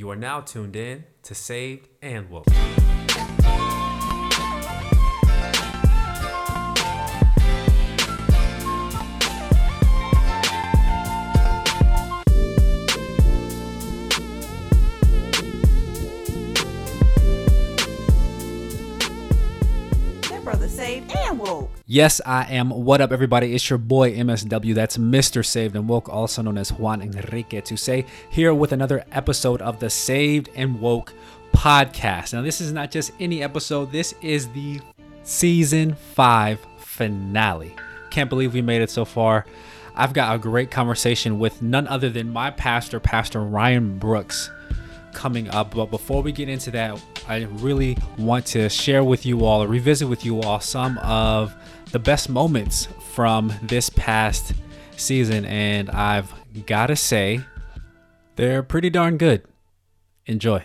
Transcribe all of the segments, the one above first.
You are now tuned in to Saved and Woke. Yes, I am. What up, everybody? It's your boy MSW. That's Mr. Saved and Woke, also known as Juan Enrique Tuse, here with another episode of the Saved and Woke podcast. Now, this is not just any episode, this is the season five finale. Can't believe we made it so far. I've got a great conversation with none other than my pastor, Pastor Ryan Brooks coming up. But before we get into that, I really want to share with you all, revisit with you all, some of the best moments from this past season. And I've got to say, they're pretty darn good. Enjoy.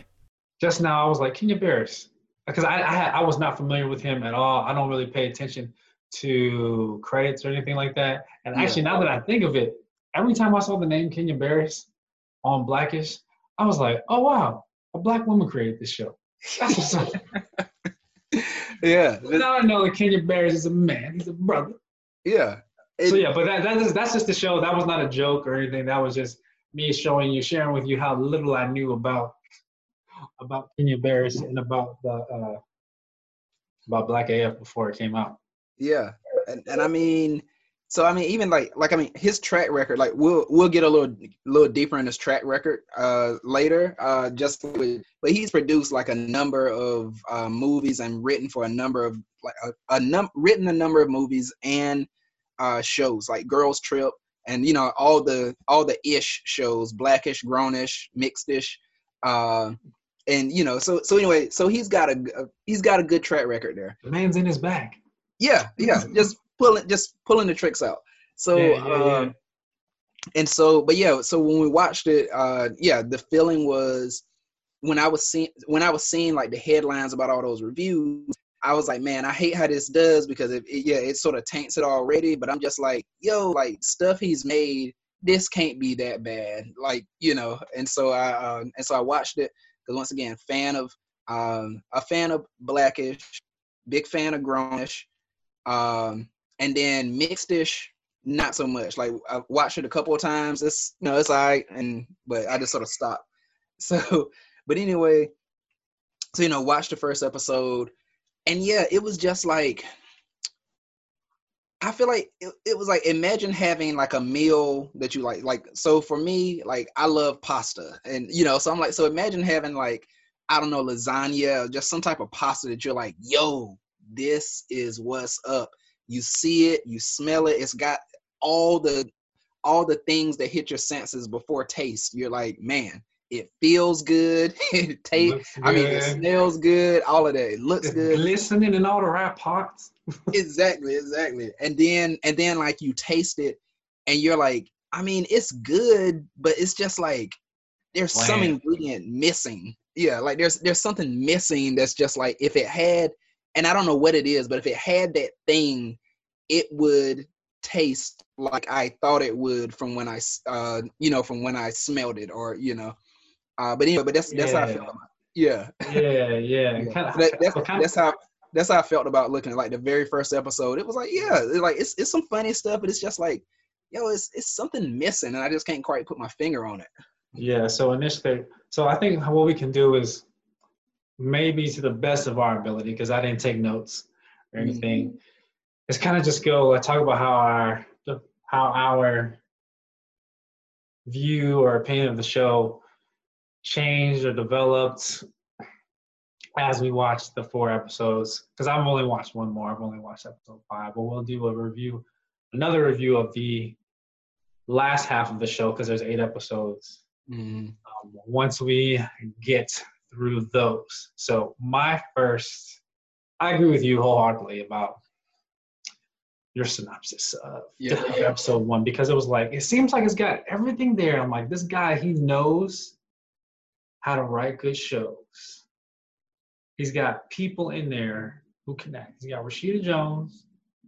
just now I was like Kenya Barris because I I, I was not familiar with him at all. I don't really pay attention to credits or anything like that. And actually, now that I think of it, every time I saw the name Kenya Barris on Blackish, I was like, oh wow, a black woman created this show. That's what's up. yeah, But now I know that Kenya Barris is a man. He's a brother. yeah. so yeah, but that, that is, that's just the show. That was not a joke or anything. That was just me showing you, sharing with you how little I knew about about Kenya Barris and about the uh, about Black AF before it came out. yeah, and and I mean, so I mean, even like like I mean, his track record, like we'll we'll get a little little deeper in his track record uh later, uh just with, but he's produced like a number of uh movies and written for a number of like a, a num written a number of movies and uh shows like Girls Trip and you know all the all the ish shows, blackish, grownish, mixedish, uh. And you know, so so anyway, so he's got a, he's got a good track record there. The man's in his bag. Yeah, yeah, just pulling, just pulling the tricks out. So, Yeah, yeah, uh, yeah. and so, but yeah, so when we watched it, uh, yeah, the feeling was when I was seeing when I was seeing like the headlines about all those reviews, I was like, man, I hate how this does because it, it yeah, it sort of taints it already. But I'm just like, yo, like stuff he's made, this can't be that bad, like you know. And so I uh, and so I watched it because once again, fan of um, a fan of Blackish, big fan of Grownish um and then mixedish not so much. Like i watched it a couple of times. It's you know it's all right and but i just sort of stopped. So but anyway so you know watch the first episode and yeah it was just like i feel like it, it was like imagine having like a meal that you like like so for me like i love pasta and you know so i'm like so imagine having like i don't know lasagna or just some type of pasta that you're like yo this is what's up you see it you smell it it's got all the all the things that hit your senses before taste. You're like man it feels good. It tastes i mean it smells good all of that. It looks It's good. glistening in all the right parts. exactly exactly. And then and then like you taste it and you're like i mean it's good but it's just like there's some ingredient missing. Yeah like there's there's something missing that's just like if it had and i don't know what it is but if it had that thing it would taste like i thought it would from when i uh you know from when i smelled it or you know uh but anyway but that's that's how i Yeah. feel about it. yeah Yeah, yeah. yeah. That- that's, that's how that's how I felt about looking at like the very first episode. It was like, yeah, it's like it's it's some funny stuff, but it's just like, yo, it's it's something missing, and I just can't quite put my finger on it. Yeah, so initially, so I think what we can do is maybe to the best of our ability, because I didn't take notes or Mm-hmm. anything, is kind of just go talk about how our how our view or opinion of the show changed or developed as we watched the four episodes. Because I've only watched one more. I've only watched episode five, but we'll do a review, another review of the last half of the show because there's eight episodes Mm-hmm. um, once we get through those. So my first, I agree with you wholeheartedly about your synopsis of Yeah. episode one because it was like it seems like it's got everything there. I'm like, this guy, he knows how to write good shows. He's got people in there who connect. He's got Rashida Jones.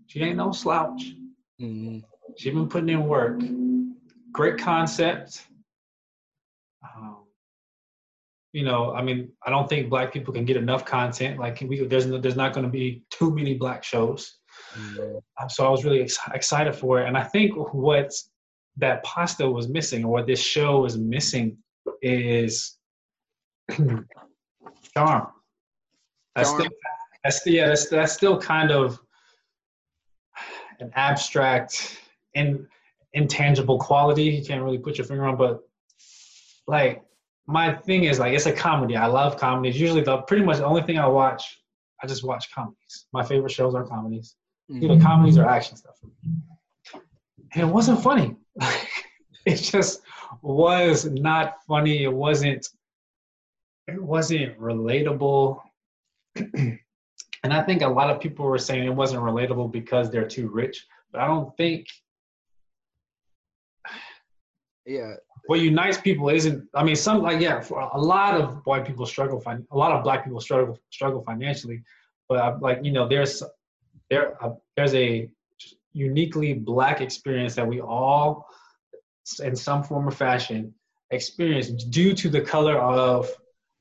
She ain't no slouch. Mm-hmm. She's been putting in work. Great concept. You know, I mean, I don't think black people can get enough content. Like we, there's there's not going to be too many black shows. Mm. Um, so I was really ex- excited for it, and I think what that pasta was missing, or what this show is missing, is charm. That's still, that's yeah, that's that's still kind of an abstract and intangible quality. You can't really put your finger on, but like my thing is like it's a comedy. I love comedies. Usually the pretty much the only thing I watch, I just watch comedies. My favorite shows are comedies. Mm-hmm. Either comedies or action stuff. And it wasn't funny. it just was not funny. It wasn't it wasn't relatable. and I think a lot of people were saying it wasn't relatable because they're too rich. But I don't think Yeah. What unites people isn't i mean some like yeah for a lot of white people struggle fin- a lot of black people struggle struggle financially but uh, like you know there's there uh, there's a uniquely black experience that we all in some form or fashion experience due to the color of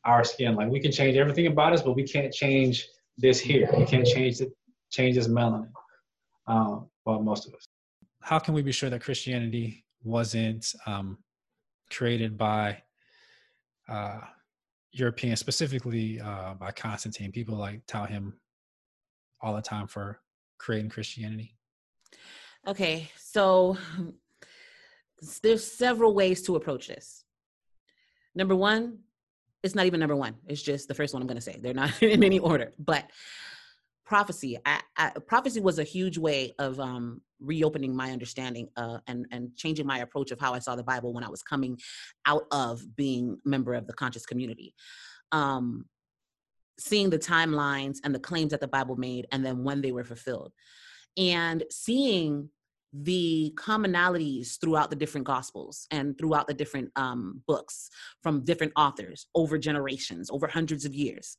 our skin. Like we can change everything about us but we can't change this here. We can't change it change this melanin um, well most of us. How can we be sure that Christianity wasn't um, created by uh, Europeans, specifically uh, by Constantine? People like tout him all the time for creating Christianity. Okay, so there's several ways to approach this. Number one, it's not even number one. It's just the first one I'm going to say. They're not in any order, but prophecy. I, I, prophecy was a huge way of um, reopening my understanding uh, and and changing my approach of how I saw the Bible when I was coming out of being a member of the conscious community. Um, seeing the timelines and the claims that the Bible made, and then when they were fulfilled, and seeing the commonalities throughout the different gospels and throughout the different um, books from different authors over generations, over hundreds of years.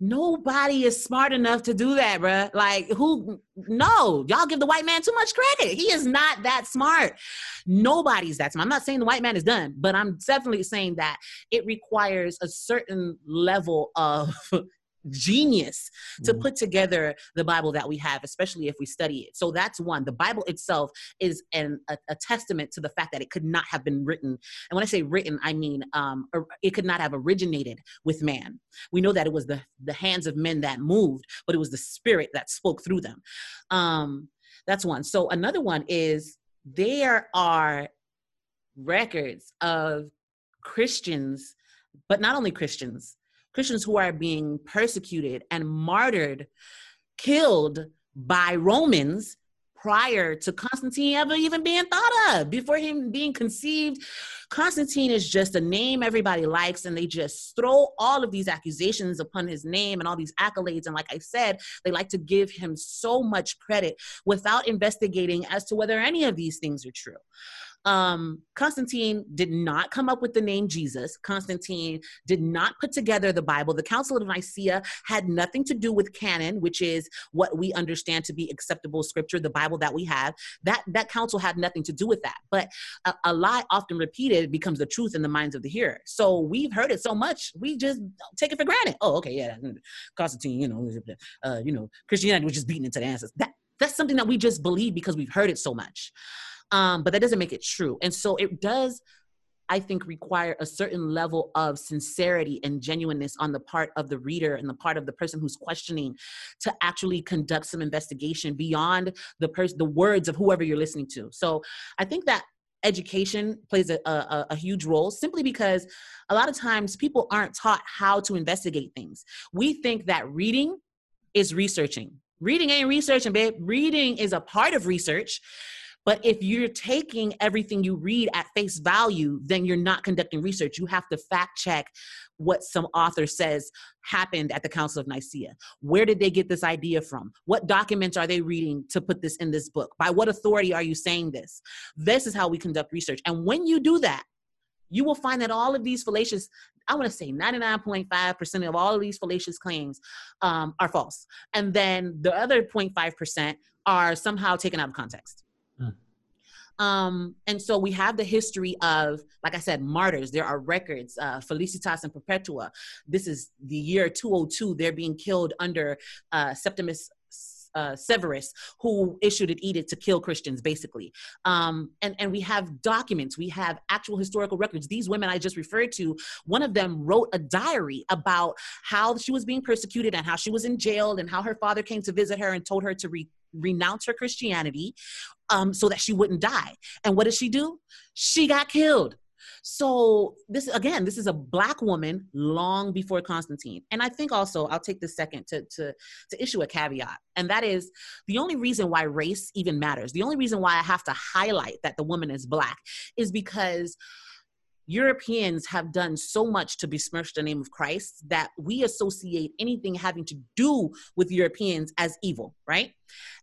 Nobody is smart enough to do that, bruh. Like, who? No, y'all give the white man too much credit. He is not that smart. Nobody's that smart. I'm not saying the white man is done, but I'm definitely saying that it requires a certain level of genius to Mhm. put together the bible that we have especially if we study it. So that's one. The bible itself is an, a, a testament to the fact that it could not have been written. And when i say written i mean um, it could not have originated with man. We know that it was the the hands of men that moved but it was the spirit that spoke through them. Um, that's one. So another one is there are records of christians but not only christians Christians who are being persecuted and martyred, killed by Romans prior to Constantine ever even being thought of, before him being conceived. Constantine is just a name everybody likes, and they just throw all of these accusations upon his name and all these accolades. And like I said, they like to give him so much credit without investigating as to whether any of these things are true um, Constantine did not come up with the name Jesus. Constantine did not put together the Bible. The Council of Nicaea had nothing to do with canon, which is what we understand to be acceptable scripture, the Bible that we have. That that council had nothing to do with that. But a, a lie often repeated becomes the truth in the minds of the hearer. So we've heard it so much, we just take it for granted. Oh, okay, yeah, Constantine, you know, uh, you know, Christianity was just beaten into the answers. That that's something that we just believe because we've heard it so much um, but that doesn't make it true. And so it does, I think, require a certain level of sincerity and genuineness on the part of the reader and the part of the person who's questioning to actually conduct some investigation beyond the person, the words of whoever you're listening to. So I think that education plays a, a, a, huge role simply because a lot of times people aren't taught how to investigate things. We think that reading is researching. Reading ain't researching, babe. Reading is a part of research. But if you're taking everything you read at face value, then you're not conducting research. You have to fact check what some author says happened at the Council of Nicaea. Where did they get this idea from? What documents are they reading to put this in this book? By what authority are you saying this? This is how we conduct research. And when you do that, you will find that all of these fallacious, I want to say 99.5% of all of these fallacious claims um, are false. And then the other 0.5% are somehow taken out of context. Um, and so we have the history of, like I said, martyrs. There are records, uh, Felicitas and Perpetua. This is the year 202. They're being killed under uh, Septimus uh, Severus, who issued an edict to kill Christians, basically. Um, and, and we have documents, we have actual historical records. These women I just referred to, one of them wrote a diary about how she was being persecuted and how she was in jail and how her father came to visit her and told her to re- renounce her Christianity um, so that she wouldn't die. And what did she do? She got killed. So this again, this is a black woman long before Constantine. And I think also I'll take this second to to to issue a caveat. And that is the only reason why race even matters. The only reason why I have to highlight that the woman is black is because Europeans have done so much to besmirch the name of Christ that we associate anything having to do with Europeans as evil, right?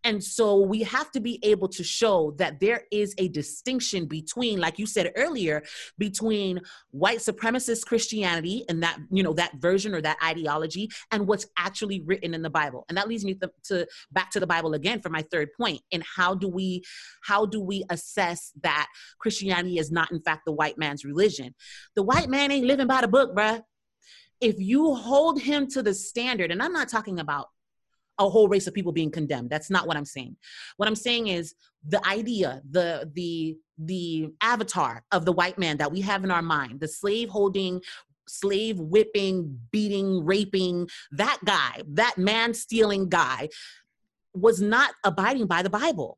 And so we have to be able to show that there is a distinction between, like you said earlier, between white supremacist Christianity and that, you know, that version or that ideology and what's actually written in the Bible. And that leads me to, to back to the Bible again for my third point. And how do we how do we assess that Christianity is not in fact the white man's religion? The white man ain't living by the book, bruh if you hold him to the standard, and I'm not talking about a whole race of people being condemned. That's not what I'm saying. What I'm saying is the idea, the the the avatar of the white man that we have in our mind, the slave holding slave whipping, beating, raping, that guy, that man stealing guy was not abiding by the Bible.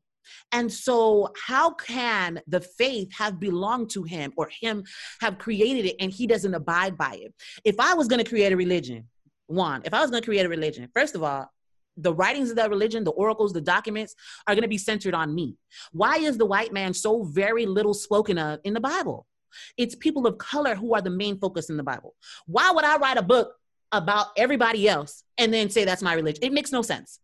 And so, how can the faith have belonged to him or him have created it and he doesn't abide by it? If I was going to create a religion, one, if I was going to create a religion, first of all, the writings of that religion, the oracles, the documents are going to be centered on me. Why is the white man so very little spoken of in the Bible? It's people of color who are the main focus in the Bible. Why would I write a book about everybody else and then say that's my religion? It makes no sense.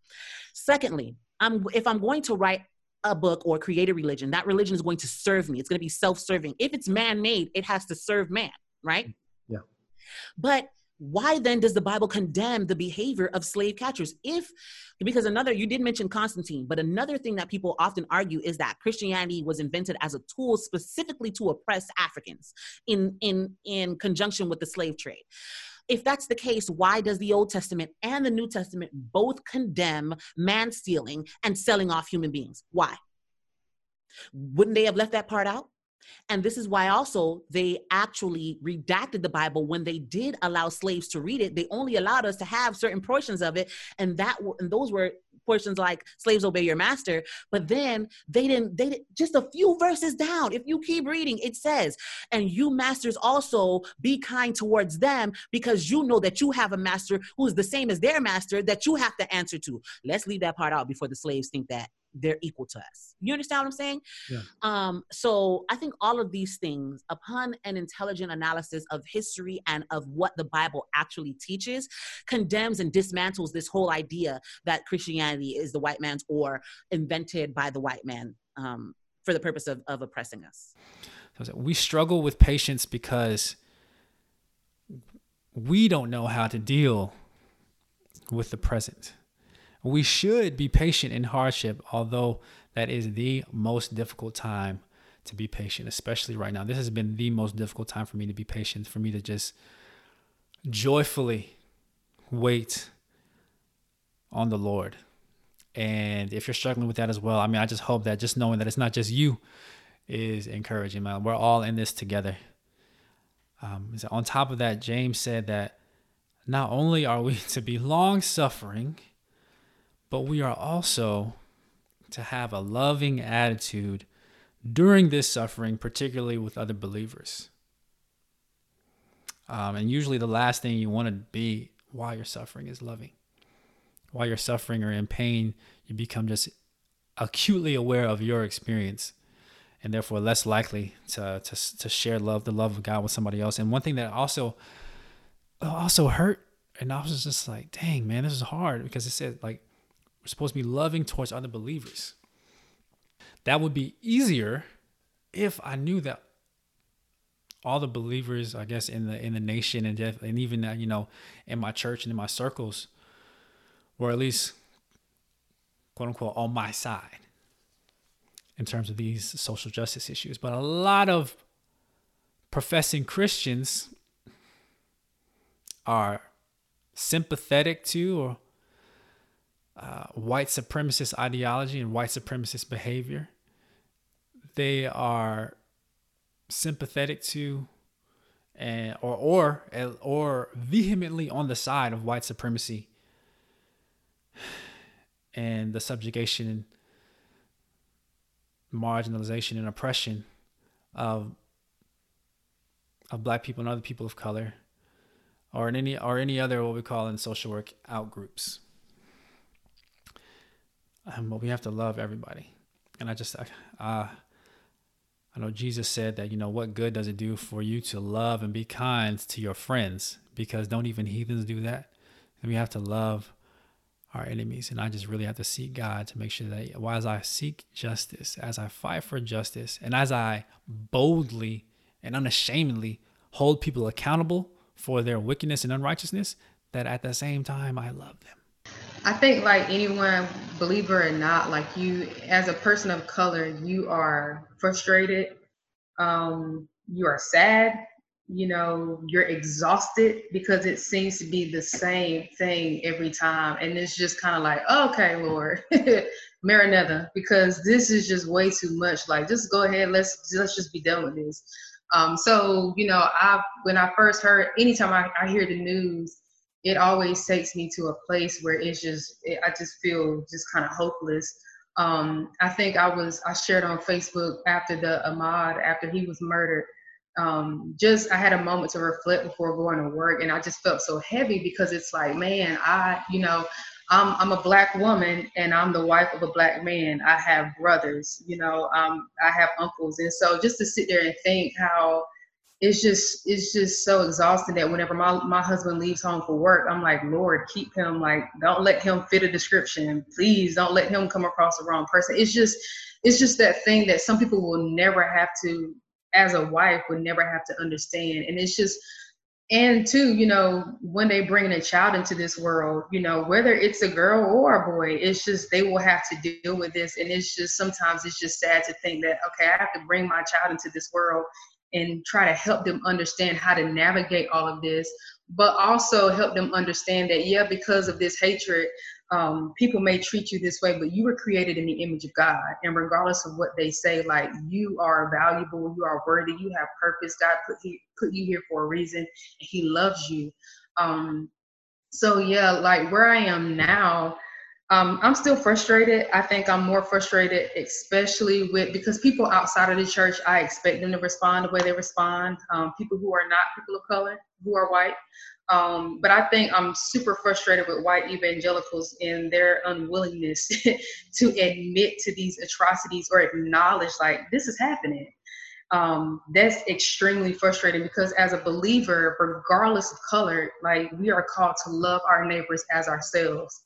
Secondly, I'm, if I'm going to write a book or create a religion, that religion is going to serve me. It's going to be self serving. If it's man made, it has to serve man, right? Yeah. But why then does the Bible condemn the behavior of slave catchers? If, because another, you did mention Constantine, but another thing that people often argue is that Christianity was invented as a tool specifically to oppress Africans in, in, in conjunction with the slave trade. If that's the case, why does the Old Testament and the New Testament both condemn man stealing and selling off human beings? Why? Wouldn't they have left that part out? And this is why also they actually redacted the Bible when they did allow slaves to read it. They only allowed us to have certain portions of it, and that and those were portions like slaves obey your master but then they didn't they did, just a few verses down if you keep reading it says and you masters also be kind towards them because you know that you have a master who is the same as their master that you have to answer to let's leave that part out before the slaves think that they're equal to us. You understand what I'm saying? Yeah. Um, so I think all of these things, upon an intelligent analysis of history and of what the Bible actually teaches, condemns and dismantles this whole idea that Christianity is the white man's or invented by the white man um, for the purpose of, of oppressing us. We struggle with patience because we don't know how to deal with the present. We should be patient in hardship, although that is the most difficult time to be patient, especially right now. This has been the most difficult time for me to be patient, for me to just joyfully wait on the Lord. And if you're struggling with that as well, I mean, I just hope that just knowing that it's not just you is encouraging, man. We're all in this together. Um, on top of that, James said that not only are we to be long suffering, but we are also to have a loving attitude during this suffering, particularly with other believers. Um, and usually, the last thing you want to be while you're suffering is loving. While you're suffering or in pain, you become just acutely aware of your experience and therefore less likely to, to, to share love, the love of God with somebody else. And one thing that also also hurt, and I was just like, dang, man, this is hard because it said like we're supposed to be loving towards other believers. That would be easier if I knew that all the believers, I guess, in the in the nation and and even uh, you know in my church and in my circles, were at least quote unquote on my side. in terms of these social justice issues. But a lot of professing Christians are sympathetic to or uh, white supremacist ideology and white supremacist behavior. They are sympathetic to and or or or vehemently on the side of white supremacy and the subjugation and marginalization and oppression of of black people and other people of color or in any or any other what we call in social work out groups um, but we have to love everybody. And i just uh, i know jesus said that you know what good does it do for you to love and be kind to your friends? Because don't even heathens do that? And we have to love our enemies. And I just really have to seek God to make sure that as I seek justice, as I fight for justice, and as I boldly and unashamedly hold people accountable for their wickedness and unrighteousness, that at the same time I love them. I think like anyone, believer or not, like you as a person of color, you are frustrated, um, you are sad, you know you're exhausted because it seems to be the same thing every time. And it's just kind of like okay lord maranatha because this is just way too much. Like just go ahead. Let's let's just be done with this. Um so you know i when i first heard anytime i, I hear the news it always takes me to a place where it's just it, i just feel just kind of hopeless. Um i think i was i shared on facebook after the ahmaud after he was murdered um, just I had a moment to reflect before going to work, and I just felt so heavy because it's like, man, I, you know, I'm I'm a black woman and I'm the wife of a black man. I have brothers, you know, um, I have uncles, and so just to sit there and think how it's just it's just so exhausting that whenever my my husband leaves home for work, I'm like, Lord, keep him like, don't let him fit a description. Please don't let him come across the wrong person. It's just it's just that thing that some people will never have to as a wife would never have to understand. And it's just, and two, you know, when they bring a child into this world, you know, whether it's a girl or a boy, it's just they will have to deal with this. And it's just sometimes it's just sad to think that, okay, I have to bring my child into this world and try to help them understand how to navigate all of this, but also help them understand that, yeah, because of this hatred, um, people may treat you this way, but you were created in the image of God. And regardless of what they say, like you are valuable, you are worthy, you have purpose. God put, he, put you here for a reason, and He loves you. Um, so, yeah, like where I am now, um, I'm still frustrated. I think I'm more frustrated, especially with because people outside of the church, I expect them to respond the way they respond. Um, people who are not people of color, who are white, um, but I think I'm super frustrated with white evangelicals in their unwillingness to admit to these atrocities or acknowledge like this is happening. Um, that's extremely frustrating because as a believer, regardless of color, like we are called to love our neighbors as ourselves.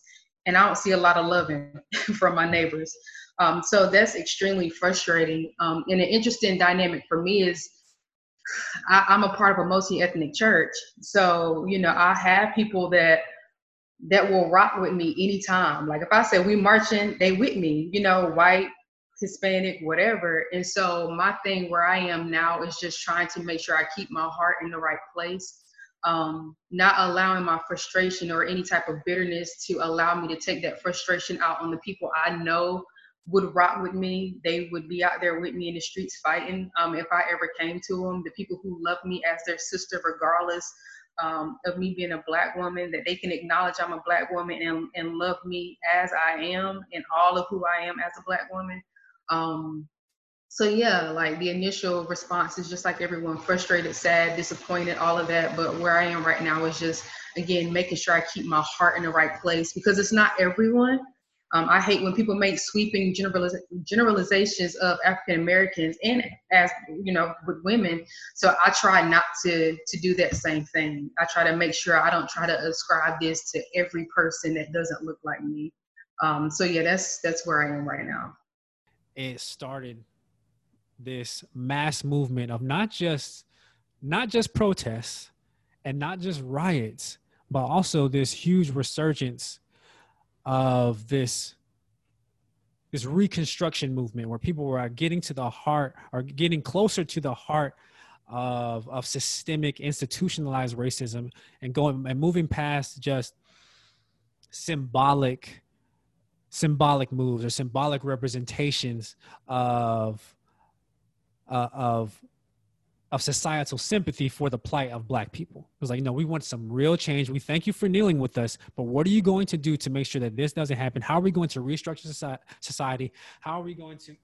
And I don't see a lot of loving from my neighbors. Um, so that's extremely frustrating. Um, and an interesting dynamic for me is I, I'm a part of a multi-ethnic church. So, you know, I have people that that will rock with me anytime. Like if I say we marching, they with me, you know, white, Hispanic, whatever. And so my thing where I am now is just trying to make sure I keep my heart in the right place. Um, not allowing my frustration or any type of bitterness to allow me to take that frustration out on the people I know would rock with me. They would be out there with me in the streets fighting. Um, if I ever came to them, the people who love me as their sister, regardless um, of me being a black woman, that they can acknowledge I'm a black woman and, and love me as I am and all of who I am as a black woman. Um, so yeah, like the initial response is just like everyone, frustrated, sad, disappointed, all of that. But where I am right now is just again making sure I keep my heart in the right place because it's not everyone um, I hate when people make sweeping generaliz- generalizations of African Americans and as you know with women. So I try not to to do that same thing. I try to make sure I don't try to ascribe this to every person that doesn't look like me. Um, so yeah, that's that's where I am right now. It started this mass movement of not just not just protests and not just riots, but also this huge resurgence of this this reconstruction movement where people were getting to the heart or getting closer to the heart of of systemic institutionalized racism and going and moving past just symbolic symbolic moves or symbolic representations of uh, of of societal sympathy for the plight of black people. It was like, no, we want some real change. We thank you for kneeling with us, but what are you going to do to make sure that this doesn't happen? How are we going to restructure society? How are we going to,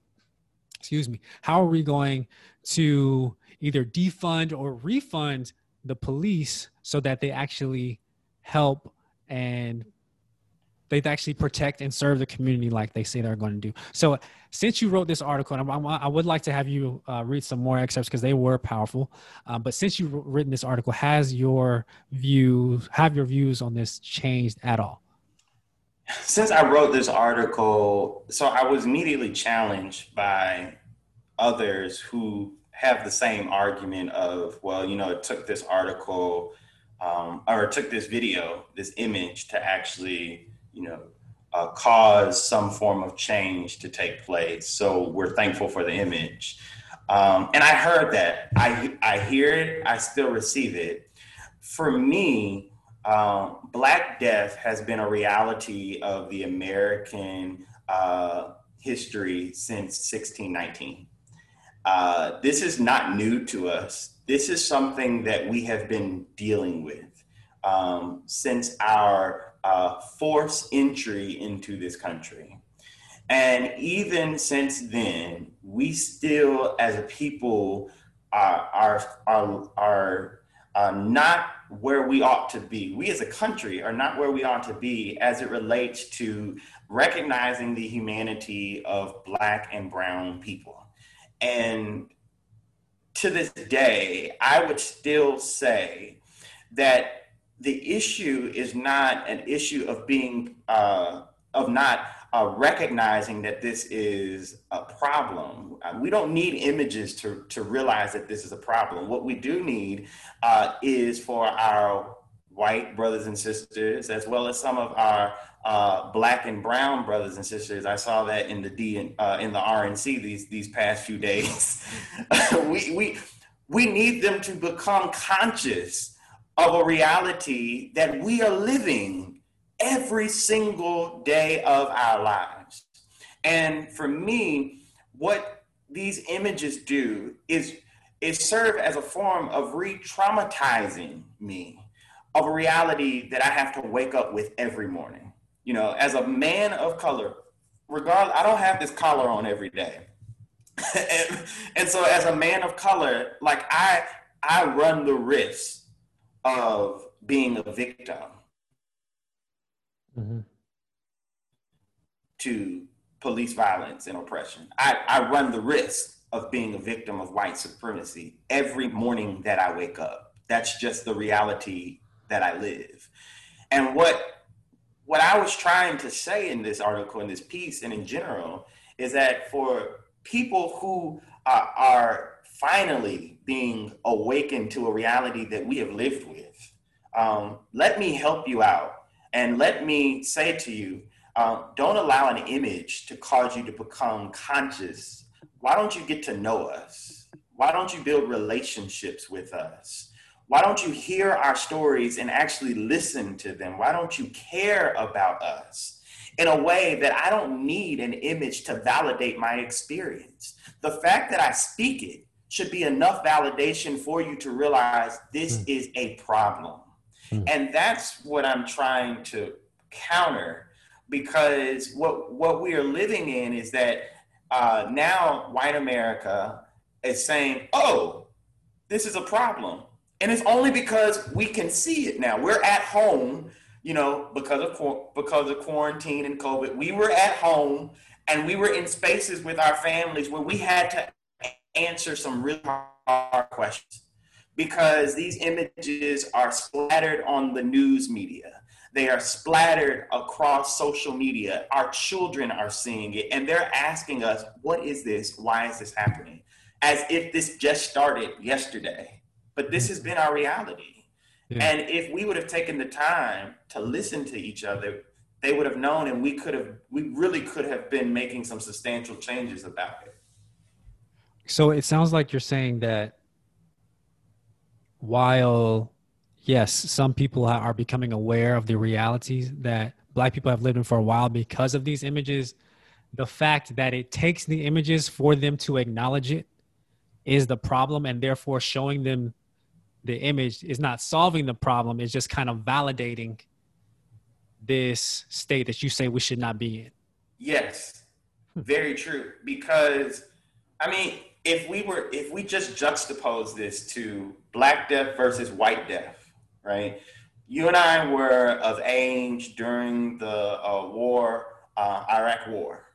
excuse me, how are we going to either defund or refund the police so that they actually help and they actually protect and serve the community like they say they're going to do. So, since you wrote this article, and I'm, i would like to have you uh, read some more excerpts because they were powerful. Um, but since you've written this article, has your views have your views on this changed at all? Since I wrote this article, so I was immediately challenged by others who have the same argument of, well, you know, it took this article um, or it took this video, this image to actually you know, uh, cause some form of change to take place. So we're thankful for the image. Um, and I heard that. I, I hear it, I still receive it. For me, um, Black death has been a reality of the American uh, history since 1619. Uh, this is not new to us. This is something that we have been dealing with um, since our uh, force entry into this country. And even since then, we still, as a people, are, are, are, are uh, not where we ought to be. We as a country are not where we ought to be as it relates to recognizing the humanity of Black and Brown people. And to this day, I would still say that the issue is not an issue of being uh, of not uh, recognizing that this is a problem. We don't need images to, to realize that this is a problem. What we do need uh, is for our white brothers and sisters, as well as some of our uh, black and brown brothers and sisters. I saw that in the D uh, in the RNC these these past few days. we we we need them to become conscious of a reality that we are living every single day of our lives. And for me, what these images do is, is serve as a form of re traumatizing me of a reality that I have to wake up with every morning. You know, as a man of color, regardless, I don't have this collar on every day. and, and so as a man of color, like I, I run the risk of being a victim mm-hmm. to police violence and oppression. I, I run the risk of being a victim of white supremacy every morning that I wake up. That's just the reality that I live. And what what I was trying to say in this article, in this piece, and in general, is that for people who are, are finally being awakened to a reality that we have lived with. Um, let me help you out and let me say to you uh, don't allow an image to cause you to become conscious. Why don't you get to know us? Why don't you build relationships with us? Why don't you hear our stories and actually listen to them? Why don't you care about us in a way that I don't need an image to validate my experience? The fact that I speak it should be enough validation for you to realize this mm. is a problem. Mm. And that's what I'm trying to counter because what what we are living in is that uh, now white America is saying, "Oh, this is a problem," and it's only because we can see it now. We're at home, you know, because of because of quarantine and COVID. We were at home and we were in spaces with our families where we had to answer some really hard questions because these images are splattered on the news media. They are splattered across social media. Our children are seeing it and they're asking us, what is this? Why is this happening? As if this just started yesterday. But this has been our reality. Yeah. And if we would have taken the time to listen to each other, they would have known and we could have we really could have been making some substantial changes about it So it sounds like you're saying that while yes, some people are becoming aware of the realities that black people have lived in for a while because of these images, the fact that it takes the images for them to acknowledge it is the problem and therefore showing them the image is not solving the problem, it's just kind of validating this state that you say we should not be in. Yes, very true. Because I mean, if we were, if we just juxtapose this to Black Death versus White Death, right? You and I were of age during the uh, war, uh, Iraq War,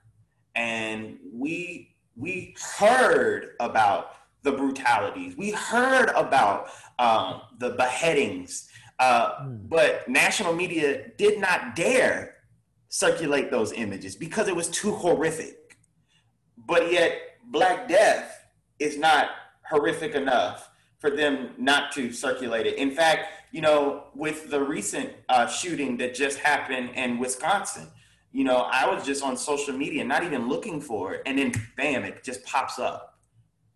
and we we heard about the brutalities. We heard about um, the beheadings, uh, but national media did not dare circulate those images because it was too horrific. But yet, Black Death is not horrific enough for them not to circulate it. In fact, you know, with the recent uh, shooting that just happened in Wisconsin, you know, I was just on social media, not even looking for it, and then bam, it just pops up,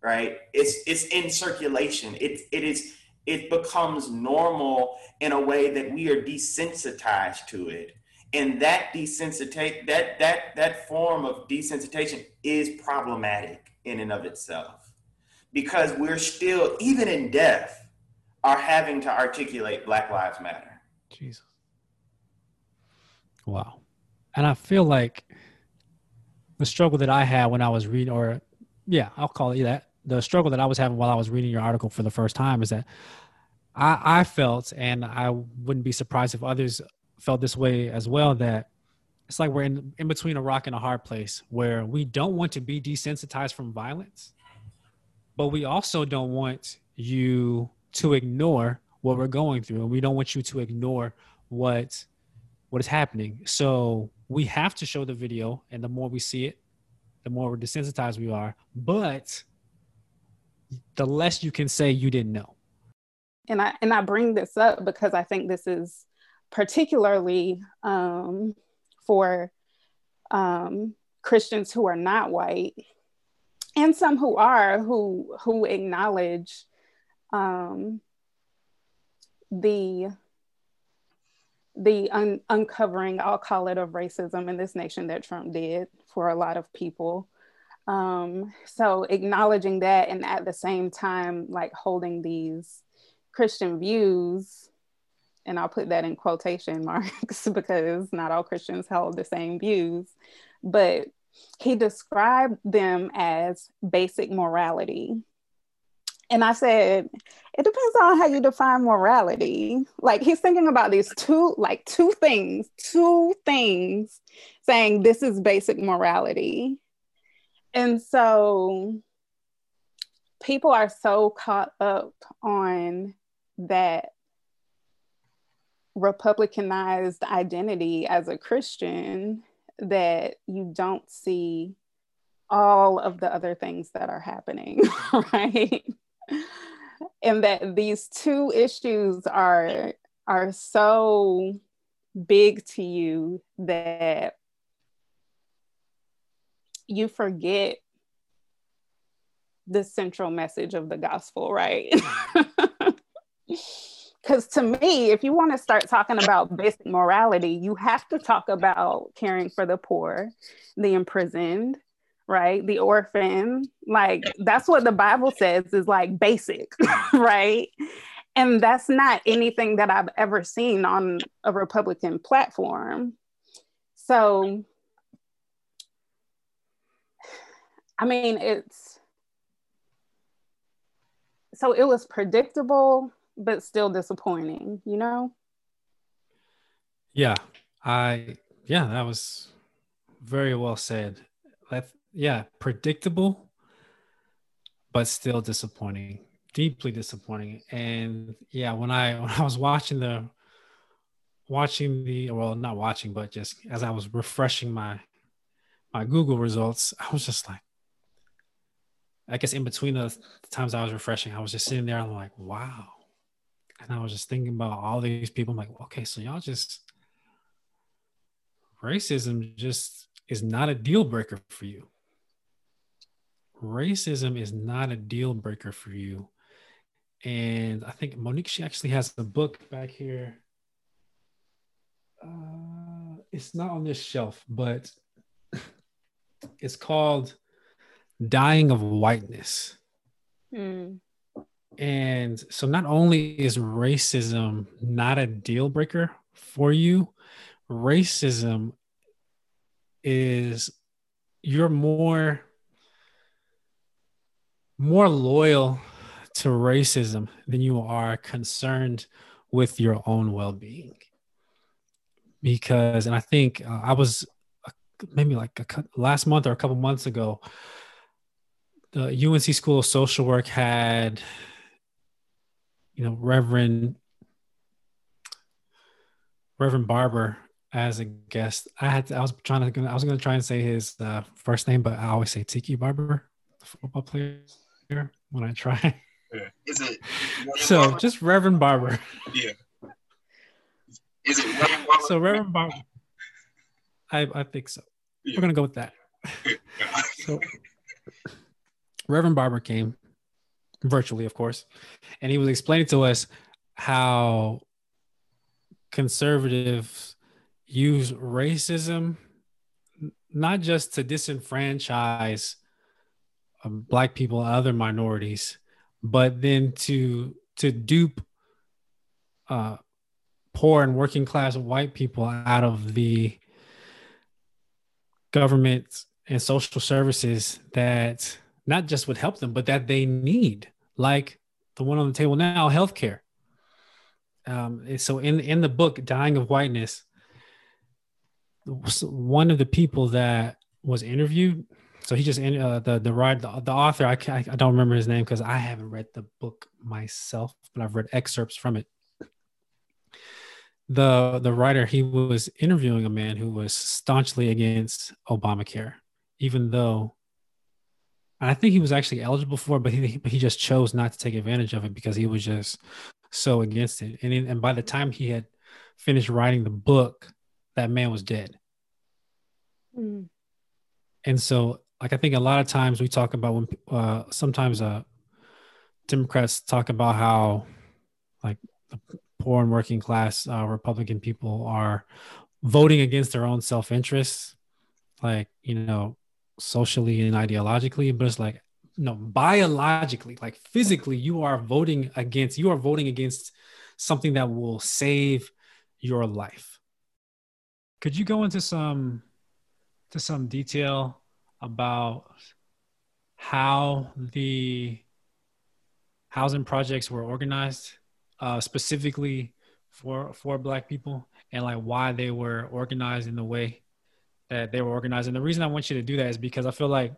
right? It's it's in circulation. It it is it becomes normal in a way that we are desensitized to it and that desensitize that that that form of desensitization is problematic in and of itself because we're still even in death are having to articulate black lives matter Jesus. Wow. And I feel like the struggle that I had when I was reading, or yeah, I'll call it that. The struggle that I was having while I was reading your article for the first time is that I, I felt, and I wouldn't be surprised if others felt this way as well, that it's like we're in, in between a rock and a hard place where we don't want to be desensitized from violence, but we also don't want you to ignore what we're going through. And we don't want you to ignore what what is happening. So we have to show the video, and the more we see it, the more desensitized we are. But the less you can say you didn't know. and I and I bring this up because I think this is particularly um, for um, Christians who are not white, and some who are who who acknowledge um, the the un- uncovering, I'll call it, of racism in this nation that Trump did for a lot of people. Um, so acknowledging that, and at the same time, like holding these Christian views, and I'll put that in quotation marks because not all Christians hold the same views, but he described them as basic morality. And I said, it depends on how you define morality. Like he's thinking about these two, like two things, two things saying this is basic morality. And so people are so caught up on that republicanized identity as a Christian that you don't see all of the other things that are happening, right? and that these two issues are are so big to you that you forget the central message of the gospel, right? Because to me, if you want to start talking about basic morality, you have to talk about caring for the poor, the imprisoned, right? The orphan. Like, that's what the Bible says is like basic, right? And that's not anything that I've ever seen on a Republican platform. So, I mean, it's so it was predictable, but still disappointing, you know? Yeah, I yeah, that was very well said. That yeah, predictable, but still disappointing, deeply disappointing. And yeah, when I when I was watching the watching the well, not watching, but just as I was refreshing my my Google results, I was just like, I guess in between the times I was refreshing, I was just sitting there. I'm like, wow. And I was just thinking about all these people. I'm like, okay, so y'all just racism just is not a deal breaker for you. Racism is not a deal breaker for you. And I think Monique, she actually has a book back here. Uh, it's not on this shelf, but it's called Dying of Whiteness. Mm. And so not only is racism not a deal breaker for you, racism is you're more more loyal to racism than you are concerned with your own well-being. Because and i think uh, i was uh, maybe like a, last month or a couple months ago the unc school of social work had you know reverend reverend barber as a guest i had to, i was trying to i was going to try and say his uh, first name but i always say tiki barber the football player here when i try is it? So Barber? just Reverend Barber. Yeah. Is it Reverend Barber? So Reverend Barber. I I think so. Yeah. We're gonna go with that. so Reverend Barber came virtually, of course, and he was explaining to us how conservatives use racism not just to disenfranchise um, black people and other minorities but then to to dupe uh, poor and working class white people out of the government and social services that not just would help them, but that they need, like the one on the table now, healthcare. Um, so in in the book "Dying of Whiteness," one of the people that was interviewed so he just uh, the the the, the author I, I don't remember his name because I haven't read the book myself, but I've read excerpts from it. The the writer he was interviewing a man who was staunchly against Obamacare, even though I think he was actually eligible for it, but he but he just chose not to take advantage of it because he was just so against it. And and by the time he had finished writing the book, that man was dead. Mm. And so like I think a lot of times we talk about when uh, sometimes uh, Democrats talk about how like the poor and working class uh, Republican people are voting against their own self interest, like you know, socially and ideologically, but it's like no, biologically, like physically, you are voting against. You are voting against something that will save your life. Could you go into some to some detail about how the housing projects were organized uh, specifically for for black people and like why they were organized in the way that they were organized and the reason i want you to do that is because i feel like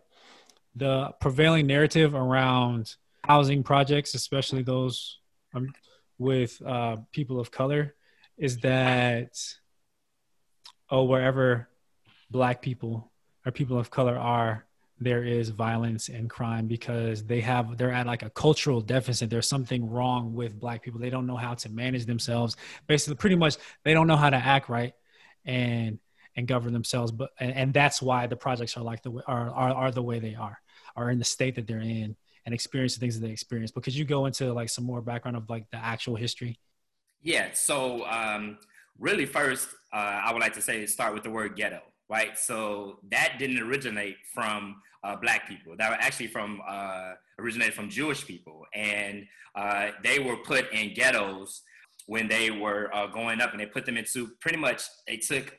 the prevailing narrative around housing projects especially those um, with uh, people of color is that oh wherever black people or people of color are there is violence and crime because they have they're at like a cultural deficit. There's something wrong with black people. They don't know how to manage themselves. Basically pretty much they don't know how to act right. And and govern themselves but and, and that's why the projects are like the are, are are the way they are are in the state that they're in and experience the things that they experience could you go into like some more background of like the actual history yeah so um really first uh, i would like to say start with the word ghetto right? So that didn't originate from uh, black people. That were actually from uh, originated from Jewish people, and uh, they were put in ghettos when they were uh, going up, and they put them into pretty much. They took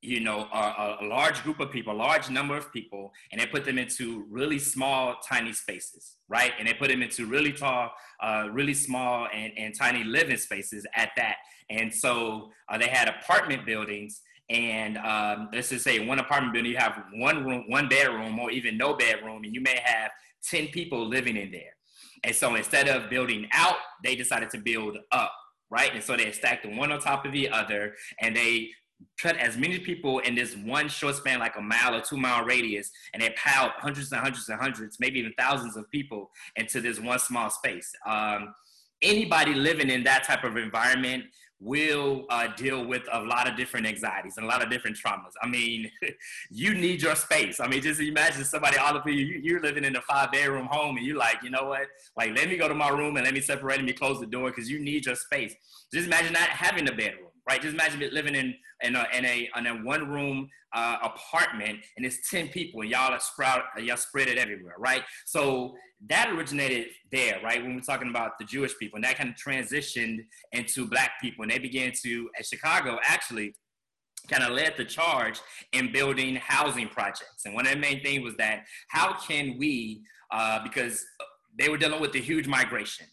you know a, a, large group of people, a large number of people, and they put them into really small, tiny spaces, right? And they put them into really tall, uh, really small, and, and tiny living spaces at that. And so uh, they had apartment buildings and um, let's just say one apartment building, you have one room, one bedroom, or even no bedroom, and you may have 10 people living in there. And so instead of building out, they decided to build up, right? And so they stacked one on top of the other, and they put as many people in this one short span, like a mile or two mile radius, and they piled hundreds and hundreds and hundreds, maybe even thousands of people into this one small space. Um, anybody living in that type of environment will uh, deal with a lot of different anxieties and a lot of different traumas. I mean, you need your space. I mean, just imagine somebody all of you, you're living in a five bedroom home and you're like, you know what? Like, let me go to my room and let me separate and me, close the door because you need your space. Just imagine not having a bedroom right? Just imagine living in in a in a, in a one room uh, apartment and it's ten people and y'all are sprout y'all spread it everywhere, right? So that originated there, right? When we're talking about the Jewish people, and that kind of transitioned into Black people, and they began to at Chicago actually kind of led the charge in building housing projects. And one of the main things was that how can we, uh, because they were dealing with the huge migration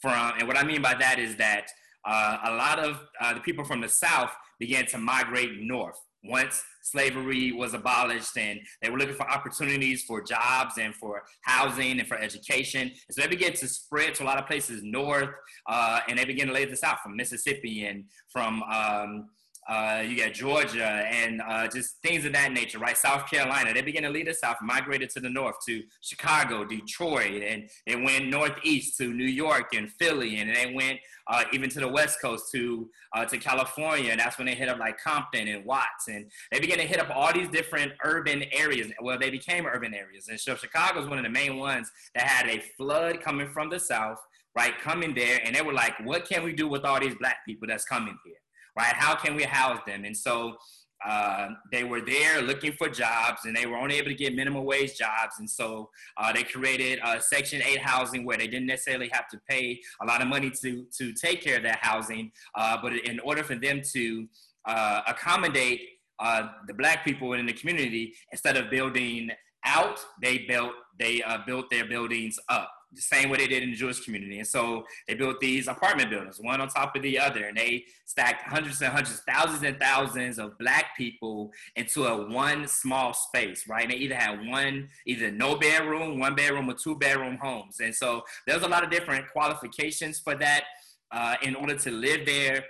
from, and what I mean by that is that uh, a lot of uh, the people from the South began to migrate north once slavery was abolished and they were looking for opportunities for jobs and for housing and for education. And so they began to spread to a lot of places north uh, and they began to lay this out from Mississippi and from um, uh, you got Georgia and uh, just things of that nature, right? South Carolina. They began to lead us south, migrated to the north to Chicago, Detroit, and they went northeast to New York and Philly, and they went uh, even to the west coast to uh, to California. And that's when they hit up like Compton and Watts, and they began to hit up all these different urban areas. Well, they became urban areas, and so Chicago is one of the main ones that had a flood coming from the south, right? Coming there, and they were like, "What can we do with all these black people that's coming here?" Right? How can we house them? And so uh, they were there looking for jobs and they were only able to get minimum wage jobs. And so uh, they created uh, Section 8 housing where they didn't necessarily have to pay a lot of money to, to take care of that housing. Uh, but in order for them to uh, accommodate uh, the black people in the community, instead of building out, they built, they built their buildings up the same way they did in the Jewish community. And so they built these apartment buildings, one on top of the other, and they stacked hundreds and hundreds, thousands and thousands of black people into a one small space, right? And they either had one, either no bedroom, one bedroom, or two bedroom homes. And so there's a lot of different qualifications for that uh, in order to live there.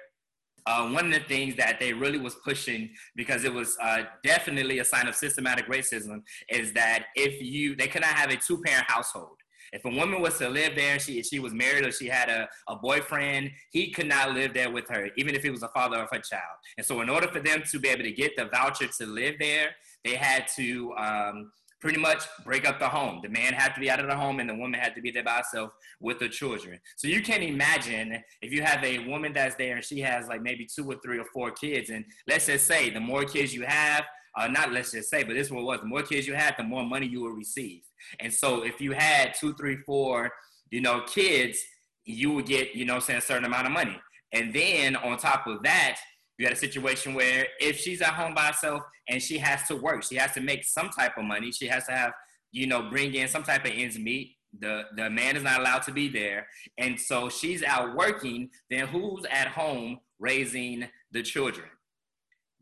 Uh, one of the things that they really was pushing because it was uh, definitely a sign of systematic racism is that if you they could not have a two parent household if a woman was to live there, she she was married or she had a, a boyfriend, he could not live there with her, even if he was the father of her child. And so, in order for them to be able to get the voucher to live there, they had to um, pretty much break up the home. The man had to be out of the home and the woman had to be there by herself with the children. So you can imagine if you have a woman that's there and she has like maybe two or three or four kids, and let's just say the more kids you have, uh, not let's just say, but this one was the more kids you had, the more money you will receive. And so if you had two, three, four, you know, kids, you would get, you know, saying a certain amount of money. And then on top of that, you had a situation where if she's at home by herself and she has to work, she has to make some type of money. She has to have, you know, bring in some type of ends meet. The the man is not allowed to be there, and so she's out working. Then who's at home raising the children?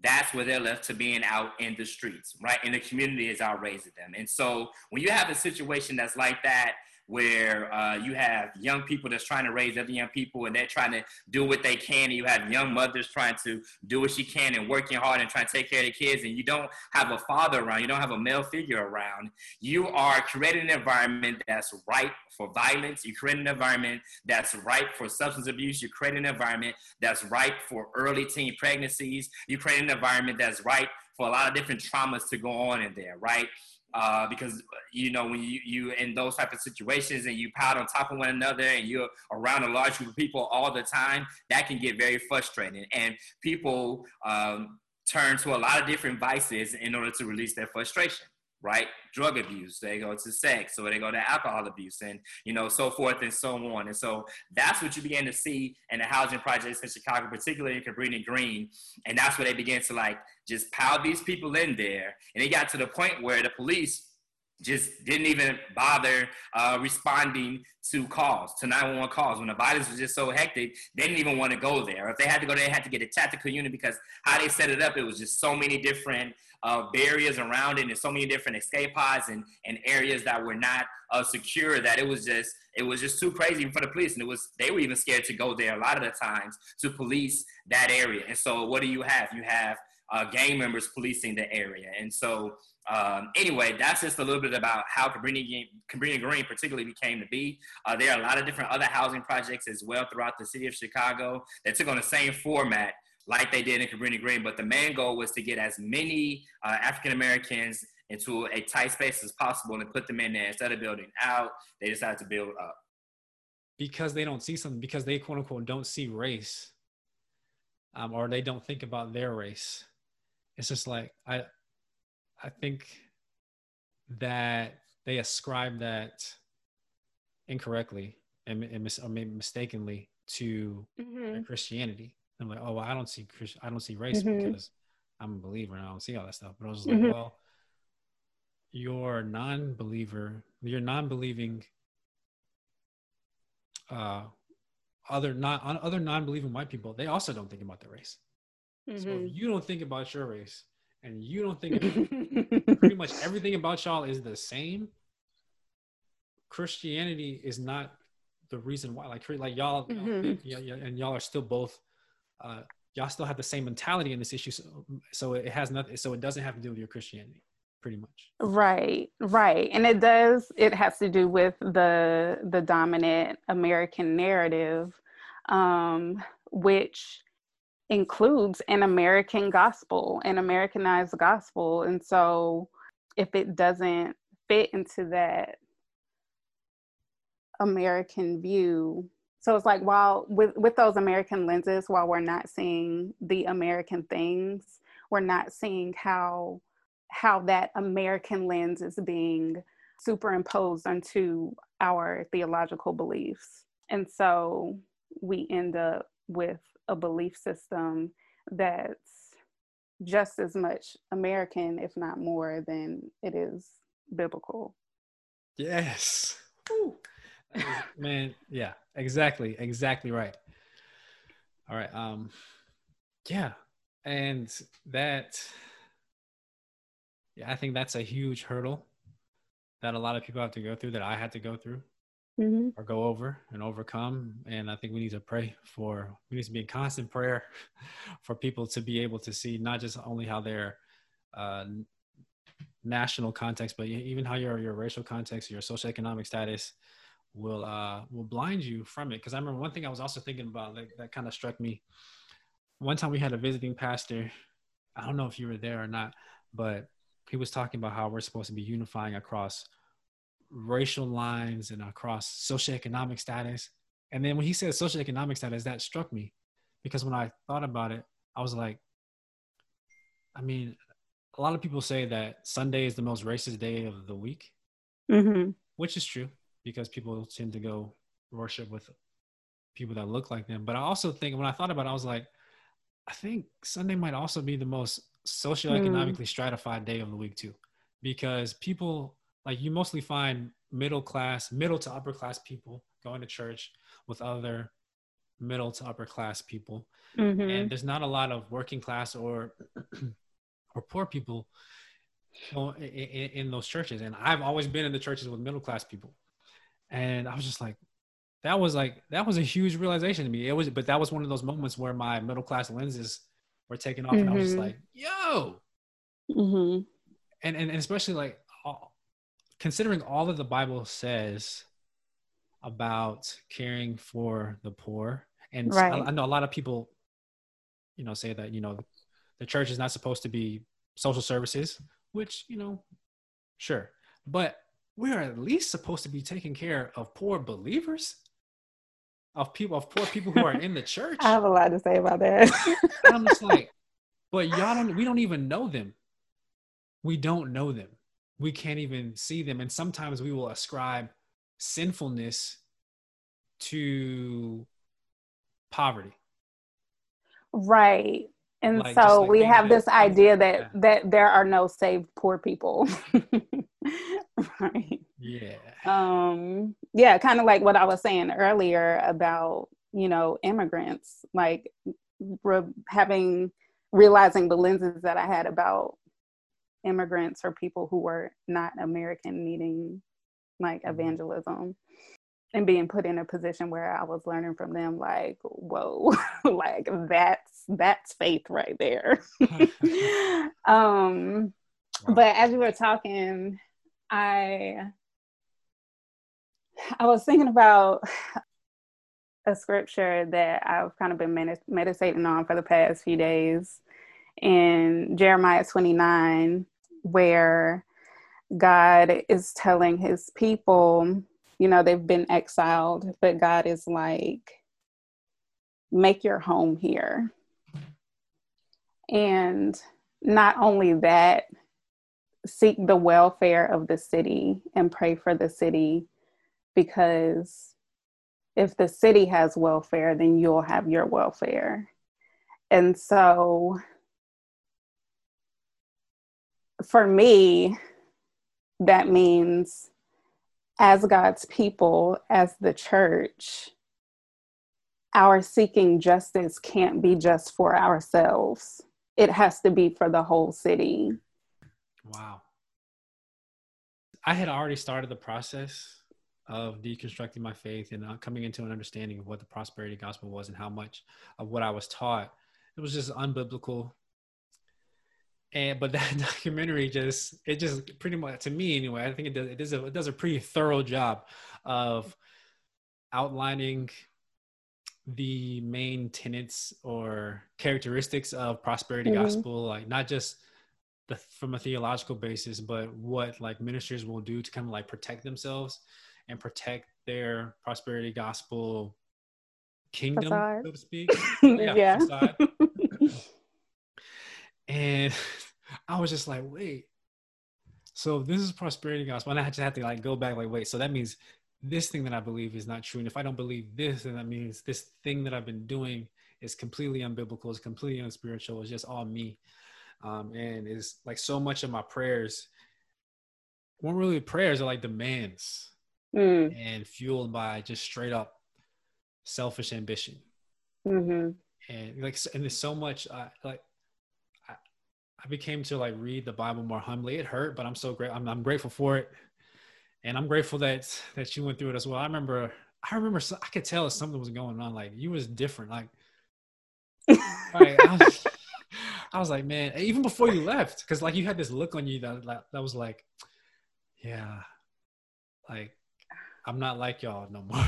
That's where they're left to being out in the streets, right? And the community is out raising them. And so when you have a situation that's like that, where uh, you have young people that's trying to raise other young people and they're trying to do what they can. And you have young mothers trying to do what she can and working hard and trying to take care of the kids. And you don't have a father around, you don't have a male figure around. You are creating an environment that's ripe for violence. You create an environment that's ripe for substance abuse. You create an environment that's ripe for early teen pregnancies. You create an environment that's ripe for a lot of different traumas to go on in there, right? Uh, because you know when you you in those type of situations and you pile on top of one another and you're around a large group of people all the time, that can get very frustrating. And people um, turn to a lot of different vices in order to release their frustration right? Drug abuse, they go to sex, or they go to alcohol abuse, and you know, so forth and so on. And so that's what you began to see in the housing projects in Chicago, particularly in Cabrini Green. And that's where they began to like just pile these people in there. And it got to the point where the police just didn't even bother uh, responding to calls, to 911 calls. When the violence was just so hectic, they didn't even want to go there. If they had to go they had to get a tactical unit because how they set it up, it was just so many different uh, barriers around it and so many different escape pods and, and areas that were not uh, secure that it was just it was just too crazy for the police and it was they were even scared to go there a lot of the times to police that area and so what do you have you have uh, gang members policing the area and so Um, anyway, that's just a little bit about how Cabrini, Cabrini Green particularly became to be. Uh, there are a lot of different other housing projects as well throughout the city of Chicago that took on the same format like they did in Cabrini Green, but the main goal was to get as many uh, African Americans into a tight space as possible and put them in there. Instead of building out, they decided to build up. Because they don't see something, because they quote unquote don't see race, um, or they don't think about their race. It's just like I I think that they ascribe that incorrectly and, and mis- or maybe mistakenly to Mhm. Christianity. I'm like, oh, well, I don't see Christ- I don't see race Mhm. because I'm a believer and I don't see all that stuff. But I was just like, well, your non-believer, your non-believing, uh, other non other non-believing white people, they also don't think about their race. So if you don't think about your race and you don't think pretty much everything about y'all is the same, Christianity is not the reason why. Like, like y'all, y'all Mhm. think- yeah, yeah, and y'all are still both. Uh, y'all still have the same mentality in this issue, so, so it has nothing. So it doesn't have to do with your Christianity, pretty much. Right, right. And it does, it has to do with the the dominant American narrative, um, which includes an American gospel, an Americanized gospel. And so if it doesn't fit into that American view, so it's like while with, with those American lenses, while we're not seeing the American things, we're not seeing how how that American lens is being superimposed onto our theological beliefs. And so we end up with a belief system that's just as much American, if not more, than it is biblical. Yes. Woo. Man, yeah, exactly, exactly right. All right. Um, yeah, and that, yeah, I think that's a huge hurdle that a lot of people have to go through. That I had to go through Mm-hmm. or go over and overcome. And I think we need to pray for. We need to be in constant prayer for people to be able to see not just only how their uh, national context, but even how your your racial context, your socioeconomic status will uh will blind you from it because i remember one thing i was also thinking about like, that kind of struck me one time we had a visiting pastor i don't know if you were there or not but he was talking about how we're supposed to be unifying across racial lines and across socioeconomic status and then when he said socioeconomic status that struck me because when i thought about it i was like i mean a lot of people say that sunday is the most racist day of the week Mm-hmm. which is true because people tend to go worship with people that look like them. But I also think when I thought about it, I was like, I think Sunday might also be the most socioeconomically stratified day of the week too, because people like you mostly find middle class, middle to upper class people going to church with other middle to upper class people, Mm-hmm. and there's not a lot of working class or or poor people in, in, in those churches. And I've always been in the churches with middle class people, and I was just like, that was like that was a huge realization to me. It was, but that was one of those moments where my middle class lenses were taken off, and I was just Mhm. like, yo, Mm-hmm. and and, and especially like considering all that the Bible says about caring for the poor, and I- Right. I, know a lot of people, you know, say that you know the church is not supposed to be social services, which you know, sure, but we are at least supposed to be taking care of poor believers, of people of poor people who are in the church. I have a lot to say about that. I'm just like, but y'all don't, we don't even know them. We don't know them. We can't even see them. And sometimes we will ascribe sinfulness to poverty. right. And Like, so like we have this idea that Yeah. that there are no saved poor people. right. Yeah. um yeah kind of like what i was saying earlier about you know immigrants like re- having realizing the lenses that i had about immigrants or people who were not american needing like Mhm. evangelism and being put in a position where i was learning from them like whoa like that's that's faith right there. Um But as we were talking, I I was thinking about a scripture that I've kind of been med- meditating on for the past few days. In Jeremiah 29, where God is telling his people, you know, they've been exiled, but God is like, make your home here. And not only that, seek the welfare of the city and pray for the city because if the city has welfare, then you'll have your welfare. And so for me, that means as God's people, as the church, our seeking justice can't be just for ourselves. It has to be for the whole city. Wow. I had already started the process of deconstructing my faith and uh, coming into an understanding of what the prosperity gospel was and how much of what I was taught it was just unbiblical. And but that documentary just it just pretty much to me anyway I think it does it does a, it does a pretty thorough job of outlining the main tenets or characteristics of prosperity mm-hmm. gospel like not just the, from a theological basis but what like ministers will do to kind of like protect themselves and protect their prosperity gospel kingdom, facade. so to speak. yeah. yeah. And I was just like, wait. So this is prosperity gospel. And I just had to like go back, like, wait, so that means this thing that I believe is not true. And if I don't believe this, then that means this thing that I've been doing is completely unbiblical, is completely unspiritual, it's just all me. Um, and is like so much of my prayers weren't really prayers, are like demands mm. and fueled by just straight up selfish ambition. Mm-hmm. And like, and there's so much, uh, like, I became to like read the Bible more humbly. It hurt, but I'm so great. I'm, I'm grateful for it. And I'm grateful that, that you went through it as well. I remember, I remember, I could tell if something was going on. Like you was different. Like, like I, was, I was like, man, even before you left, cause like you had this look on you that, that, that was like, yeah, like I'm not like y'all no more.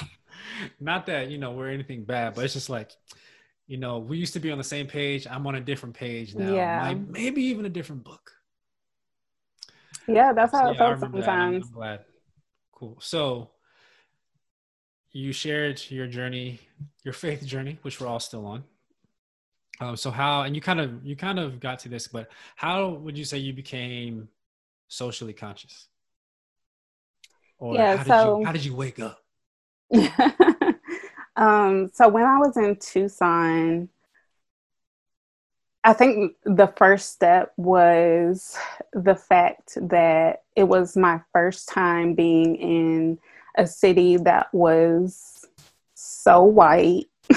not that, you know, we're anything bad, but it's just like, you know, we used to be on the same page. I'm on a different page now. Yeah. maybe even a different book. Yeah, that's how so, it yeah, felt sometimes. I'm glad. Cool. So you shared your journey, your faith journey, which we're all still on. Um, so how and you kind of you kind of got to this, but how would you say you became socially conscious? Or yeah, how so, did you how did you wake up? um, so when I was in Tucson, I think the first step was the fact that it was my first time being in a city that was so white.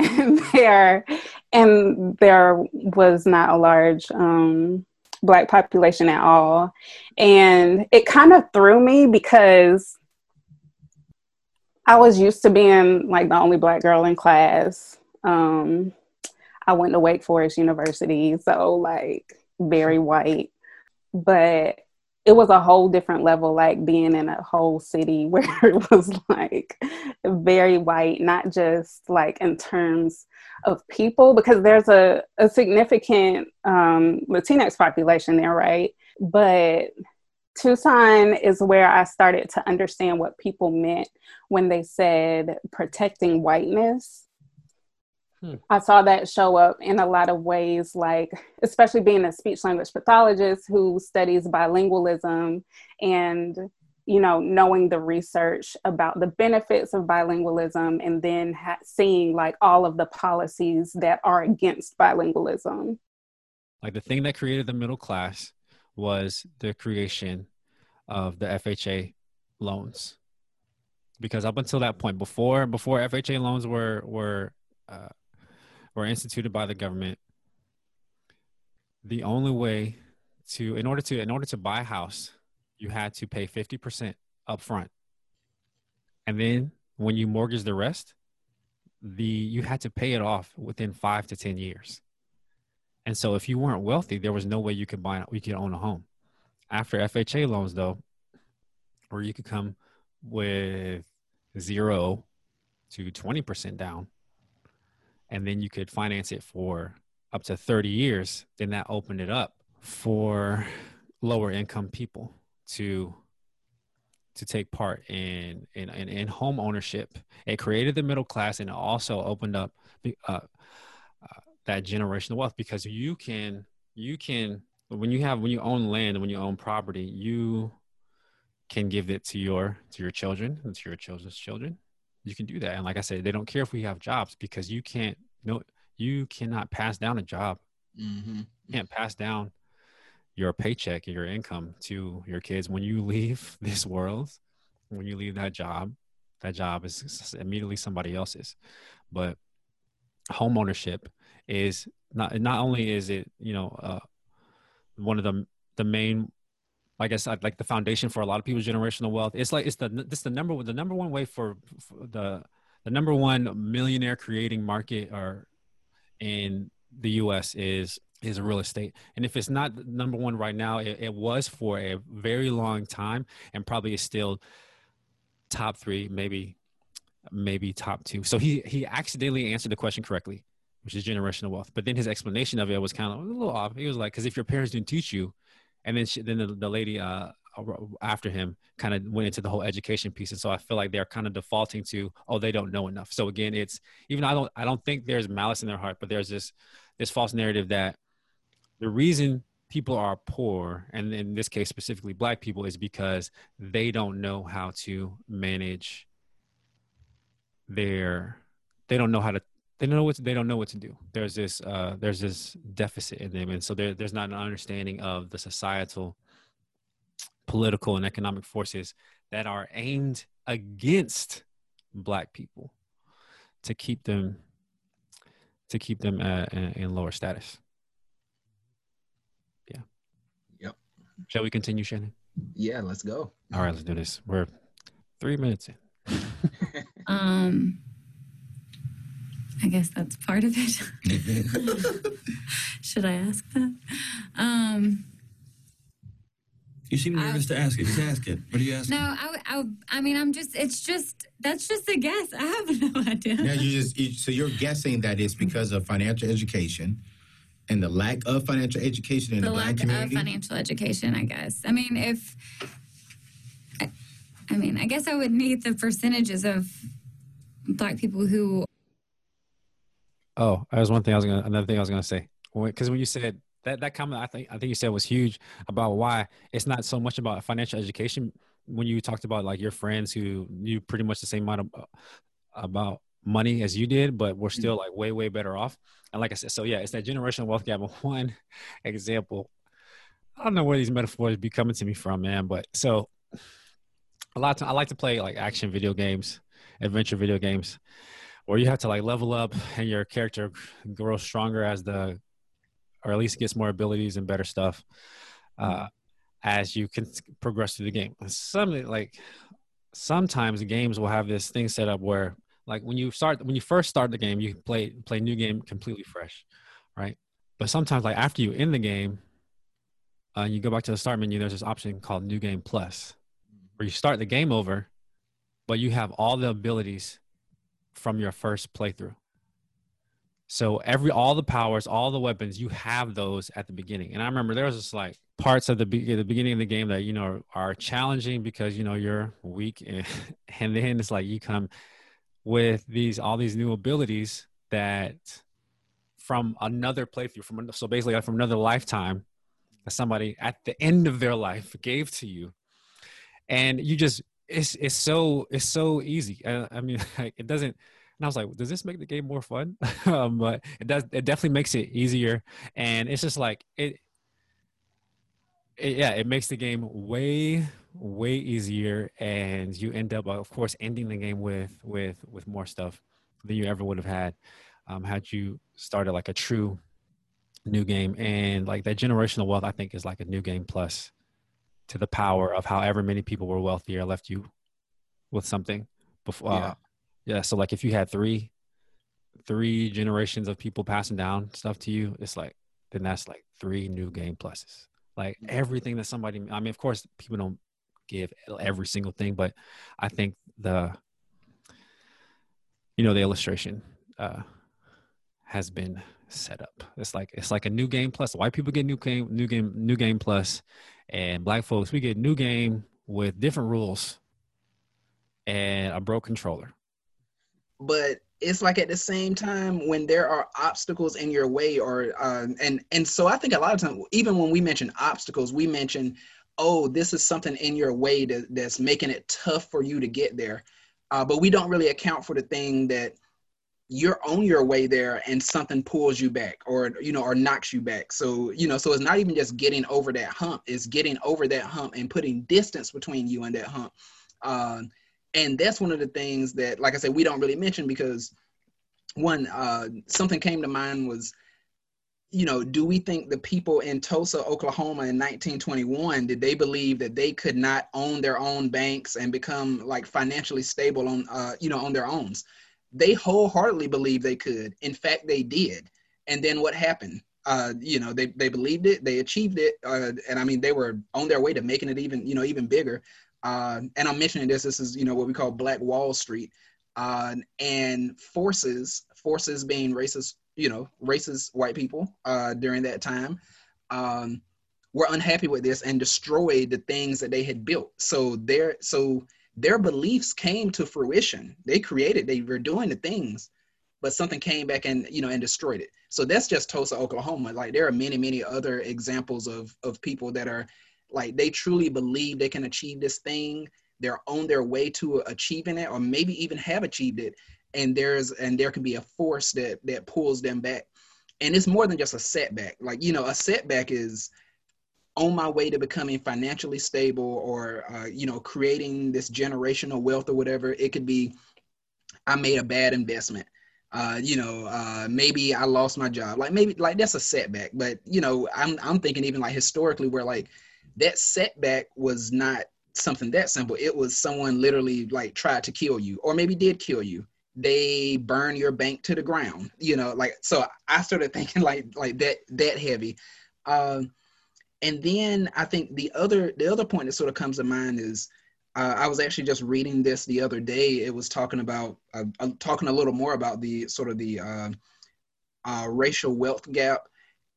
And there and there was not a large um, black population at all. And it kind of threw me because i was used to being like the only black girl in class. Um, i went to wake forest university so like very white. But it was a whole different level like being in a whole city where it was like very white not just like in terms of people because there's a, a significant um, latinx population there right? But tucson is where i started to understand what people meant when they said protecting whiteness Hmm. I saw that show up in a lot of ways, like especially being a speech language pathologist who studies bilingualism and you know knowing the research about the benefits of bilingualism and then ha- seeing like all of the policies that are against bilingualism like the thing that created the middle class was the creation of the FHA loans because up until that point before before FHA loans were were uh, were instituted by the government, the only way to in order to in order to buy a house, you had to pay 50% up front. And then when you mortgage the rest, the you had to pay it off within 5 to 10 years. And so if you weren't wealthy, there was no way you could buy you could own a home. After FHA loans though, or you could come with zero to 20% down and then you could finance it for up to 30 years then that opened it up for lower income people to to take part in in, in, in home ownership it created the middle class and it also opened up uh, that generational wealth because you can you can when you have when you own land and when you own property you can give it to your to your children and to your children's children. You can do that. And like i said they don't care if we have jobs because you can't no you cannot pass down a job. Mm-hmm. you can't pass down your paycheck and your income to your kids when you leave this world when you leave that job. That job is immediately somebody else's. But home ownership is not not only is it you know uh, one of the the main I said, like the foundation for a lot of people's generational wealth. It's like it's the this the number the number one way for, for the the number one millionaire creating market or in the U.S. is is real estate. And if it's not number one right now, it, it was for a very long time, and probably is still top three, maybe maybe top two. So he he accidentally answered the question correctly, which is generational wealth. But then his explanation of it was kind of a little off. He was like, because if your parents didn't teach you and then she, then the, the lady uh, after him kind of went into the whole education piece and so i feel like they're kind of defaulting to oh they don't know enough so again it's even i don't i don't think there's malice in their heart but there's this this false narrative that the reason people are poor and in this case specifically black people is because they don't know how to manage their they don't know how to they don't know what to, they don't know what to do. There's this uh, there's this deficit in them, and so there, there's not an understanding of the societal, political, and economic forces that are aimed against Black people to keep them to keep them uh, in, in lower status. Yeah. Yep. Shall we continue, Shannon? Yeah, let's go. All right, let's do this. We're three minutes in. Um, I guess that's part of it. Should I ask that? Um, You seem nervous to ask it. Just ask it. What are you asking? no, I, I, I mean, I'm just, it's just, that's just a guess. I have no idea. Yeah, you just you, so you're guessing that it's because of financial education and the lack of financial education in the, the black lack of community. financial education, I guess. I mean, if, I, I mean, I guess I would need the percentages of black people who Oh, that was one thing I was gonna another thing I was gonna say. Because when you said that that comment, I think I think you said was huge about why it's not so much about financial education. When you talked about like your friends who knew pretty much the same amount of, uh, about money as you did, but were still mm-hmm. like way way better off. And like I said, so yeah, it's that generational wealth gap. One example. I don't know where these metaphors be coming to me from, man. But so a lot of time, I like to play like action video games, adventure video games where you have to like level up and your character grows stronger as the or at least gets more abilities and better stuff uh as you can progress through the game. Some like sometimes games will have this thing set up where like when you start when you first start the game you play play new game completely fresh right? But sometimes like after you in the game uh, you go back to the start menu there's this option called new game plus where you start the game over but you have all the abilities from your first playthrough. So every all the powers, all the weapons, you have those at the beginning. And I remember there was just like parts of the be- the beginning of the game that you know are challenging because you know you're weak, and, and then it's like you come with these all these new abilities that from another playthrough from so basically like from another lifetime that somebody at the end of their life gave to you, and you just it's it's so it's so easy. I, I mean, like, it doesn't. And I was like, does this make the game more fun? um, but it does. It definitely makes it easier, and it's just like it, it. Yeah, it makes the game way way easier, and you end up, of course, ending the game with with with more stuff than you ever would have had um, had you started like a true new game. And like that generational wealth, I think, is like a new game plus to the power of however many people were wealthier left you with something before Yeah. uh, yeah so like if you had three three generations of people passing down stuff to you it's like then that's like three new game pluses. Like everything that somebody, I mean, of course, people don't give every single thing, but I think the, you know, the illustration uh, has been set up. It's like it's like a new game plus. White people get new game, new game, new game plus, and black folks we get new game with different rules and a broke controller. But it's like at the same time when there are obstacles in your way or uh, and and so i think a lot of times even when we mention obstacles we mention oh this is something in your way that, that's making it tough for you to get there uh, but we don't really account for the thing that you're on your way there and something pulls you back or you know or knocks you back. So you know so it's not even just getting over that hump it's getting over that hump and putting distance between you and that hump. Uh, and that's one of the things that like i said we don't really mention because one uh, something came to mind was you know do we think the people in tulsa oklahoma in 1921 did they believe that they could not own their own banks and become like financially stable on uh, you know on their own they wholeheartedly believed they could in fact they did and then what happened uh, you know they, they believed it they achieved it uh, and i mean they were on their way to making it even you know even bigger uh, and I'm mentioning this. This is you know what we call Black Wall Street, uh, and forces forces being racist, you know, racist white people uh, during that time. Um, were unhappy with this and destroyed the things that they had built. So there, so their beliefs came to fruition. They created, they were doing the things, but something came back and you know and destroyed it. So that's just Tulsa, Oklahoma. Like there are many, many other examples of of people that are like they truly believe they can achieve this thing they're on their way to achieving it or maybe even have achieved it and there's and there can be a force that that pulls them back and it's more than just a setback like you know a setback is on my way to becoming financially stable or uh, you know creating this generational wealth or whatever it could be i made a bad investment uh, you know, uh, maybe I lost my job. Like maybe like that's a setback. But you know, I'm I'm thinking even like historically where like that setback was not something that simple. It was someone literally like tried to kill you or maybe did kill you. They burn your bank to the ground, you know, like so I started thinking like like that that heavy. Um and then I think the other the other point that sort of comes to mind is uh, I was actually just reading this the other day. It was talking about uh, uh talking a little more about the sort of the uh, uh, racial wealth gap,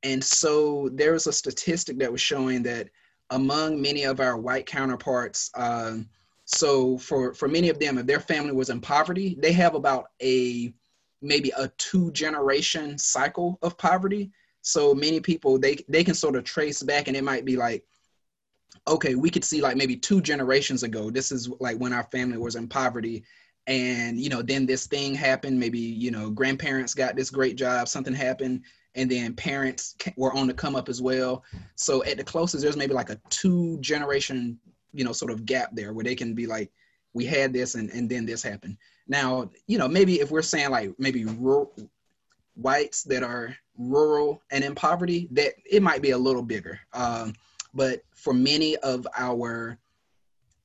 and so there was a statistic that was showing that among many of our white counterparts. Um, so for for many of them, if their family was in poverty, they have about a maybe a two generation cycle of poverty. So many people they they can sort of trace back, and it might be like, okay, we could see like maybe two generations ago. This is like when our family was in poverty, and you know then this thing happened. Maybe you know grandparents got this great job, something happened and then parents were on the come up as well. So at the closest, there's maybe like a two generation, you know, sort of gap there where they can be like, we had this and, and then this happened. Now, you know, maybe if we're saying like maybe rural, whites that are rural and in poverty, that it might be a little bigger. Um, but for many of our,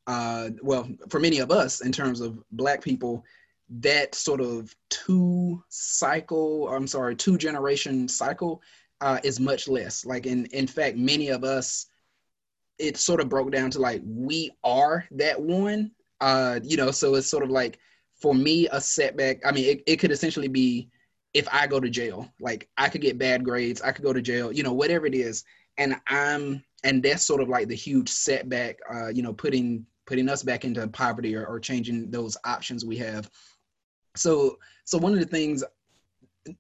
uh, well, for many of us in terms of black people, that sort of two cycle, I'm sorry, two generation cycle uh, is much less. Like in in fact, many of us, it sort of broke down to like we are that one. Uh, you know, so it's sort of like for me a setback. I mean, it, it could essentially be if I go to jail. Like I could get bad grades, I could go to jail. You know, whatever it is, and I'm and that's sort of like the huge setback. Uh, you know, putting putting us back into poverty or, or changing those options we have so so one of the things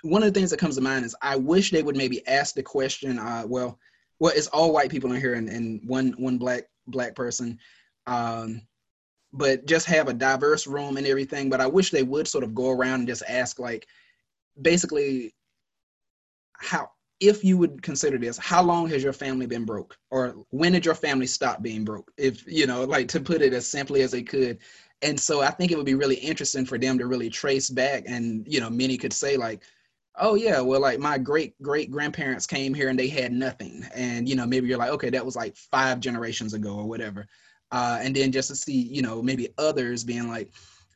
one of the things that comes to mind is I wish they would maybe ask the question. Uh, well, well, it's all white people in here and, and one one black black person, um, but just have a diverse room and everything. But I wish they would sort of go around and just ask like, basically, how if you would consider this, how long has your family been broke, or when did your family stop being broke? If you know, like to put it as simply as they could, and so i think it would be really interesting for them to really trace back and you know many could say like oh yeah well like my great great grandparents came here and they had nothing. And you know maybe you're like okay that was like five generations ago or whatever. Uh, and then just to see you know maybe others being like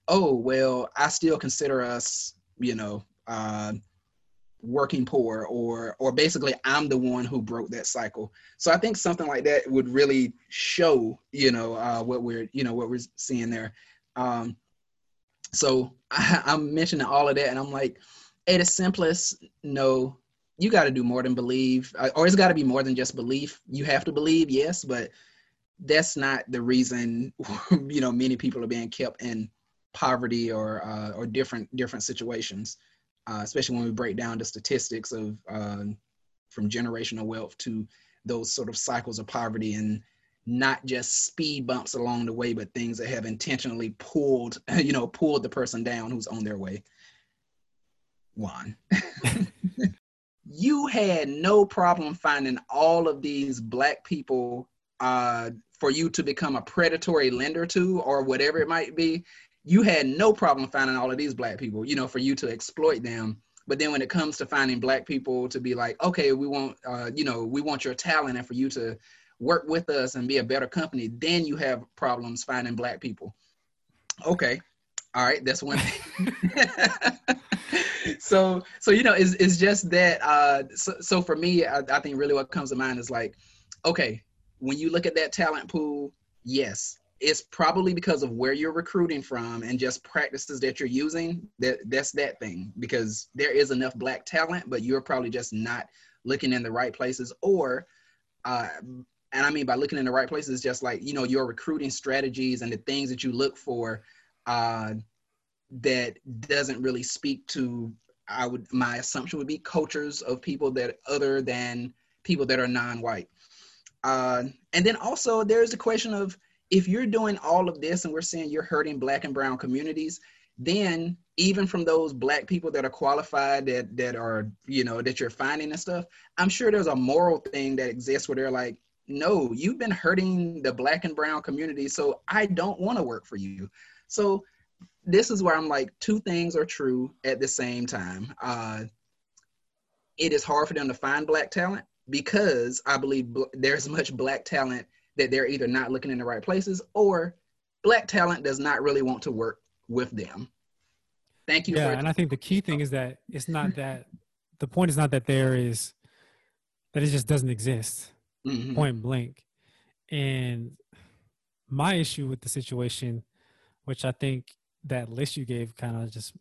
oh well i still consider us you know uh, working poor or or basically i'm the one who broke that cycle. So i think something like that would really show you know uh, what we're you know what we're seeing there. Um, so I, i'm mentioning all of that and i'm like at the simplest no you got to do more than believe uh, or it's got to be more than just belief. You have to believe yes but that's not the reason you know many people are being kept in poverty or uh, or different different situations uh, especially when we break down the statistics of uh, from generational wealth to those sort of cycles of poverty and not just speed bumps along the way, but things that have intentionally pulled, you know, pulled the person down who's on their way. Juan, you had no problem finding all of these black people uh, for you to become a predatory lender to, or whatever it might be you had no problem finding all of these black people, you know, for you to exploit them. But then when it comes to finding black people to be like, okay, we want, uh, you know, we want your talent and for you to work with us and be a better company, then you have problems finding black people. Okay. All right. That's one so, so, you know, it's, it's just that, uh, so, so for me, I, I think really what comes to mind is like, okay, when you look at that talent pool, yes, it's probably because of where you're recruiting from and just practices that you're using that that's that thing because there is enough black talent but you're probably just not looking in the right places or uh, and i mean by looking in the right places just like you know your recruiting strategies and the things that you look for uh, that doesn't really speak to i would my assumption would be cultures of people that other than people that are non-white. Uh, and then also there's a question of if you're doing all of this and we're saying you're hurting black and brown communities then even from those black people that are qualified that that are you know that you're finding and stuff i'm sure there's a moral thing that exists where they're like no you've been hurting the black and brown community so i don't want to work for you. So this is where i'm like two things are true at the same time. Uh, it is hard for them to find black talent because i believe bl- there's much black talent that they're either not looking in the right places or black talent does not really want to work with them. Thank you. Yeah, and I think the key thing is that it's not that the point is not that there is that it just doesn't exist mm-hmm. point blank. And my issue with the situation, which I think that list you gave kind of just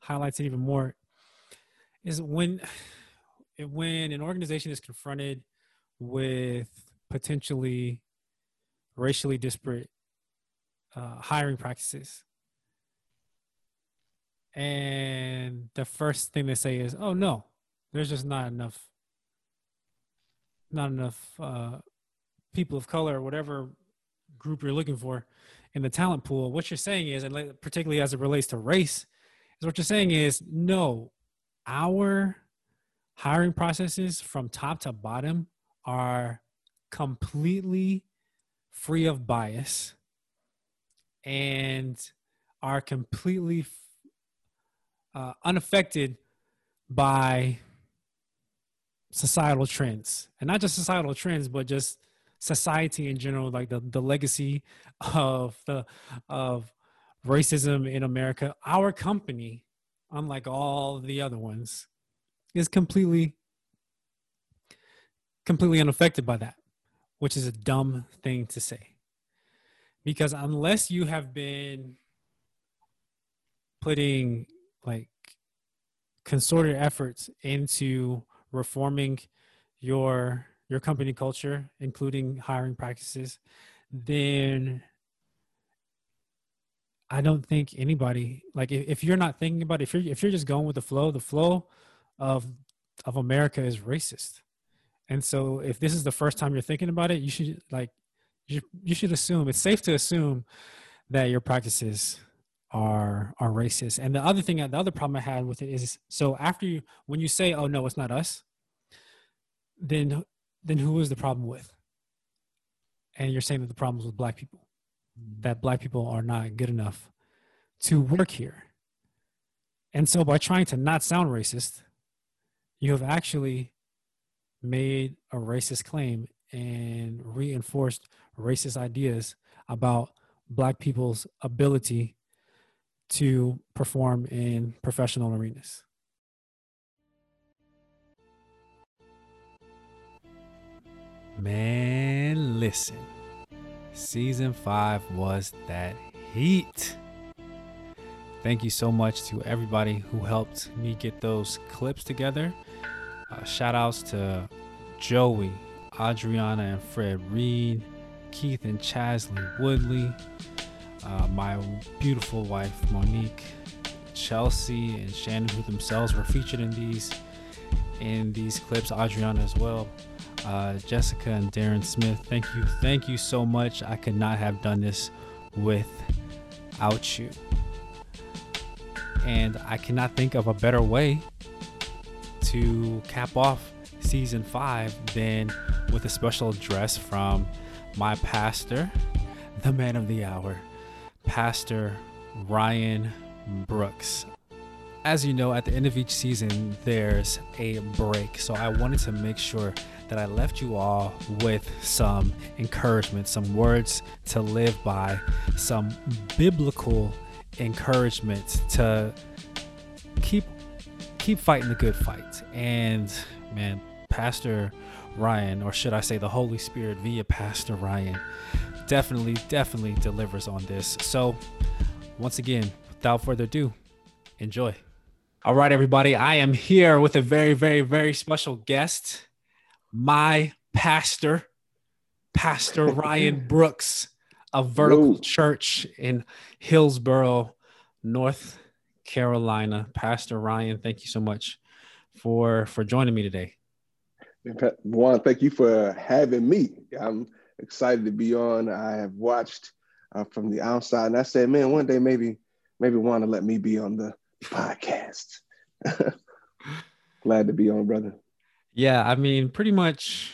highlights it even more, is when when an organization is confronted with potentially racially disparate uh, hiring practices. And the first thing they say is, "Oh no, there's just not enough, not enough uh, people of color, or whatever group you're looking for in the talent pool." What you're saying is, and particularly as it relates to race, is what you're saying is, no, our hiring processes from top to bottom are completely free of bias and are completely uh, unaffected by societal trends. And not just societal trends but just society in general like the, the legacy of the of racism in america. Our company unlike all the other ones is completely completely unaffected by that which is a dumb thing to say. Because unless you have been putting like concerted efforts into reforming your your company culture, including hiring practices, then I don't think anybody like if, if you're not thinking about it, if you're if you're just going with the flow, the flow of of America is racist. And so if this is the first time you're thinking about it, you should like you, you should assume it's safe to assume that your practices are are racist. And the other thing the other problem I had with it is so after you when you say, "Oh no, it's not us," then then who is the problem with? And you're saying that the problem is with black people. Mm-hmm. That black people are not good enough to work here. And so by trying to not sound racist, you have actually made a racist claim and reinforced racist ideas about black people's ability to perform in professional arenas. Man, listen. Season 5 was that heat. Thank you so much to everybody who helped me get those clips together. Uh, shout outs to Joey, Adriana, and Fred Reed, Keith and Chasley Woodley, uh, my beautiful wife Monique, Chelsea, and Shannon, who themselves were featured in these in these clips. Adriana as well. Uh, Jessica and Darren Smith, thank you, thank you so much. I could not have done this without you, and I cannot think of a better way to cap off season five then with a special address from my pastor, the man of the hour, Pastor Ryan Brooks. As you know, at the end of each season, there's a break. So I wanted to make sure that I left you all with some encouragement, some words to live by, some biblical encouragement to keep keep fighting the good fight. And man, Pastor Ryan, or should I say the Holy Spirit via Pastor Ryan, definitely, definitely delivers on this. So, once again, without further ado, enjoy. All right, everybody, I am here with a very, very, very special guest, my pastor, Pastor Ryan Brooks of Vertical Church in Hillsborough, North Carolina. Pastor Ryan, thank you so much for for joining me today. Juan, thank you for having me. I'm excited to be on. I have watched uh, from the outside, and I said, man, one day maybe maybe want to let me be on the podcast. Glad to be on, brother. Yeah, I mean, pretty much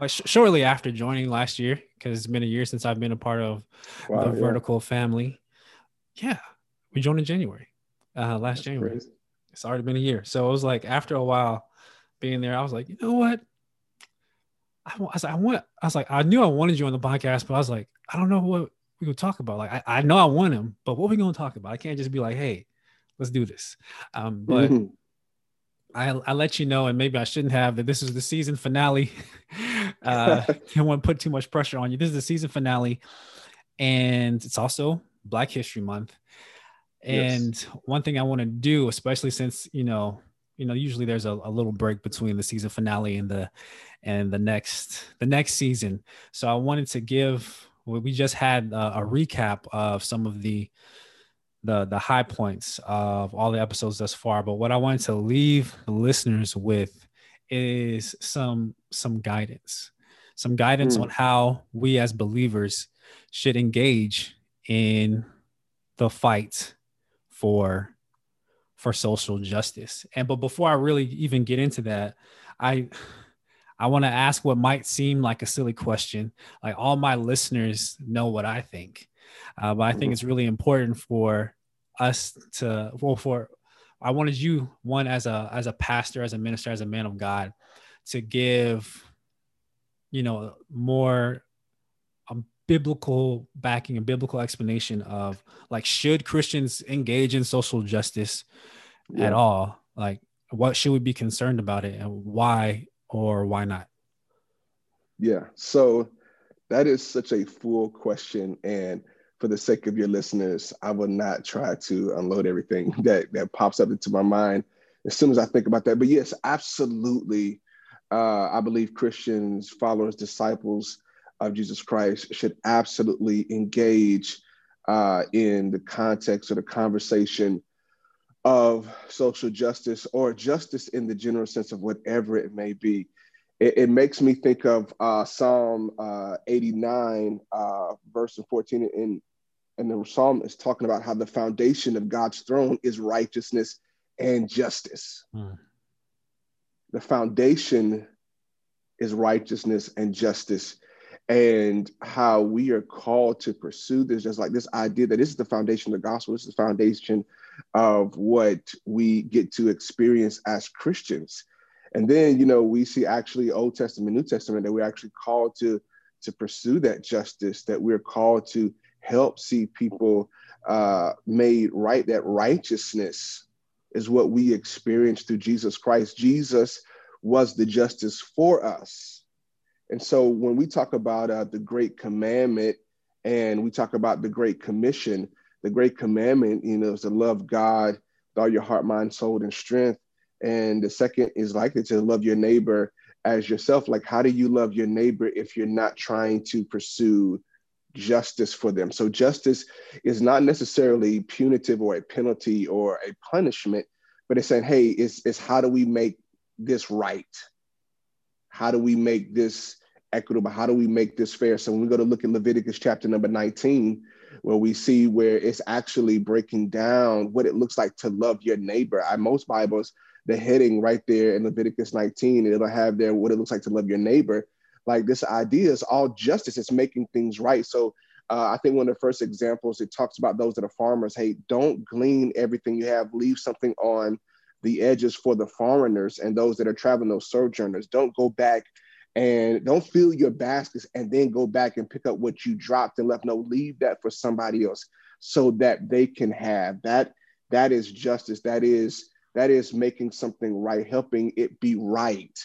like sh- shortly after joining last year, because it's been a year since I've been a part of Wow, the yeah. Vertical family. Yeah, we joined in January, uh, last January. crazy. It's already been a year, so it was like after a while being there, I was like, you know what? I, I was like, I want. I was like, I knew I wanted you on the podcast, but I was like, I don't know what we could talk about. Like, I, I know I want him, but what we gonna talk about? I can't just be like, hey, let's do this. Um, but Mhm. I, I let you know, and maybe I shouldn't have that. This is the season finale. uh, I want to put too much pressure on you. This is the season finale, and it's also Black History Month. Yes. And one thing I want to do, especially since you know, you know, usually there's a, a little break between the season finale and the and the next the next season. So I wanted to give. Well, we just had a, a recap of some of the the the high points of all the episodes thus far but what i wanted to leave the listeners with is some some guidance some guidance Hmm. on how we as believers should engage in the fight for for social justice. And but before i really even get into that i i want to ask what might seem like a silly question. Like all my listeners know what i think. Uh, but I think it's really important for us to well for I wanted you one as a as a pastor, as a minister, as a man of God, to give you know more biblical backing, a biblical explanation of like should Christians engage in social justice Yeah. at all? Like what should we be concerned about it and why or why not? Yeah. So that is such a full question. And for the sake of your listeners, I will not try to unload everything that, that pops up into my mind as soon as I think about that. But yes, absolutely. Uh, I believe Christians, followers, disciples of Jesus Christ should absolutely engage uh, in the context of the conversation of social justice or justice in the general sense of whatever it may be it, it makes me think of uh, Psalm uh, 89, uh, verse 14. And, and the psalm is talking about how the foundation of God's throne is righteousness and justice. Hmm. The foundation is righteousness and justice. And how we are called to pursue this, just like this idea that this is the foundation of the gospel, this is the foundation of what we get to experience as Christians. And then, you know, we see actually Old Testament, New Testament that we're actually called to to pursue that justice, that we're called to help see people uh, made right. That righteousness is what we experience through Jesus Christ. Jesus was the justice for us. And so when we talk about uh, the Great Commandment and we talk about the Great Commission, the Great Commandment, you know, is to love God with all your heart, mind, soul, and strength. And the second is likely to love your neighbor as yourself. Like, how do you love your neighbor if you're not trying to pursue justice for them? So, justice is not necessarily punitive or a penalty or a punishment, but it's saying, hey, it's, it's how do we make this right? How do we make this equitable? How do we make this fair? So, when we go to look at Leviticus chapter number 19, where we see where it's actually breaking down what it looks like to love your neighbor. I, most Bibles the heading right there in Leviticus 19, it'll have there what it looks like to love your neighbor. Like this idea is all justice, it's making things right. So uh, I think one of the first examples it talks about those that are farmers. Hey, don't glean everything you have. Leave something on the edges for the foreigners and those that are traveling, those sojourners. Don't go back and don't fill your baskets and then go back and pick up what you dropped and left. No, leave that for somebody else so that they can have that. That is justice. That is that is making something right, helping it be right.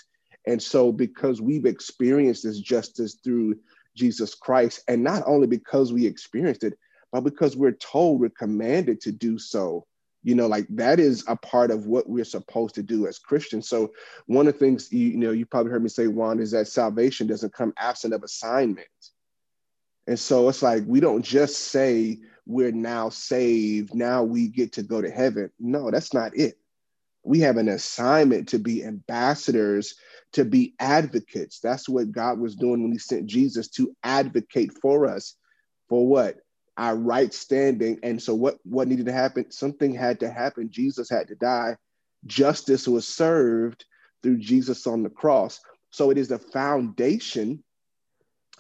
And so, because we've experienced this justice through Jesus Christ, and not only because we experienced it, but because we're told, we're commanded to do so. You know, like that is a part of what we're supposed to do as Christians. So, one of the things you, you know, you probably heard me say, Juan, is that salvation doesn't come absent of assignment. And so it's like we don't just say we're now saved, now we get to go to heaven. No, that's not it we have an assignment to be ambassadors, to be advocates. That's what God was doing when He sent Jesus to advocate for us. For what? Our right standing. And so, what, what needed to happen? Something had to happen. Jesus had to die. Justice was served through Jesus on the cross. So, it is the foundation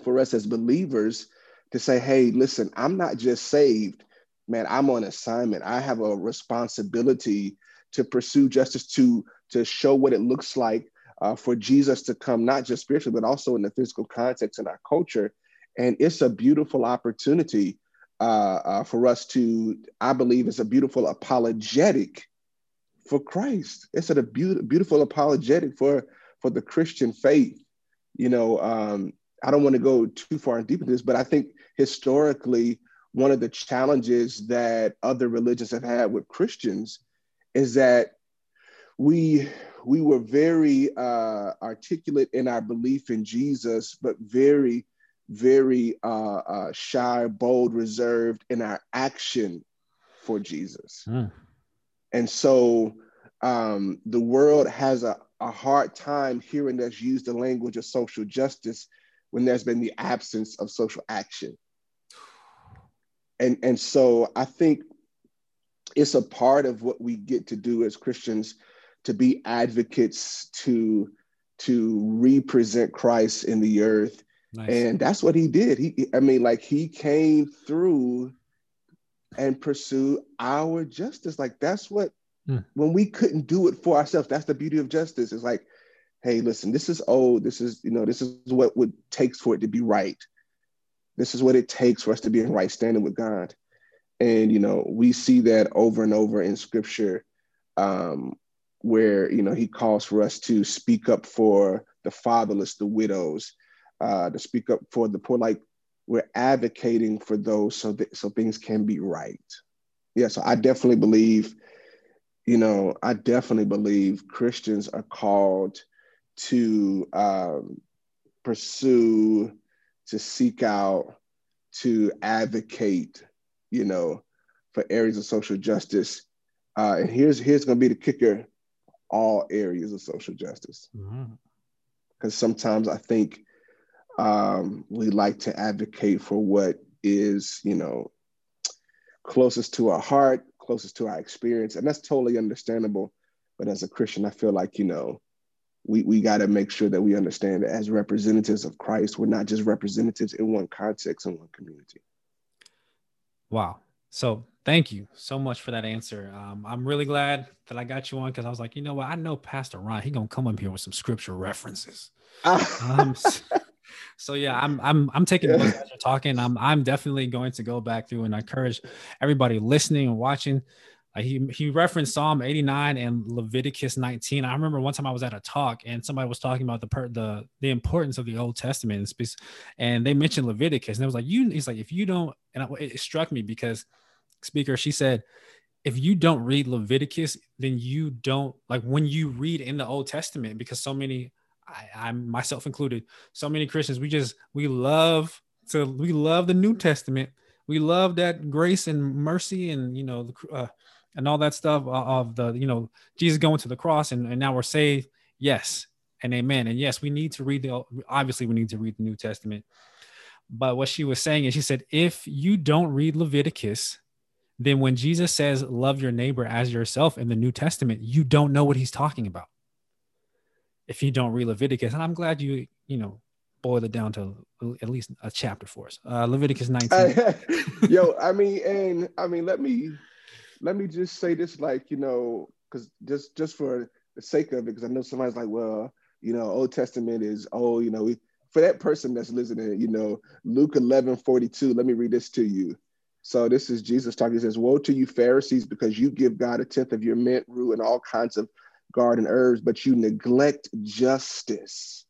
for us as believers to say, hey, listen, I'm not just saved, man, I'm on assignment. I have a responsibility to pursue justice, to to show what it looks like uh, for Jesus to come, not just spiritually, but also in the physical context in our culture. And it's a beautiful opportunity uh, uh, for us to, I believe, it's a beautiful apologetic for Christ. It's a beautiful apologetic for for the Christian faith. You know, um, I don't want to go too far and deep into this, but I think historically, one of the challenges that other religions have had with Christians is that we we were very uh, articulate in our belief in Jesus, but very very uh, uh, shy, bold, reserved in our action for Jesus. Mm. And so um, the world has a, a hard time hearing us use the language of social justice when there's been the absence of social action. And, and so I think it's a part of what we get to do as Christians to be advocates to to represent Christ in the earth. Nice. And that's what he did. He I mean like he came through and pursued our justice. Like that's what hmm. when we couldn't do it for ourselves, that's the beauty of justice. It's like, hey, listen, this is old. This is, you know, this is what it takes for it to be right. This is what it takes for us to be in right standing with God. And, you know, we see that over and over in scripture um, where, you know, he calls for us to speak up for the fatherless, the widows, uh, to speak up for the poor. Like we're advocating for those so that so things can be right. Yeah, so I definitely believe, you know, I definitely believe Christians are called to um, pursue, to seek out, to advocate you know, for areas of social justice. Uh, and here's here's going to be the kicker: all areas of social justice. Because mm-hmm. sometimes I think um, we like to advocate for what is, you know, closest to our heart, closest to our experience, and that's totally understandable. But as a Christian, I feel like you know, we we got to make sure that we understand that as representatives of Christ, we're not just representatives in one context in one community. Wow. So thank you so much for that answer. Um, I'm really glad that I got you on because I was like, you know what? I know Pastor Ron. He gonna come up here with some scripture references. um, so, so, yeah, I'm I'm I'm taking yeah. notes as you're talking. I'm I'm definitely going to go back through and encourage everybody listening and watching. Like he he referenced Psalm 89 and Leviticus 19. I remember one time I was at a talk and somebody was talking about the per, the the importance of the Old Testament and, and they mentioned Leviticus and it was like you. He's like if you don't, and it struck me because speaker she said if you don't read Leviticus, then you don't like when you read in the Old Testament because so many I, I'm myself included, so many Christians we just we love to we love the New Testament. We love that grace and mercy and you know the uh, and all that stuff of the you know jesus going to the cross and, and now we're saved. Yes and amen. And yes we need to read the obviously we need to read the new testament. But what she was saying is she said if you don't read leviticus then when jesus says love your neighbor as yourself in the new testament you don't know what he's talking about if you don't read leviticus and i'm glad you you know boiled it down to at least a chapter for us uh, leviticus 19 yo i mean and i mean let me let me just say this, like you know, because just just for the sake of it, because I know somebody's like, well, you know, Old Testament is oh, you know, we, for that person that's listening, you know, Luke 11, 42, let me read this to you. So this is Jesus talking. He says, Woe to you, Pharisees, because you give God a tenth of your mint, rue, and all kinds of garden herbs, but you neglect justice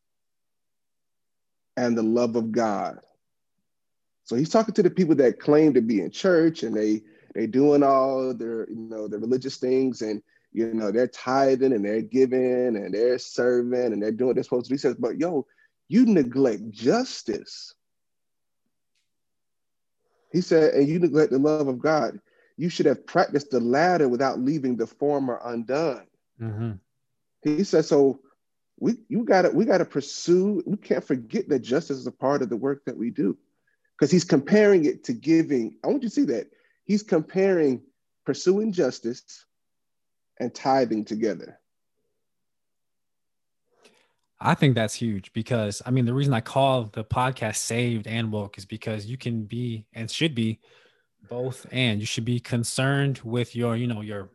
and the love of God. So he's talking to the people that claim to be in church and they they're doing all their, you know, the religious things and, you know, they're tithing and they're giving and they're serving and they're doing what they're supposed to do. He says, but yo, you neglect justice. He said, and you neglect the love of God. You should have practiced the latter without leaving the former undone. Mm-hmm. He said, so we you gotta we gotta pursue, we can't forget that justice is a part of the work that we do. Because he's comparing it to giving. I want you to see that he's comparing pursuing justice and tithing together. I think that's huge because I mean the reason I call the podcast saved and woke is because you can be and should be both and you should be concerned with your you know your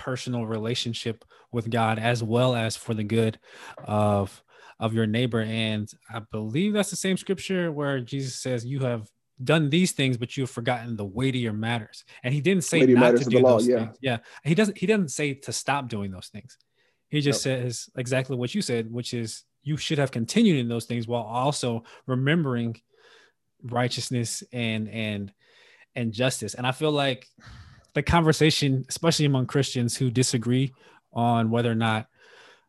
personal relationship with God as well as for the good of of your neighbor and I believe that's the same scripture where Jesus says you have done these things, but you've forgotten the weightier matters. And he didn't say not to do those yeah. things. Yeah. He doesn't he doesn't say to stop doing those things. He just nope. says exactly what you said, which is you should have continued in those things while also remembering righteousness and and and justice. And I feel like the conversation, especially among Christians who disagree on whether or not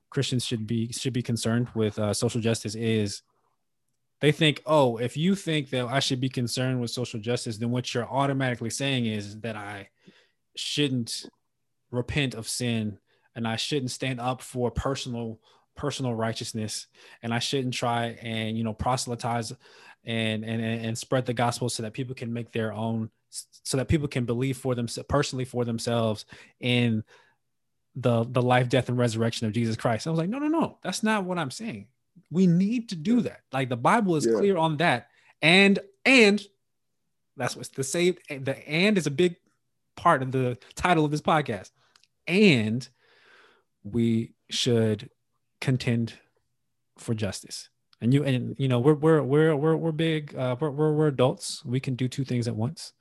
Christians should be should be concerned with uh, social justice, is they think, oh, if you think that I should be concerned with social justice, then what you're automatically saying is that I shouldn't repent of sin and I shouldn't stand up for personal personal righteousness. And I shouldn't try and you know proselytize and and and spread the gospel so that people can make their own so that people can believe for them personally for themselves in the the life death and resurrection of Jesus Christ. I was like no no no that's not what I'm saying. We need to do that. Like the Bible is yeah. clear on that. And and that's what's the saved. The and is a big part of the title of this podcast. And we should contend for justice. And you and you know we're we're we're we're we're big. Uh, we're, we're we're adults. We can do two things at once.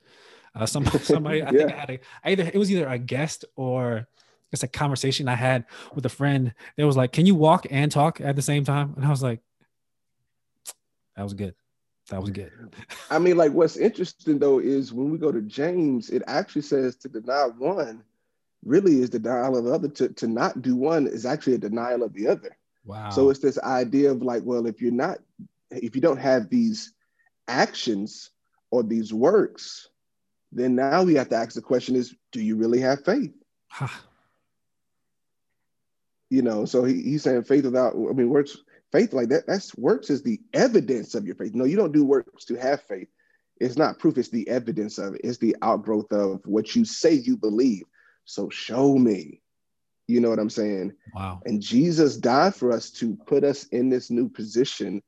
Uh, some somebody I yeah. think I had a either it was either a guest or it's a conversation I had with a friend. that was like, "Can you walk and talk at the same time?" And I was like, "That was good. That was good." I mean, like, what's interesting though is when we go to James, it actually says to deny one really is denial of the other. To to not do one is actually a denial of the other. Wow. So it's this idea of like, well, if you're not, if you don't have these actions or these works, then now we have to ask the question: Is do you really have faith? you know so he, he's saying faith without i mean works faith like that that's works is the evidence of your faith. No you don't do works to have faith. It's not proof it's the evidence of it. It's the outgrowth of what you say you believe. So show me you know what i'm saying wow and jesus died for us to put us in this new position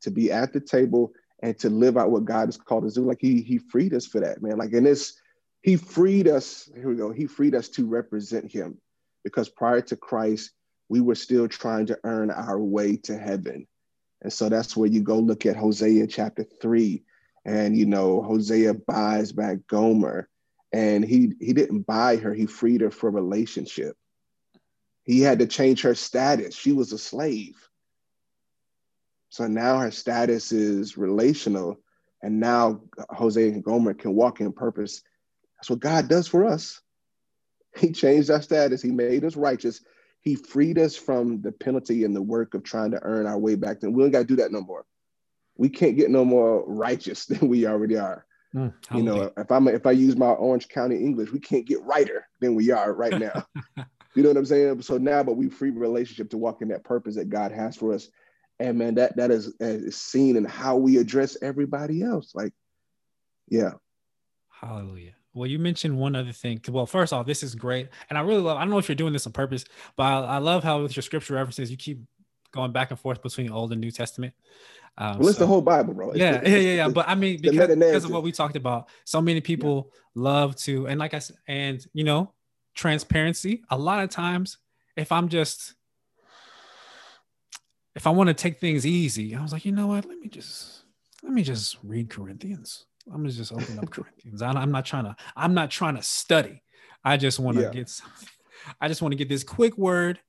to be at the table and to live out what god has called us to do like he he freed us for that man like in this he freed us here we go he freed us to represent him because prior to christ we were still trying to earn our way to heaven. And so that's where you go look at Hosea chapter three. And, you know, Hosea buys back Gomer. and he he didn't buy her he freed her for relationship he had to change her status. She was a slave. So now her status is relational and now Hosea and gomer can walk in purpose. That's what god does for us. He changed our status. He made us righteous. He freed us from the penalty and the work of trying to earn our way back. Then we don't got to do that no more. We can't get no more righteous than we already are. Mm, you know, if I'm if I use my Orange County English, we can't get righter than we are right now. you know what I'm saying? So now, but we free relationship to walk in that purpose that God has for us, and man, that that is, is seen in how we address everybody else. Like, yeah, Hallelujah. Well, you mentioned one other thing. Well, first off, this is great. And I really love, I don't know if you're doing this on purpose, but I, I love how with your scripture references, you keep going back and forth between Old and New Testament. Um, well, it's so- the whole Bible, bro. It's yeah, yeah, yeah, yeah. But I mean, because, because of what we talked about, so many people love to, and like I said, and you know, transparency. A lot of times, if I'm just, if I want to take things easy, I was like, you know what? Let me just, let me just read Corinthians. I'm gonna just open up Corinthians. I, I'm not trying to, I'm not trying to study. I just want to Yeah. get something. I just want to get this quick word.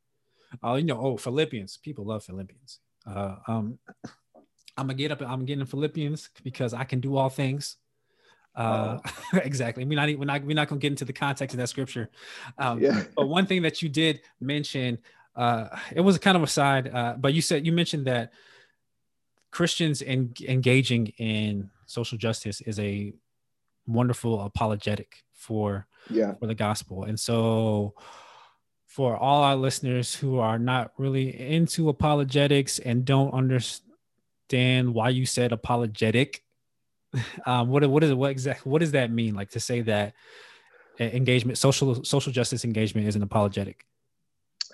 Uh, you know, oh, Philippians. People love Philippians. Uh, um, I'm gonna get up. I'm getting in Philippians because I can do all things. Uh, exactly. We're not, we're not, we're not gonna get into the context of that scripture. Um, Yeah. But one thing that you did mention, uh, it was kind of a side, uh, but you said you mentioned that Christians en- engaging in social justice is a wonderful apologetic for yeah, for the gospel. And so for all our listeners who are not really into apologetics and don't understand why you said apologetic, um, what what is what exactly what does that mean? Like to say that engagement, social social justice engagement is an apologetic.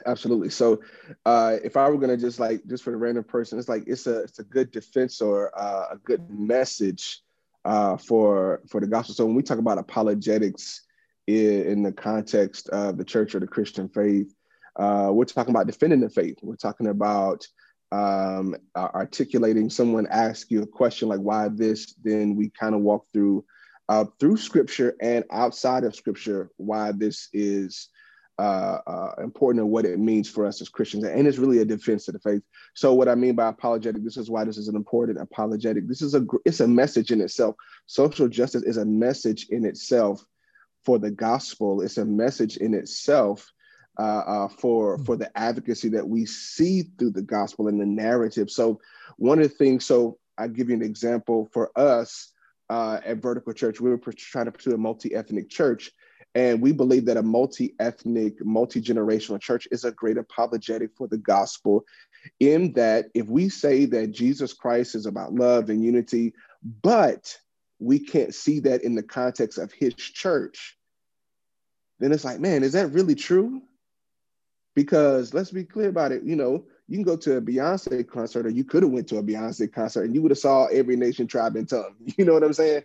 absolutely. So, uh, if I were gonna just like just for the random person, it's like it's a it's a good defense or uh, a good message uh, for for the gospel. So when we talk about apologetics in, in the context of the church or the Christian faith, uh, we're talking about defending the faith. We're talking about um, uh, articulating. Someone asks you a question like "Why this?" Then we kind of walk through uh, through Scripture and outside of Scripture why this is uh, uh, important and what it means for us as Christians. And it's really a defense of the faith. So what I mean by apologetic, this is why this is an important apologetic. This is a it's a message in itself. Social justice is a message in itself for the gospel. It's a message in itself uh, uh, for for the advocacy that we see through the gospel and the narrative. So one of the things. So I give you an example for us uh, at Vertical Church. We were trying to pursue a multi-ethnic church. And we believe that a multi ethnic, multi generational church is a great apologetic for the gospel, in that if we say that Jesus Christ is about love and unity, but we can't see that in the context of his church, then it's like, man, is that really true? Because let's be clear about it. You know, you can go to a Beyonce concert, or you could have went to a Beyonce concert, and you would have saw every nation, tribe, and tongue. You know what I'm saying?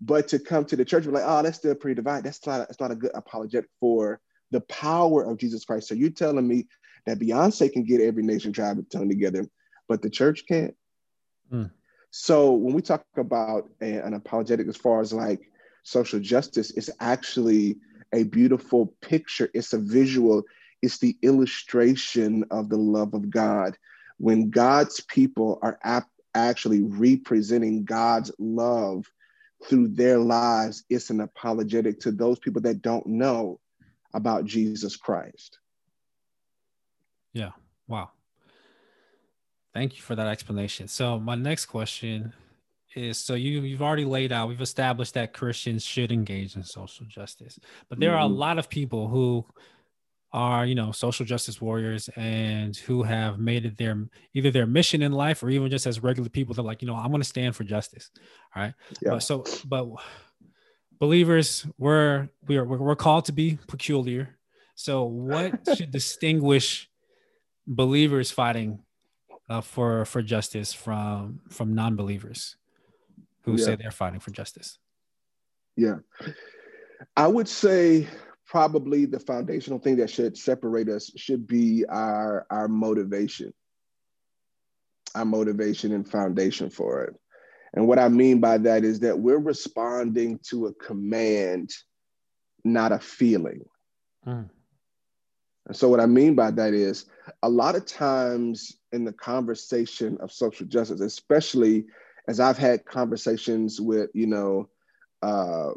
But to come to the church, we're like, oh, that's still pretty divided. That's not, that's not a good apologetic for the power of Jesus Christ. So you're telling me that Beyonce can get every nation, tribe, and tongue together, but the church can't? Mm. So when we talk about a- an apologetic as far as like social justice, it's actually a beautiful picture. It's a visual. It's the illustration of the love of God. When God's people are ap- actually representing God's love through their lives, it's an apologetic to those people that don't know about Jesus Christ. Yeah. Wow. Thank you for that explanation. So my next question is so you you've already laid out we've established that Christians should engage in social justice. But there are a Mhm. lot of people who are, you know, social justice warriors and who have made it their either their mission in life or even just as regular people they're like, you know, I'm going to stand for justice. All right? Yeah. But so but believers we're we're we're called to be peculiar. So what should distinguish believers fighting uh, for for justice from from non-believers who Yeah. say they're fighting for justice. Yeah. I would say probably the foundational thing that should separate us should be our our motivation. Our motivation and foundation for it. And what I mean by that is that we're responding to a command not a feeling. Mm. And so, what I mean by that is a lot of times in the conversation of social justice, especially as I've had conversations with, you know, uh,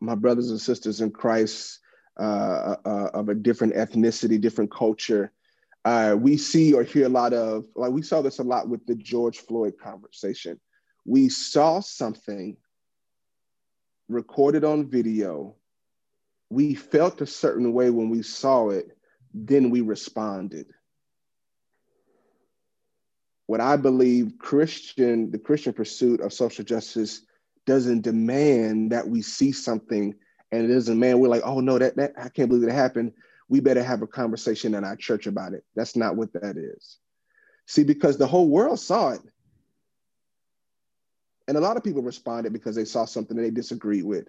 my brothers and sisters in Christ uh, uh, of a different ethnicity, different culture, uh, we see or hear a lot of, like we saw this a lot with the George Floyd conversation. We saw something recorded on video. We felt a certain way when we saw it, then we responded. What I believe Christian, the Christian pursuit of social justice doesn't demand that we see something and it doesn't man, we're like, oh no, that, that I can't believe it happened. We better have a conversation in our church about it. That's not what that is. See, because the whole world saw it. And a lot of people responded because they saw something that they disagreed with.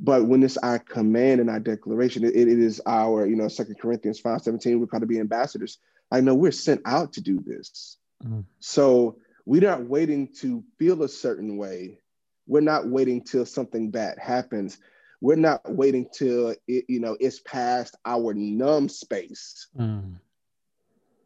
But when it's our command and our declaration, it, it is our, you know, Second Corinthians 5 17, we're called to be ambassadors. I know we're sent out to do this. Mm. So we're not waiting to feel a certain way. We're not waiting till something bad happens. We're not waiting till it, you know, it's past our numb space. Mm.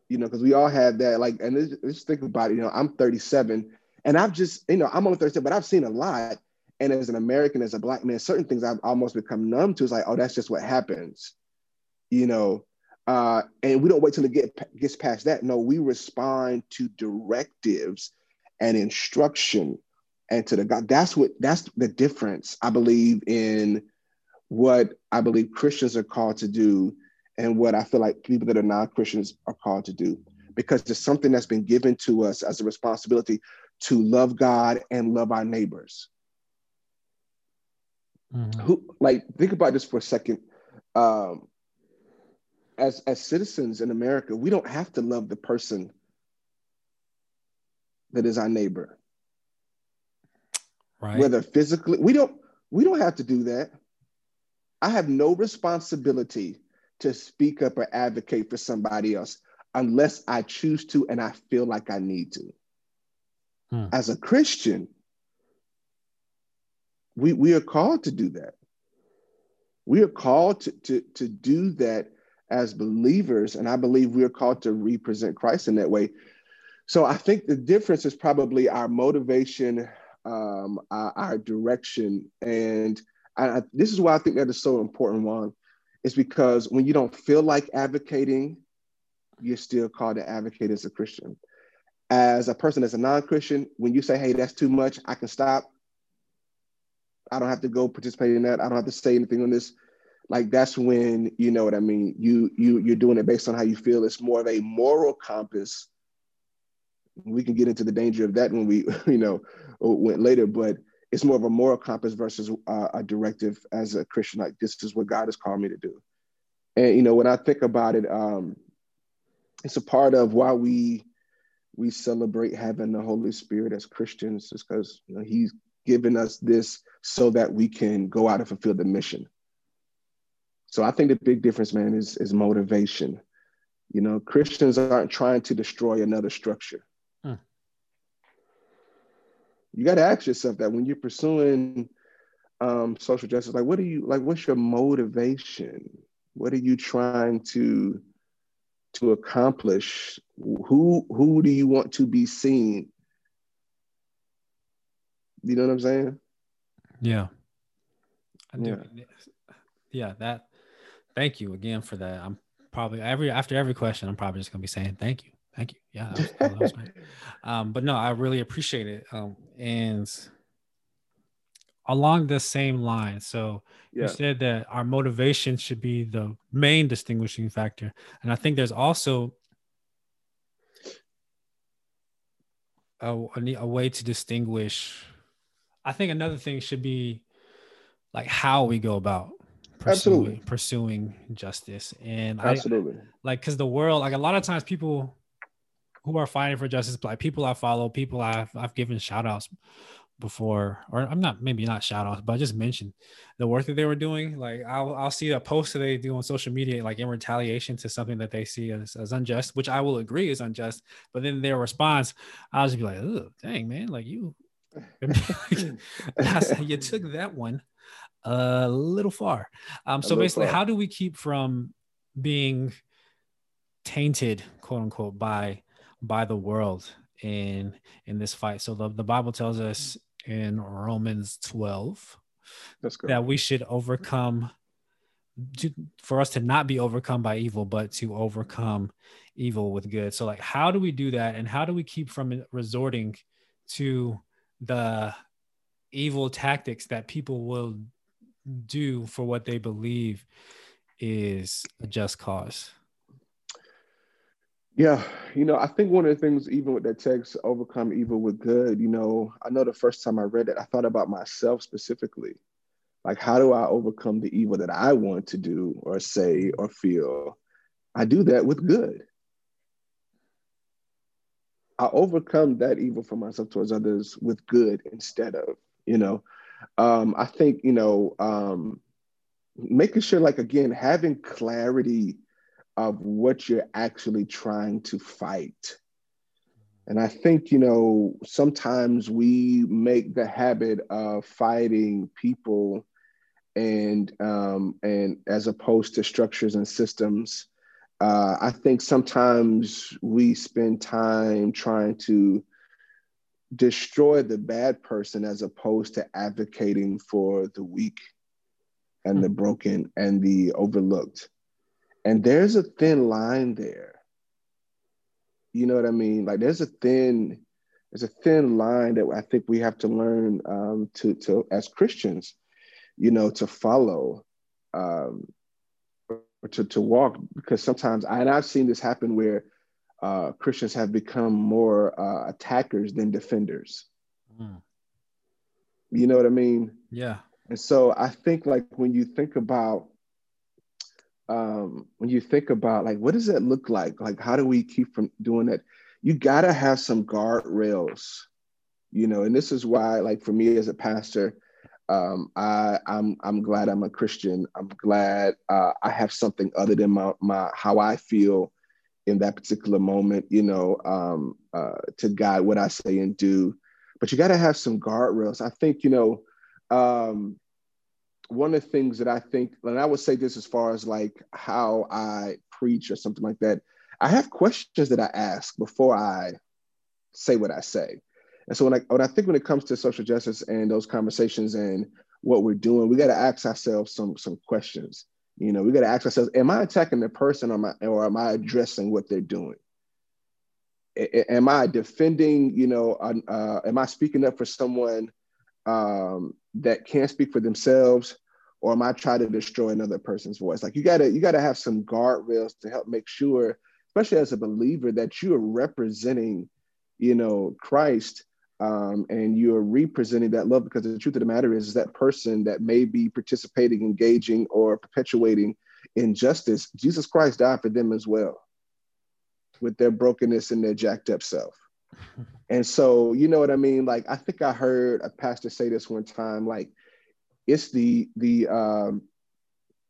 You know, because we all have that. Like, and let's, let's think about it. You know, I'm 37, and I've just, you know, I'm only 37, but I've seen a lot. And as an American, as a black man, certain things I've almost become numb to. It's like, oh, that's just what happens. You know, uh, and we don't wait till it get, gets past that. No, we respond to directives and instruction and to the God. That's what that's the difference, I believe, in what I believe Christians are called to do and what I feel like people that are non-Christians are called to do. Because there's something that's been given to us as a responsibility to love God and love our neighbors. Mhm. Who like think about this for a second. Um, as as citizens in America, we don't have to love the person that is our neighbor. Right. Whether physically, we don't we don't have to do that. I have no responsibility to speak up or advocate for somebody else unless I choose to and I feel like I need to. Hmm. As a Christian, we, we are called to do that. We are called to, to, to do that as believers, and I believe we are called to represent Christ in that way. So I think the difference is probably our motivation, um, our, our direction, and I, I- this is why I think that is so important. One, is because when you don't feel like advocating, you're still called to advocate as a Christian. As a person as a non-Christian, when you say, "Hey, that's too much," I can stop. I don't have to go participate in that. I don't have to say anything on this. Like that's when you know what I mean. You you you're doing it based on how you feel. It's more of a moral compass. We can get into the danger of that when we you know went later, but it's more of a moral compass versus uh, a directive as a Christian. Like this is what God has called me to do. And you know when I think about it, um, it's a part of why we we celebrate having the Holy Spirit as Christians, is because you know, He's given us this so that we can go out and fulfill the mission. So I think the big difference, man, is is motivation. You know, Christians aren't trying to destroy another structure. You got to ask yourself that when you're pursuing um, social justice, like, what are you like? What's your motivation? What are you trying to to accomplish? Who who do you want to be seen? You know what I'm saying? Yeah. I do. Yeah. Yeah. That. Thank you again for that. I'm probably every after every question, I'm probably just gonna be saying thank you, thank you. Yeah. That was, that was. Um, but no, I really appreciate it. Um, and along the same line, so Yeah. you said that our motivation should be the main distinguishing factor, and I think there's also a, a, way to distinguish. I think another thing should be like how we go about pursuing, pursuing justice, and I, Absolutely. like because the world like a lot of times people who are fighting for justice like people i follow people i've, I've given shout outs before or i'm not maybe not shout outs but i just mentioned the work that they were doing like i'll, I'll see a post that they do on social media like in retaliation to something that they see as, as unjust which i will agree is unjust but then their response i'll just be like oh dang man like you you took that one a little far. Um, so basically, far. how do we keep from being tainted, quote unquote, by by the world in in this fight? So the, the Bible tells us in Romans 12 Let's that we should overcome to, for us to not be overcome by evil, but to overcome evil with good. So, like, how do we do that, and how do we keep from resorting to the evil tactics that people will do for what they believe is a just cause? Yeah, you know, I think one of the things, even with that text, overcome evil with good, you know, I know the first time I read it, I thought about myself specifically. Like, how do I overcome the evil that I want to do or say or feel? I do that with good. I overcome that evil for myself towards others with good instead of, you know. Um, I think, you know, um, making sure, like, again, having clarity of what you're actually trying to fight. And I think, you know, sometimes we make the habit of fighting people and um, and as opposed to structures and systems. Uh, I think sometimes we spend time trying to destroy the bad person as opposed to advocating for the weak and the broken and the overlooked. And there's a thin line there. You know what I mean? Like there's a thin, there's a thin line that I think we have to learn um, to, to as Christians, you know, to follow, um, or to, to walk. Because sometimes, I, and I've seen this happen where uh, Christians have become more uh, attackers than defenders. Mm. You know what I mean? Yeah. And so I think like when you think about um, when you think about like what does that look like? Like how do we keep from doing that? You gotta have some guardrails, you know. And this is why, like for me as a pastor, um, I I'm I'm glad I'm a Christian. I'm glad uh, I have something other than my my how I feel in that particular moment, you know, um, uh, to guide what I say and do. But you got to have some guardrails. I think you know. Um, one of the things that I think, and I would say this as far as like how I preach or something like that, I have questions that I ask before I say what I say. And so when I when I think when it comes to social justice and those conversations and what we're doing, we got to ask ourselves some some questions. You know, we got to ask ourselves: Am I attacking the person, or am I, or am I addressing what they're doing? A- am I defending? You know, uh, am I speaking up for someone um, that can't speak for themselves, or am I trying to destroy another person's voice? Like you gotta you gotta have some guardrails to help make sure, especially as a believer, that you are representing, you know, Christ. Um, and you're representing that love because the truth of the matter is, is that person that may be participating, engaging, or perpetuating injustice, Jesus Christ died for them as well with their brokenness and their jacked up self. And so, you know what I mean? Like, I think I heard a pastor say this one time, like, it's the the um,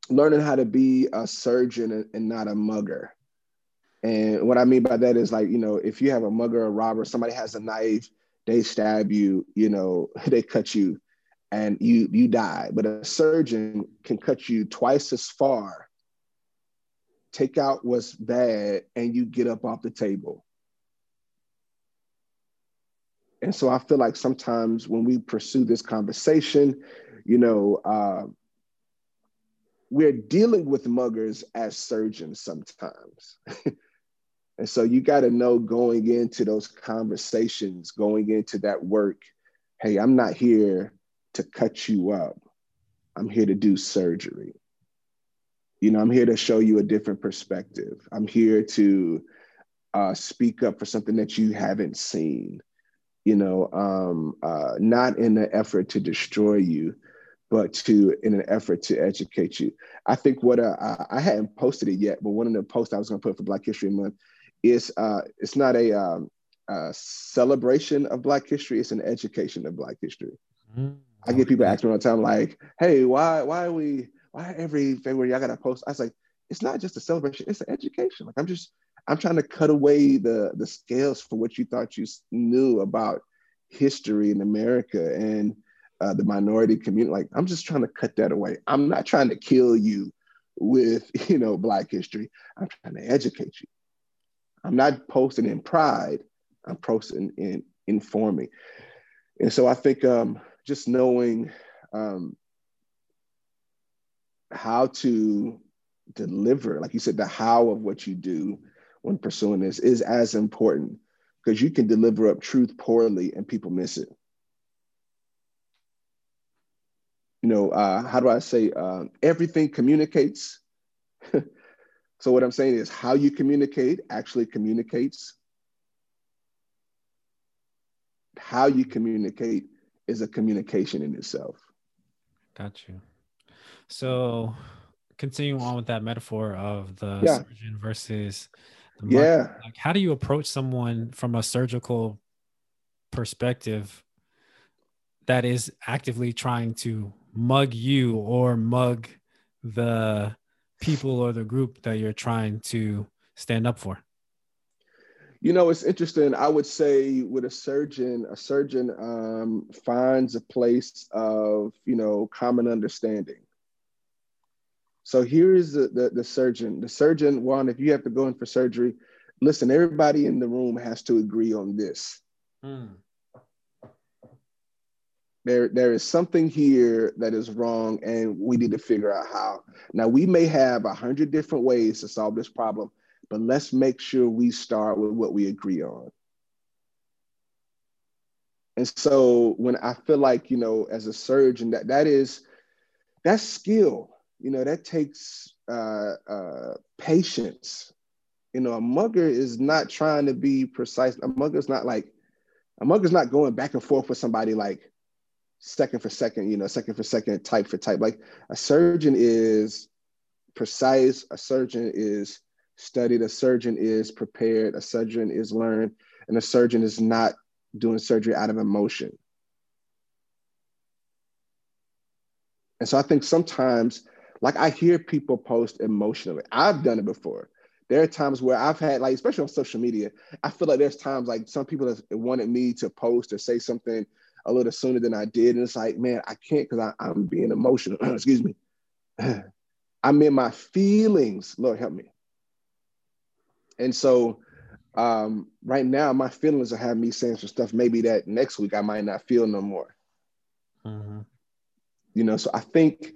learning how to be a surgeon and, not a mugger. And what I mean by that is like, you know, if you have a mugger or robber, somebody has a knife, they stab you, you know, they cut you and you you die. But a surgeon can cut you twice as far, take out what's bad, and you get up off the table. And so I feel like sometimes when we pursue this conversation, you know, uh, we're dealing with muggers as surgeons sometimes. and so you got to know going into those conversations, going into that work, hey, I'm not here to cut you up. I'm here to do surgery. You know, I'm here to show you a different perspective. I'm here to uh, speak up for something that you haven't seen you know, um, uh, not in an effort to destroy you, but to in an effort to educate you. I think what uh, I hadn't posted it yet, but one of the posts I was going to put for Black History Month is uh, it's not a, um, a, celebration of Black history; it's an education of Black history. Mm-hmm. I get people asking me all the time, like, "Hey, why why are we why every February I got to post?" I was like, "It's not just a celebration; it's an education. Like I'm just I'm trying to cut away the the scales for what you thought you knew about history in America. And uh, the minority community. Like, I'm just trying to cut that away. I'm not trying to kill you with, you know, Black history. I'm trying to educate you. I'm not posting in pride. I'm posting in informing. And so I think um, just knowing um, how to deliver, like you said, the how of what you do when pursuing this is as important because you can deliver up truth poorly and people miss it. You know, uh, how do I say? Uh, everything communicates. so what I'm saying is how you communicate actually communicates. How you communicate is a communication in itself. Got you. So continuing on with that metaphor of the Yeah. surgeon versus Yeah. like how do you approach someone from a surgical perspective that is actively trying to mug you or mug the people or the group that you're trying to stand up for? You know, it's interesting. I would say with a surgeon, a surgeon um, finds a place of, you know, common understanding. So here's the, the, the surgeon. The surgeon, one, if you have to go in for surgery, listen, everybody in the room has to agree on this. Hmm. There, there is something here that is wrong, and we need to figure out how. Now, we may have a hundred different ways to solve this problem, but let's make sure we start with what we agree on. And so when I feel like, you know, as a surgeon, that that is that's skill. You know, that takes uh, uh, patience. You know, a mugger is not trying to be precise. A mugger's not like a mugger's not going back and forth with somebody like second for second, you know, second for second, type for type. Like a surgeon is precise. A surgeon is studied. A surgeon is prepared. A surgeon is learned, and a surgeon is not doing surgery out of emotion. And so I think sometimes, like I hear people post emotionally. I've done it before. There are times where I've had, like, especially on social media, I feel like there's times like some people have wanted me to post or say something a little sooner than I did. And it's like, man, I can't because I'm being emotional. Excuse me. I'm in my feelings. Lord help me. And so um, right now, my feelings are having me saying some stuff maybe that next week I might not feel no more. You know, so I think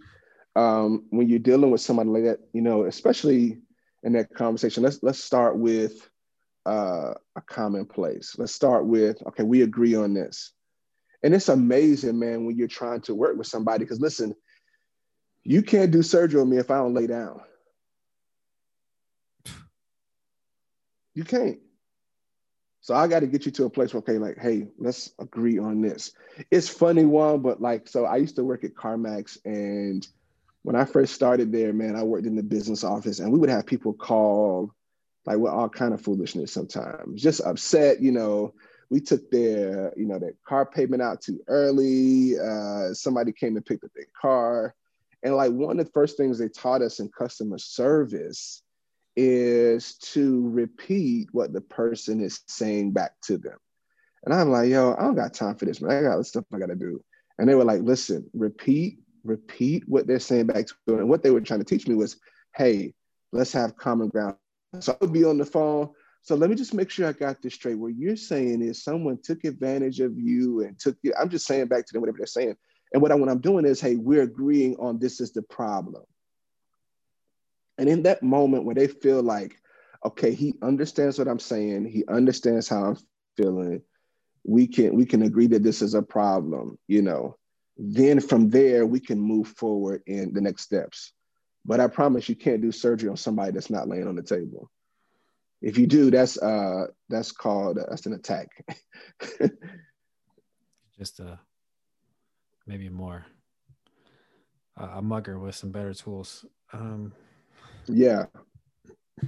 um, when you're dealing with somebody like that, you know, especially in that conversation, let's let's start with uh, a common place. Let's start with okay, we agree on this, and it's amazing, man, when you're trying to work with somebody. Because listen, you can't do surgery on me if I don't lay down. You can't. So I got to get you to a place where, okay, like, hey, let's agree on this. It's funny one, but like, so I used to work at CarMax, and when I first started there, man, I worked in the business office, and we would have people call, like, with all kind of foolishness sometimes, just upset, you know. We took their, you know, their car payment out too early. Uh, somebody came and picked up their car, and like one of the first things they taught us in customer service is to repeat what the person is saying back to them. And I'm like, yo, I don't got time for this, man. I got stuff I got to do. And they were like, listen, repeat, repeat what they're saying back to them. And what they were trying to teach me was, hey, let's have common ground. So I would be on the phone. So let me just make sure I got this straight. What you're saying is someone took advantage of you and took you. I'm just saying back to them whatever they're saying. And what, I, what I'm doing is, hey, we're agreeing on this is the problem. And in that moment where they feel like, okay, he understands what I'm saying, he understands how I'm feeling, we can we can agree that this is a problem, you know. Then from there we can move forward in the next steps. But I promise you can't do surgery on somebody that's not laying on the table. If you do, that's uh that's called uh, that's an attack. Just uh maybe more uh, a mugger with some better tools. Um Yeah.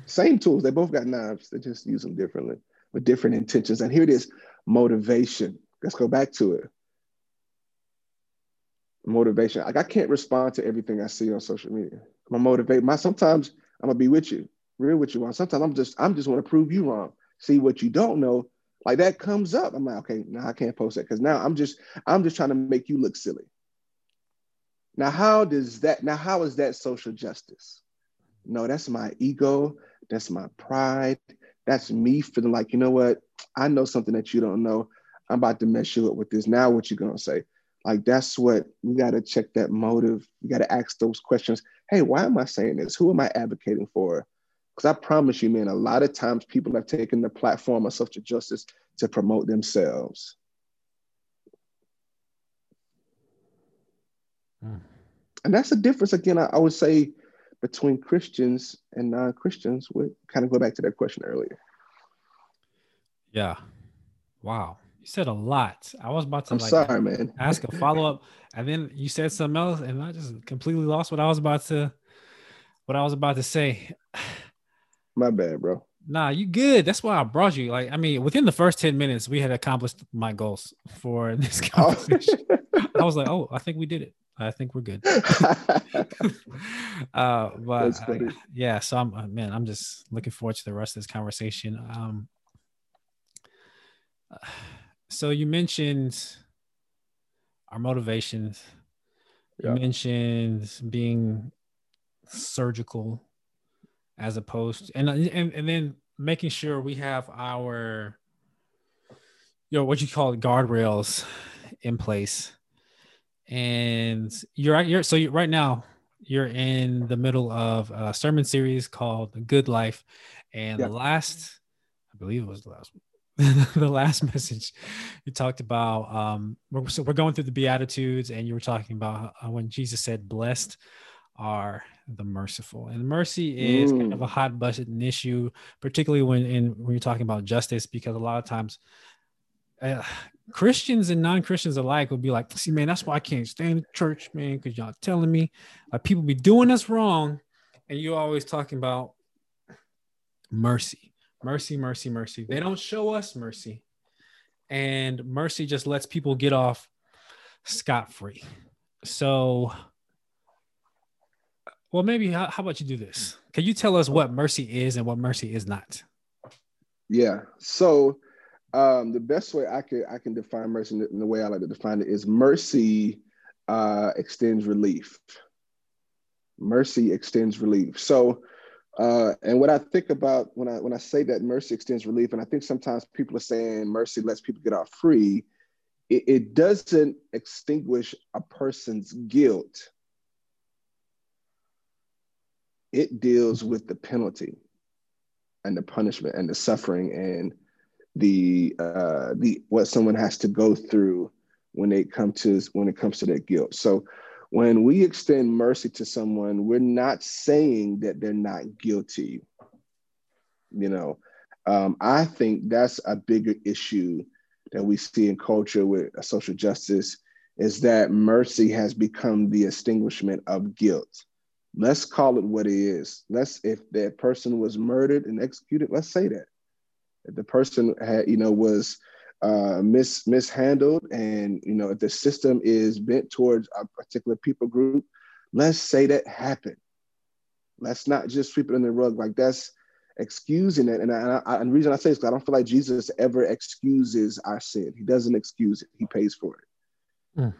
Same tools. They both got knives. They just use them differently with different intentions. And here it is motivation. Let's go back to it. Motivation. Like I can't respond to everything I see on social media. I'm motivate my sometimes I'm gonna be with you, real with you. On. Sometimes I'm just I'm just want to prove you wrong. See what you don't know. Like that comes up. I'm like, okay, now I can't post that because now I'm just I'm just trying to make you look silly. Now, how does that now how is that social justice? No, that's my ego, that's my pride, that's me feeling like, you know what, I know something that you don't know. I'm about to mess you up with this. Now, what you gonna say? Like that's what we gotta check that motive. We gotta ask those questions. Hey, why am I saying this? Who am I advocating for? Because I promise you, man, a lot of times people have taken the platform of social justice to promote themselves. Hmm. And that's the difference, again, I, I would say, between Christians and non Christians. We kind of go back to that question earlier. Yeah. Wow. You said a lot. I was about to I'm like sorry, man. ask a follow up, and then you said something else, and I just completely lost what I was about to what I was about to say. My bad, bro. Nah, you good. That's why I brought you. Like, I mean, within the first 10 minutes, we had accomplished my goals for this conversation. I was like, oh, I think we did it. I think we're good. uh, but uh, yeah, so I'm uh, man, I'm just looking forward to the rest of this conversation. Um, so you mentioned our motivations. You mentioned being surgical as opposed and, and and then making sure we have our you know what you call it guardrails in place and you're you're so you, right now you're in the middle of a sermon series called the good life and yeah. the last i believe it was the last the last message you talked about um we're, so we're going through the beatitudes and you were talking about uh, when jesus said blessed are the merciful. And mercy is mm. kind of a mm. hot button issue, particularly when in when you're talking about justice, because a lot of times uh, Christians and non-Christians alike will be like, see, man, that's why I can't stay in the church, man, because y'all telling me like people be doing us wrong. And you're always talking about mercy, mercy, mercy, mercy. They don't show us mercy. And mercy just lets people get off scot-free. So well, maybe how, how, about you do this? Can you tell us what mercy is and what mercy is not? Yeah. So um, the best way I can I can define mercy in the, in the way I like to define it is mercy uh, extends relief. Mercy extends relief. So, uh, and what I think about when I when I say that mercy extends relief, and I think sometimes people are saying mercy lets people get off free. It, it doesn't extinguish a person's guilt it deals with the penalty and the punishment and the suffering and the uh, the what someone has to go through when they come to when it comes to their guilt. So when we extend mercy to someone, we're not saying that they're not guilty. You know, um, I think that's a bigger issue that we see in culture with social justice is that mercy has become the extinguishment of guilt let's call it what it is. Let's if that person was murdered and executed, let's say that. If the person had, you know, was uh, mis mishandled, and you know, if the system is bent towards a particular people group, let's say that happened. Let's not just sweep it in the rug like that's excusing it. And, I, I, and the reason I say this, I don't feel like Jesus ever excuses our sin. He doesn't excuse it. He pays for it. Mm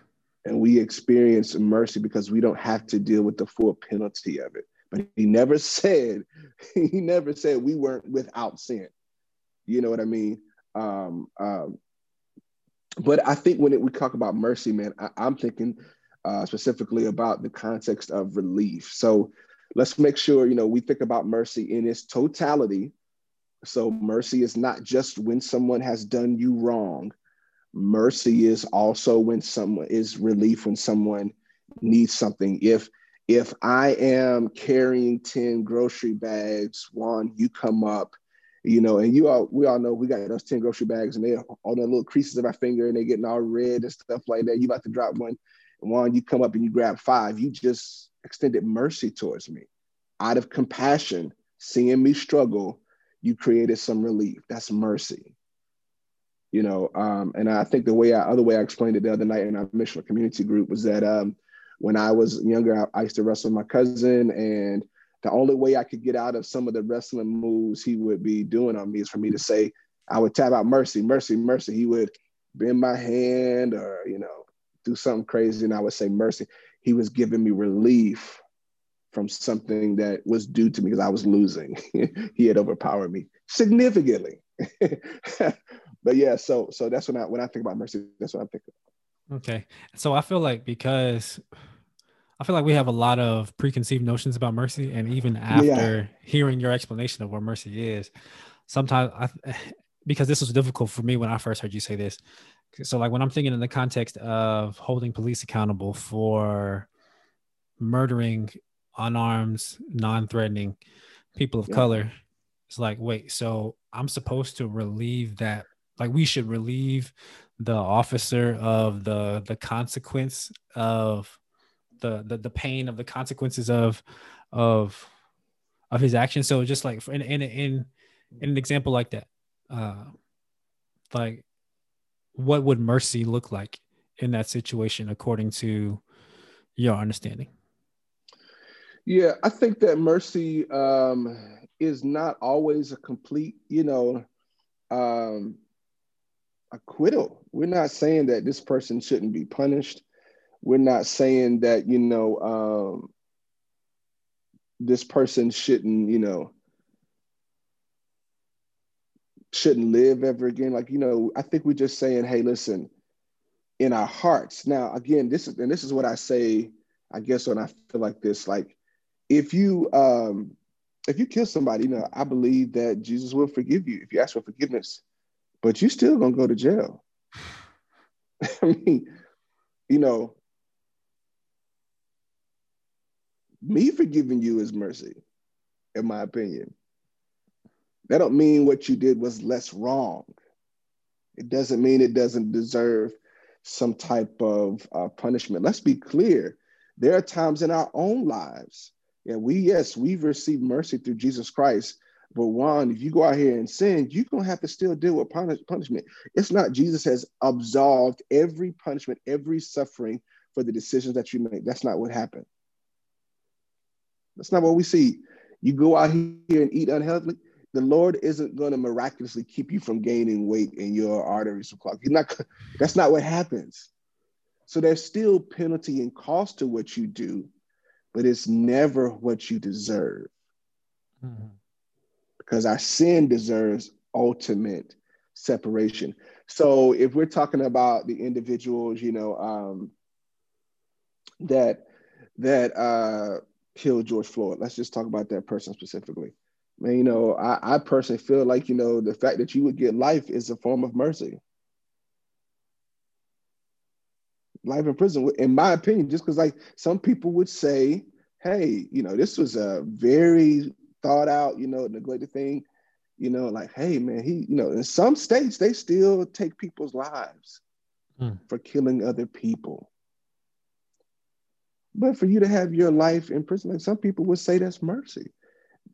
and we experience mercy because we don't have to deal with the full penalty of it. But he never said, he never said we weren't without sin. You know what I mean? Um, um, but I think when it, we talk about mercy, man, I, am thinking uh, specifically about the context of relief. So let's make sure, you know, we think about mercy in its totality. So mercy is not just when someone has done you wrong, mercy is also when someone is relief when someone needs something if if i am carrying 10 grocery bags one you come up you know and you all we all know we got those 10 grocery bags and they all the little creases of our finger and they getting all red and stuff like that. You about to drop one and one you come up and you grab five. You just extended mercy towards me. Out of compassion seeing me struggle you created some relief. That's mercy. You know um, and i think the way I, other way i explained it the other night in our missional community group was that um, when i was younger I, I, used to wrestle with my cousin and the only way i could get out of some of the wrestling moves he would be doing on me is for me to say I would tap out mercy, mercy, mercy. He would bend my hand or, you know, do something crazy and I would say mercy. He was giving me relief from something that was due to me because I was losing. he had overpowered me significantly. but yeah, so so that's when I when I think about mercy, that's what I think of. Okay. So I feel like because I feel like we have a lot of preconceived notions about mercy, and even after yeah. hearing your explanation of what mercy is, sometimes I, because this was difficult for me when I first heard you say this. So, like when I'm thinking in the context of holding police accountable for murdering unarmed, non-threatening people of yeah. color, it's like, wait, so I'm supposed to relieve that? Like, we should relieve the officer of the the consequence of the the, the pain of the consequences of of of his action. So just like in in in, in an example like that, uh, like what would mercy look like in that situation according to your understanding? Yeah, I think that mercy um, is not always a complete, you know, um, acquittal. We're not saying that this person shouldn't be punished we're not saying that you know um, this person shouldn't you know shouldn't live ever again. Like you know i think we're just saying hey listen in our hearts. Now again this is and this is what i say i guess when i feel like this like if you um if you kill somebody you know i believe that jesus will forgive you if you ask for forgiveness but you still gonna go to jail. I mean you know me forgiving you is mercy, in my opinion. That don't mean what you did was less wrong. It doesn't mean it doesn't deserve some type of uh, punishment. Let's be clear. There are times in our own lives, yeah, we yes, we've received mercy through Jesus Christ. But one, if you go out here and sin, you're gonna have to still deal with punish- punishment. It's not Jesus has absolved every punishment, every suffering for the decisions that you make. That's not what happened. That's not what we see. You go out here and eat unhealthily, the Lord isn't going to miraculously keep you from gaining weight in your arteries clog. He's not. That's not what happens. So there's still penalty and cost to what you do, but it's never what you deserve. Mm-hmm. Because our sin deserves ultimate separation. So if we're talking about the individuals, you know, um, that that uh, killed George Floyd. Let's just talk about that person specifically. Man, you know, I, I personally feel like, you know, the fact that you would get life is a form of mercy. Life in prison, in my opinion, just because like some people would say, hey, you know, this was a very thought out, you know, neglected thing, you know, like, hey, man, he, you know, in some states, they still take people's lives hmm. for killing other people. But for you to have your life in prison, like some people would say that's mercy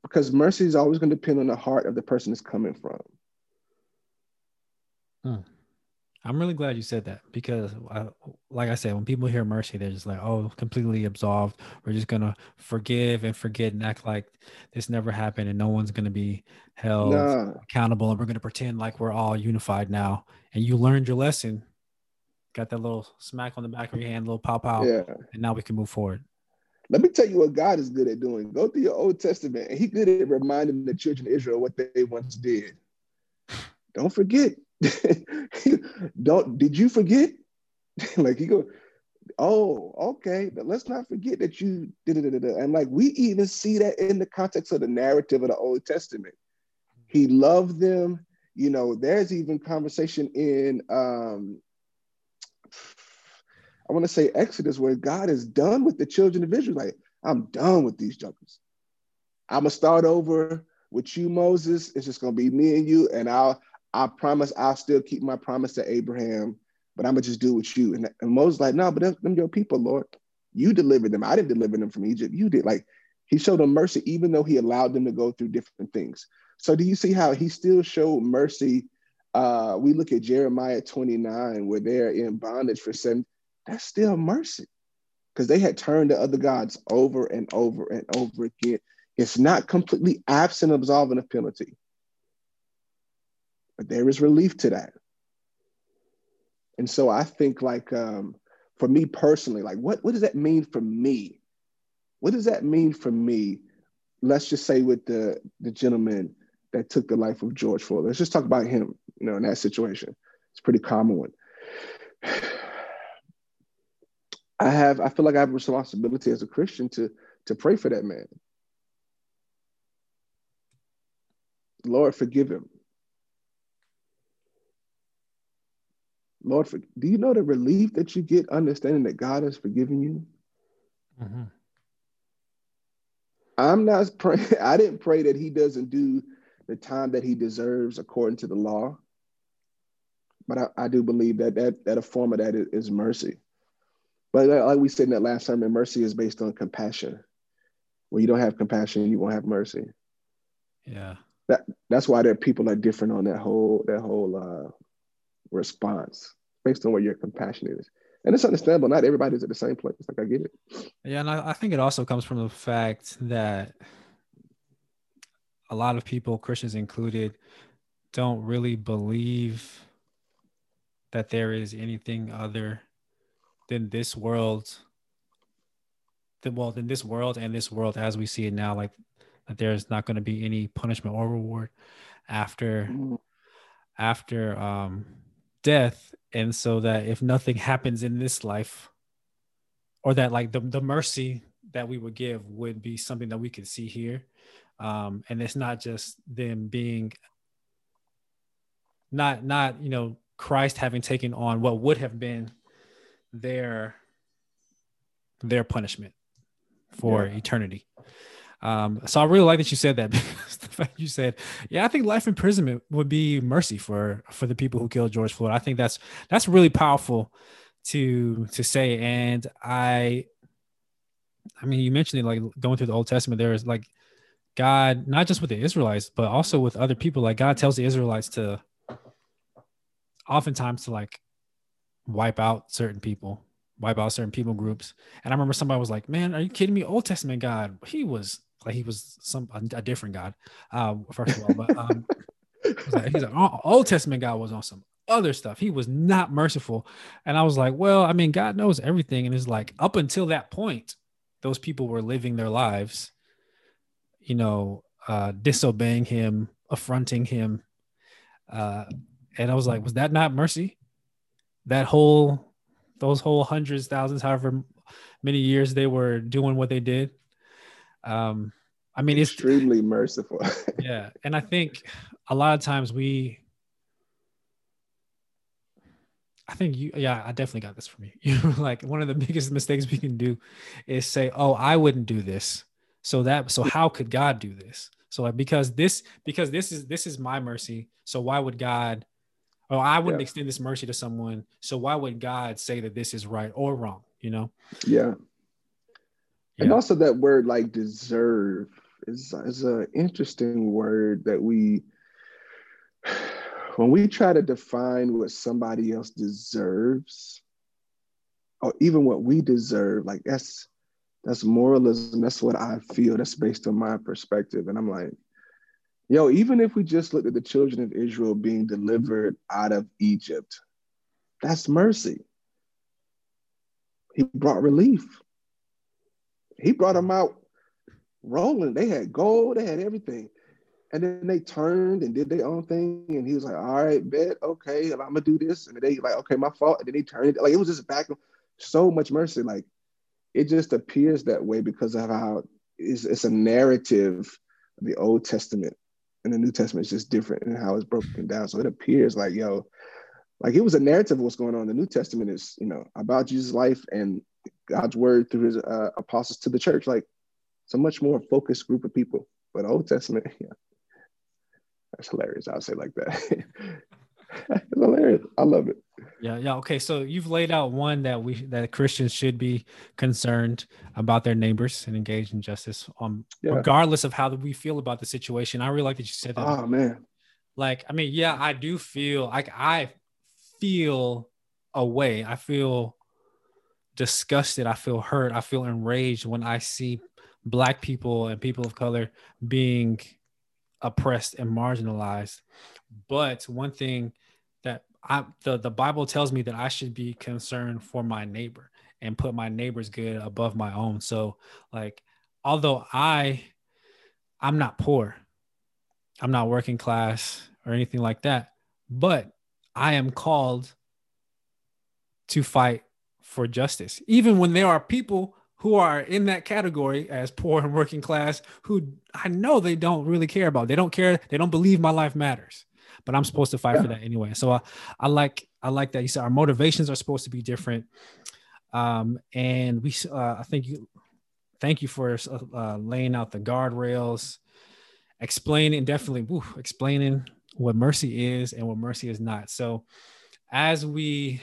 because mercy is always going to depend on the heart of the person it's coming from. Hmm. I'm really glad you said that because, I, like I said, when people hear mercy, they're just like, oh, completely absolved. We're just going to forgive and forget and act like this never happened and no one's going to be held nah. accountable. And we're going to pretend like we're all unified now. And you learned your lesson got that little smack on the back of your hand, little pow pow. Yeah. And now we can move forward. Let me tell you what God is good at doing. Go through your Old Testament, and He good at reminding the children of Israel what they once did. Don't forget. Don't did you forget? like you go, oh, okay, but let's not forget that you did it. And like we even see that in the context of the narrative of the Old Testament. He loved them. You know, there's even conversation in um I want to say Exodus, where God is done with the children of Israel. Like, I'm done with these jokers. I'm gonna start over with you, Moses. It's just gonna be me and you, and I'll I promise I'll still keep my promise to Abraham, but I'm gonna just do with you. And, and Moses like, no, but them, them your people, Lord. You delivered them. I didn't deliver them from Egypt. You did. Like he showed them mercy, even though he allowed them to go through different things. So do you see how he still showed mercy? Uh, we look at Jeremiah 29, where they're in bondage for seven that's still mercy because they had turned to other gods over and over and over again. It's not completely absent absolving of penalty. but there is relief to that. And so I think like um, for me personally, like what, what does that mean for me? What does that mean for me? Let's just say with the, the gentleman that took the life of George Floyd. Let's just talk about him, you know, in that situation. It's a pretty common one. I have, I feel like I have a responsibility as a Christian to to pray for that man. Lord, forgive him. Lord, for, do you know the relief that you get understanding that God has forgiven you? Mm-hmm. I'm not praying, I didn't pray that he doesn't do the time that he deserves according to the law. But I, I do believe that, that that a form of that is, is mercy. But like we said in that last sermon, mercy is based on compassion. When you don't have compassion, you won't have mercy. Yeah. That that's why that people are different on that whole that whole uh, response based on where your compassion is. And it's understandable. Not everybody's at the same place. Like I get it. Yeah, and I, I think it also comes from the fact that a lot of people, Christians included, don't really believe that there is anything other than this world the well in this world and this world as we see it now like that there's not going to be any punishment or reward after mm. after um death and so that if nothing happens in this life or that like the, the mercy that we would give would be something that we could see here um and it's not just them being not not you know christ having taken on what would have been their their punishment for yeah. eternity. Um, so I really like that you said that because the fact you said, yeah, I think life imprisonment would be mercy for for the people who killed George Floyd. I think that's that's really powerful to to say. And I I mean, you mentioned it like going through the Old Testament, there is like God, not just with the Israelites, but also with other people. Like God tells the Israelites to oftentimes to like wipe out certain people wipe out certain people groups. And I remember somebody was like, "Man, are you kidding me? Old Testament God, he was like he was some a, different God, uh, first of all." But um, like, he's like, oh, Old Testament God was on some other stuff. He was not merciful. And I was like, well, I mean, God knows everything, and it's like up until that point, those people were living their lives, you know, uh, disobeying Him, affronting Him. Uh, and I was like, was that not mercy? That whole those whole hundreds, thousands, however many years they were doing what they did. Um, I mean, it's extremely merciful. yeah, and I think a lot of times we, I think you, yeah, I definitely got this from you. You know, like one of the biggest mistakes we can do is say, "Oh, I wouldn't do this." So that, so how could God do this? So like because this, because this is this is my mercy. So why would God Oh, I wouldn't yeah. extend this mercy to someone. So why would God say that this is right or wrong? You know? Yeah. yeah. And also that word like deserve is is an interesting word that we when we try to define what somebody else deserves, or even what we deserve, like that's that's moralism. That's what I feel. That's based on my perspective. And I'm like, Yo, even if we just look at the children of Israel being delivered out of Egypt, that's mercy. He brought relief. He brought them out rolling. They had gold, they had everything. And then they turned and did their own thing. And he was like, all right, bet, okay, I'm gonna do this. And they like, okay, my fault. And then he turned it. Like it was just back so much mercy. Like it just appears that way because of how it's, it's a narrative of the Old Testament and the New Testament is just different in how it's broken down. So it appears like, yo, like it was a narrative of what's going on. The New Testament is, you know, about Jesus' life and God's word through his uh, apostles to the church. Like it's a much more focused group of people. But Old Testament, yeah, that's hilarious. I'll say like that. it's hilarious. I love it. Yeah, yeah. Okay, so you've laid out one that we that Christians should be concerned about their neighbors and engage in justice, um, yeah. regardless of how we feel about the situation. I really like that you said that. Oh man, like I mean, yeah, I do feel like I feel a way. I feel disgusted. I feel hurt. I feel enraged when I see black people and people of color being oppressed and marginalized. But one thing I the, the Bible tells me that I should be concerned for my neighbor and put my neighbor's good above my own. So like although I I'm not poor, I'm not working class or anything like that, but I am called to fight for justice. Even when there are people who are in that category as poor and working class who I know they don't really care about. They don't care. They don't believe my life matters. But I'm supposed to fight yeah. for that anyway. So I, I like I like that you said our motivations are supposed to be different. Um, and we uh, I think you thank you for uh, laying out the guardrails, explaining definitely woo, explaining what mercy is and what mercy is not. So as we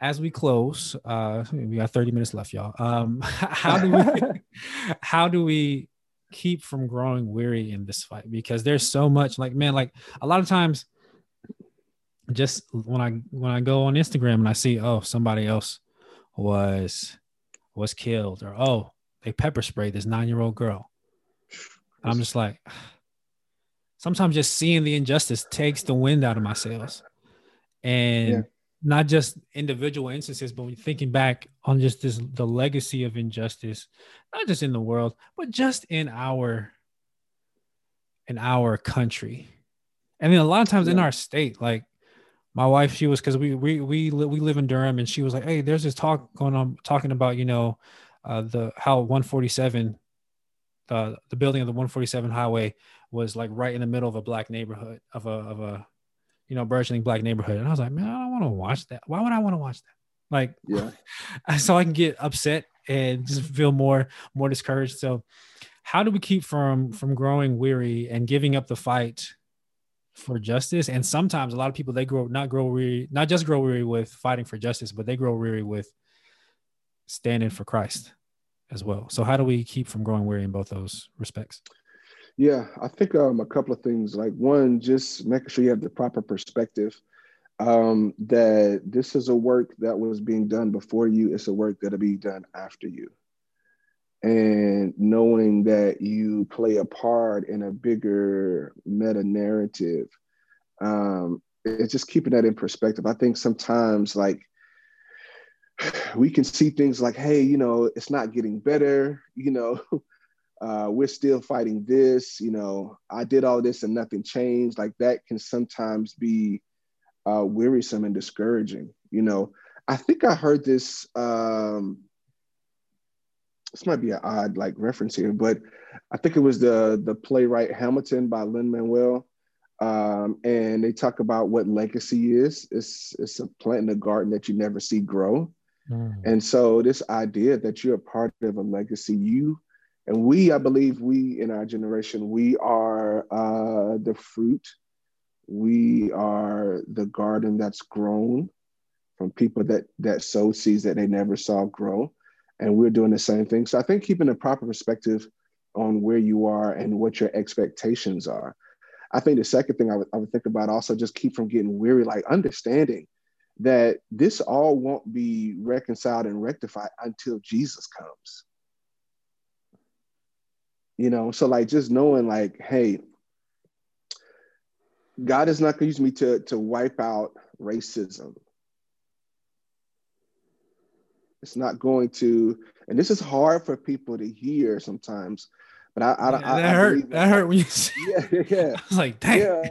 as we close, uh, we got 30 minutes left, y'all. Um, how do we how do we keep from growing weary in this fight? Because there's so much like man, like a lot of times just when I when I go on Instagram and I see, oh, somebody else was was killed, or oh, they pepper sprayed this nine-year-old girl. I'm just like sometimes just seeing the injustice takes the wind out of my sails. And yeah not just individual instances, but when thinking back on just this the legacy of injustice, not just in the world, but just in our in our country. And then a lot of times yeah. in our state, like my wife, she was because we we we we live in Durham, and she was like, "Hey, there's this talk going on talking about you know uh, the how 147, the the building of the 147 highway was like right in the middle of a black neighborhood of a of a you know, burgeoning black neighborhood. And I was like, man, I don't want to watch that. Why would I want to watch that? Like, yeah. so I can get upset and just feel more, more discouraged. So how do we keep from, from growing weary and giving up the fight for justice? And sometimes a lot of people, they grow, not grow weary, not just grow weary with fighting for justice, but they grow weary with standing for Christ as well. So how do we keep from growing weary in both those respects? Yeah, I think um, a couple of things. Like one, just making sure you have the proper perspective. Um, that this is a work that was being done before you. It's a work that'll be done after you. And knowing that you play a part in a bigger meta narrative, um, it's just keeping that in perspective. I think sometimes like we can see things like, hey, you know, it's not getting better, you know. uh, we're still fighting this, you know, I did all this and nothing changed. Like that can sometimes be uh, wearisome and discouraging. You know, I think I heard this. Um, this might be an odd like reference here, but I think it was the the playwright Hamilton by Lin Manuel, um, and they talk about what legacy is. It's it's a plant in a garden that you never see grow, mm. and so this idea that you're a part of a legacy, you and we, I believe, we in our generation, we are uh, the fruit. We are the garden that's grown from people that that sow seeds that they never saw grow, and we're doing the same thing. So I think keeping a proper perspective on where you are and what your expectations are. I think the second thing I would, I would think about also just keep from getting weary, like understanding that this all won't be reconciled and rectified until Jesus comes you know so like just knowing like hey god is not going to use me to to wipe out racism. It's not going to and this is hard for people to hear sometimes but i i, yeah, I that I hurt. that, hurt when you yeah yeah. I was like damn yeah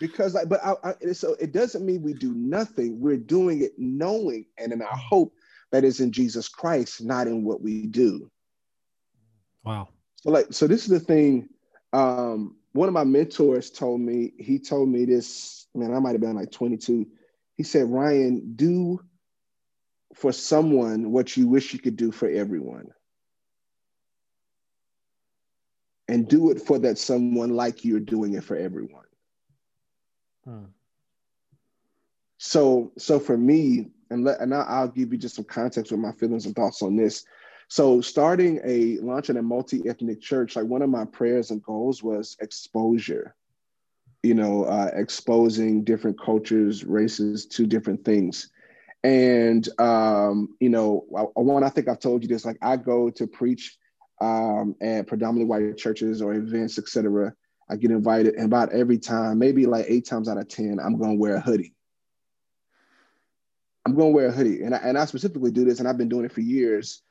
because like but I, I, so it doesn't mean we do nothing. We're doing it knowing and in our hope that is in jesus christ not in what we do. Wow. So like, so this is the thing. Um, one of my mentors told me, he told me this, man, I might have been like 22. He said, Ryan, do for someone what you wish you could do for everyone. And do it for that someone like you're doing it for everyone. Hmm. So, so for me, and let, and I'll give you just some context with my feelings and thoughts on this. So starting a launching a multi-ethnic church, like one of my prayers and goals was exposure. You know, uh, exposing different cultures, races to different things. And um, you know, one I think I've told you this. Like I go to preach um, at predominantly white churches or events, etc. I get invited, and about every time, maybe like eight times out of ten, I'm gonna wear a hoodie. I'm gonna wear a hoodie, and I, and I specifically do this, and I've been doing it for years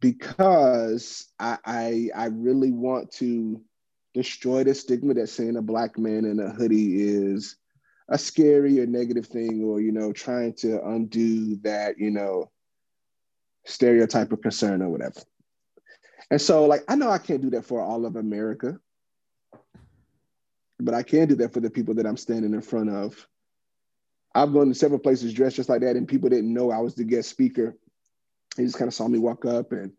because I, I I really want to destroy the stigma that saying a black man in a hoodie is a scary or negative thing, or you know, trying to undo that you know stereotype of concern or whatever. And so, like, I know I can't do that for all of America, but I can do that for the people that I'm standing in front of. I've gone to several places dressed just like that, and people didn't know I was the guest speaker. They just kind of saw me walk up, and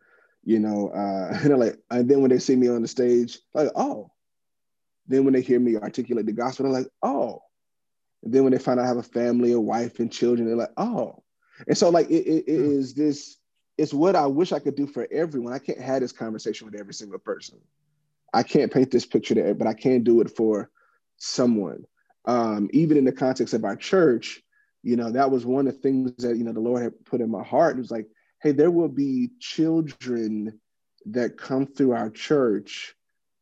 you know, uh, and like, and then when they see me on the stage, like, oh. Then when they hear me articulate the gospel, they're like, oh. And then when they find out I have a family, a wife, and children, they're like, oh. And so, like, it, it, it is this it's what I wish I could do for everyone. I can't have this conversation with every single person. I can't paint this picture there, but I can do it for someone. Um, even in the context of our church, you know, that was one of the things that, you know, the Lord had put in my heart. It was like, hey, there will be children that come through our church,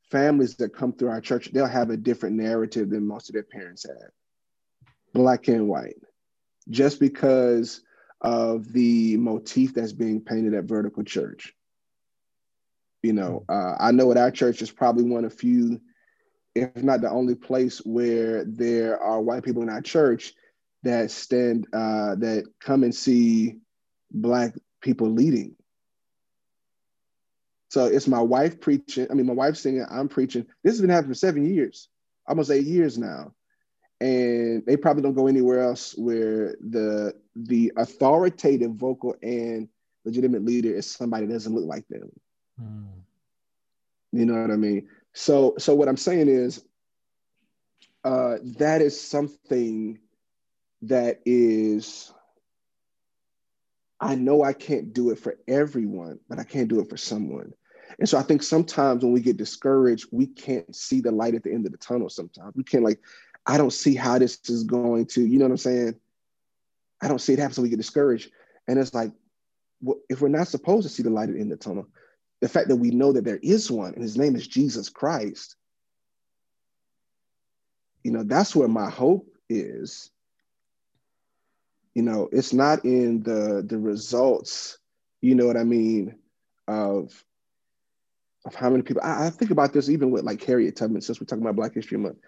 families that come through our church, they'll have a different narrative than most of their parents had, black and white. Just because of the motif that's being painted at Vertical Church. You know, uh, I know at our church is probably one of few, if not the only place where there are white people in our church that stand, uh, that come and see Black people leading. So it's my wife preaching. I mean, my wife singing, I'm preaching. This has been happening for seven years, almost eight years now and they probably don't go anywhere else where the the authoritative vocal and legitimate leader is somebody that doesn't look like them. Mm. You know what I mean? So so what I'm saying is uh, that is something that is I know I can't do it for everyone, but I can't do it for someone. And so I think sometimes when we get discouraged, we can't see the light at the end of the tunnel sometimes. We can't like I don't see how this is going to, you know what I'm saying? I don't see it happen, so we get discouraged. And it's like, if we're not supposed to see the light in the tunnel, the fact that we know that there is one, and his name is Jesus Christ, you know, that's where my hope is. You know, it's not in the the results, you know what I mean, of of how many people. I, I think about this even with like Harriet Tubman, since we're talking about Black History Month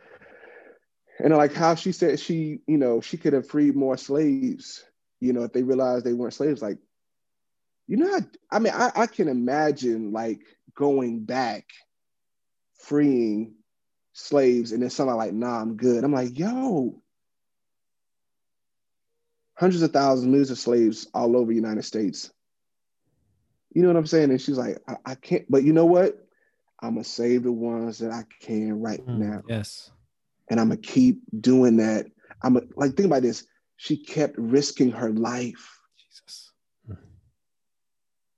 and like how she said she you know she could have freed more slaves you know if they realized they weren't slaves like you know i, I mean I, I can imagine like going back freeing slaves and then somebody like nah i'm good i'm like yo hundreds of thousands millions of slaves all over the united states you know what i'm saying and she's like i, I can't but you know what i'm gonna save the ones that i can right mm, now yes and I'm gonna keep doing that. I'm a, like, think about this. She kept risking her life. Jesus.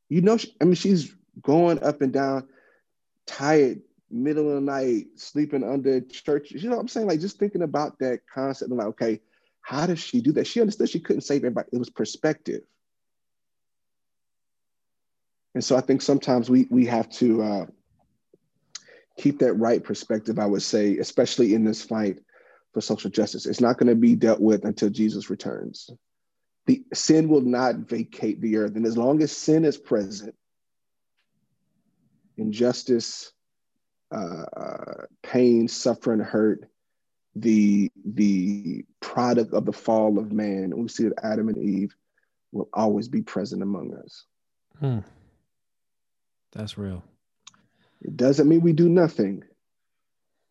You know, she, I mean, she's going up and down, tired, middle of the night, sleeping under church. You know what I'm saying? Like, just thinking about that concept. I'm like, okay, how does she do that? She understood she couldn't save everybody. It was perspective. And so I think sometimes we we have to uh, keep that right perspective, I would say, especially in this fight for social justice. It's not going to be dealt with until Jesus returns. The sin will not vacate the earth. And as long as sin is present, injustice, uh, uh, pain, suffering, hurt, the the product of the fall of man, we see that Adam and Eve will always be present among us. Hmm. That's real. It doesn't mean we do nothing,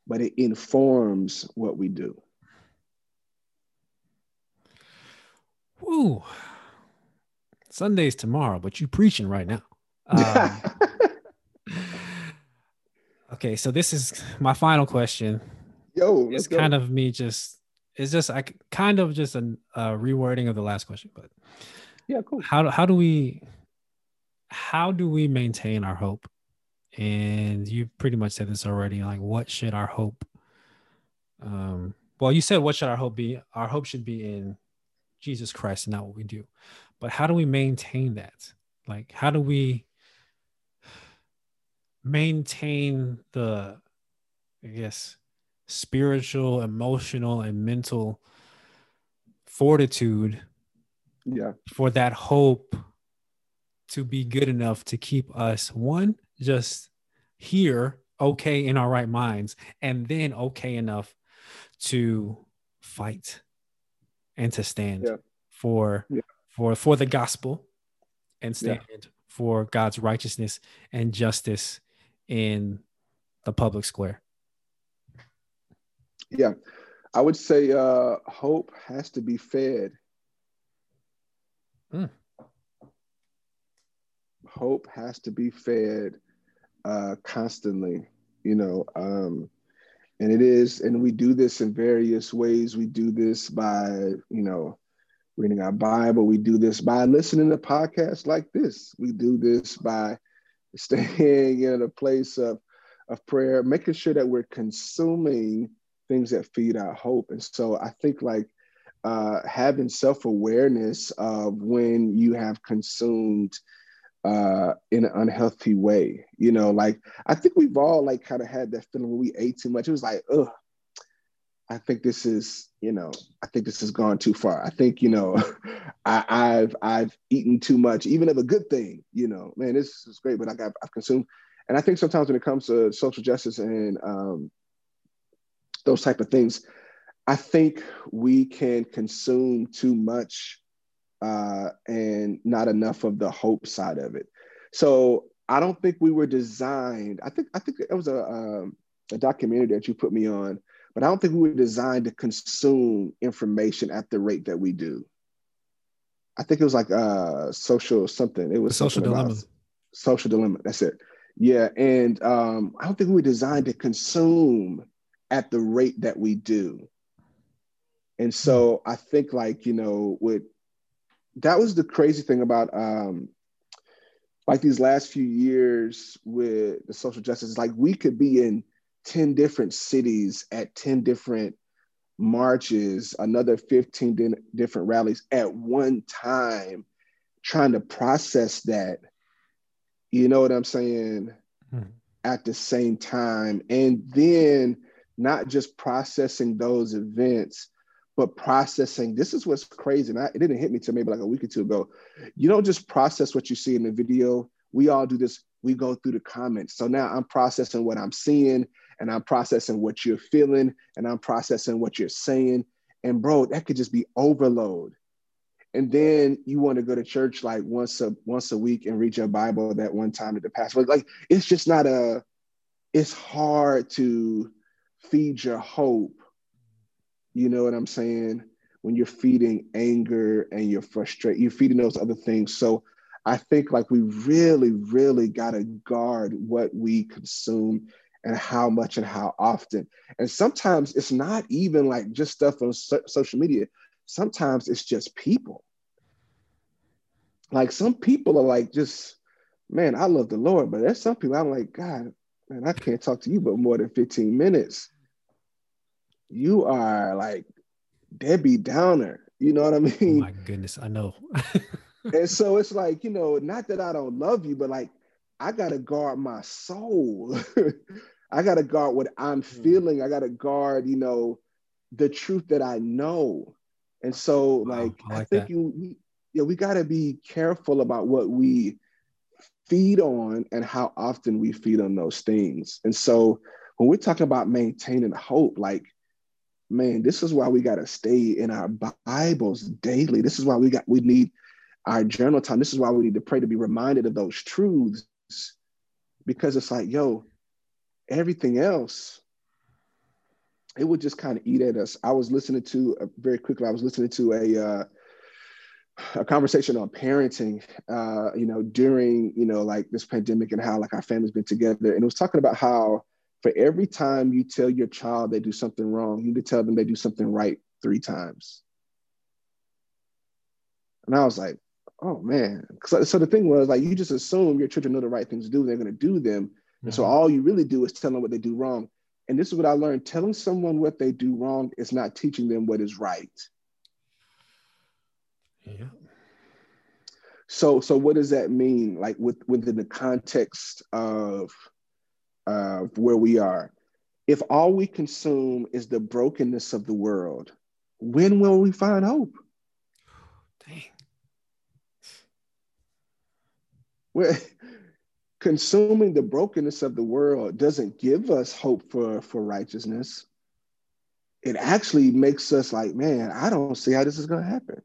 but it informs what we do. Woo. Sunday's tomorrow, but you preaching right now. Um, okay, so this is my final question. Yo, it's kind of me just it's just I kind of just a, rewording of the last question, but yeah, cool. How how do we how do we maintain our hope? And you pretty much said this already like what should our hope um well you said what should our hope be? Our hope should be in jesus christ and not what we do. But how do we maintain that? Like how do we maintain the i guess spiritual, emotional, and mental fortitude yeah for that hope to be good enough to keep us one just here okay in our right minds and then okay enough to fight and to stand Yeah. for Yeah. for for the gospel and Yeah. stand for God's righteousness and justice in the public square. Yeah. I would say uh hope has to be fed. Hmm. hope has to be fed uh constantly you know um and it is and we do this in various ways. We do this by you know reading our bible. We do this by listening to podcasts like this. We do this by staying in a place of of prayer making sure that we're consuming things that feed our hope. And so i think like uh having self-awareness of when you have consumed uh in an unhealthy way you know like i think we've all like kind of had that feeling when we ate too much. It was like ugh i think this is you know i think this has gone too far. I think you know I, i've i've eaten too much even of a good thing you know. Man this is great but like I've, I've consumed. And i think sometimes when it comes to social justice and um those type of things i think we can consume too much uh, and not enough of the hope side of it. So I don't think we were designed. I think I think it was a um, a documentary that you put me on, but I don't think we were designed to consume information at the rate that we do. I think it was like uh, social something. It was social dilemma. Social dilemma. That's it. Yeah, and um, I don't think we were designed to consume at the rate that we do. And so I think like you know with that was the crazy thing about um like these last few years with the social justice like we could be in 10 different cities at 10 different marches another 15 di- different rallies at one time trying to process that. You know what i'm saying? At the same time. And then not just processing those events but processing this is what's crazy and I, it didn't hit me till maybe like a week or two ago. You don't just process what you see in the video. We all do this. We go through the comments. So now i'm processing what i'm seeing and i'm processing what you're feeling and i'm processing what you're saying. And bro that could just be overload. And then you want to go to church like once a once a week and read your bible that one time at the pastor like it's just not a it's hard to feed your hope you know what I'm saying? When you're feeding anger and you're frustrated, you're feeding those other things. So I think like we really, really got to guard what we consume and how much and how often. And sometimes it's not even like just stuff on so- social media. Sometimes it's just people. Like some people are like just, man, I love the Lord, but there's some people I'm like, God, man, I can't talk to you but more than 15 minutes you are like Debbie Downer. You know what I oh mean? My goodness, I know. and so it's like, you know, not that I don't love you, but like I gotta guard my soul. I gotta guard what I'm hmm. feeling. I gotta guard, you know, the truth that I know. And so, like, I I, like think that. you, we, yeah, we gotta be careful about what we feed on and how often we feed on those things. And so, when we're talking about maintaining hope, like man, this is why we got to stay in our Bibles daily. This is why we got we need our journal time. This is why we need to pray to be reminded of those truths because it's like, yo, everything else, it would just kind of eat at us. I was listening to uh, very quickly. I was listening to a uh, a conversation on parenting, uh, you know, during you know like this pandemic and how like our family's been together, and it was talking about how for every time you tell your child they do something wrong, you to tell them they do something right three times. And I was like, oh man. So, so the thing was like, you just assume your children know the right things to do, they're going to do them. And so all you really do is tell them what they do wrong. And this is what I learned telling someone what they do wrong is not teaching them what is right. Yeah. So, so what does that mean? Like with within the context of of where we are, if all we consume is the brokenness of the world, when will we find hope? Dang. Well, consuming the brokenness of the world doesn't give us hope for, for righteousness. It actually makes us like, man, I don't see how this is going to happen.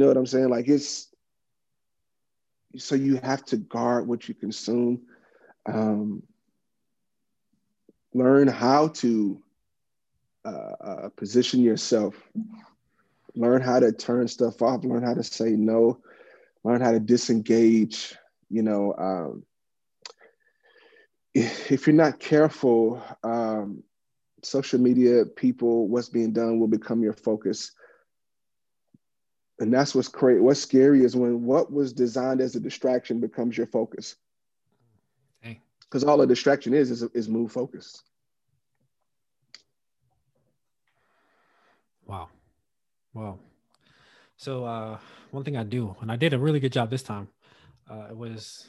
Know what I'm saying? Like it's so you have to guard what you consume. Um, learn how to uh, uh, position yourself. Learn how to turn stuff off. Learn how to say no. Learn how to disengage. You know, um, if, if, you're not careful, um, social media people, what's being done will become your focus and that's what's crazy. What's scary is when what was designed as a distraction becomes your focus. Because all a distraction is is, is move focus. Wow. Wow. So uh, one thing I do, and I did a really good job this time, uh, it was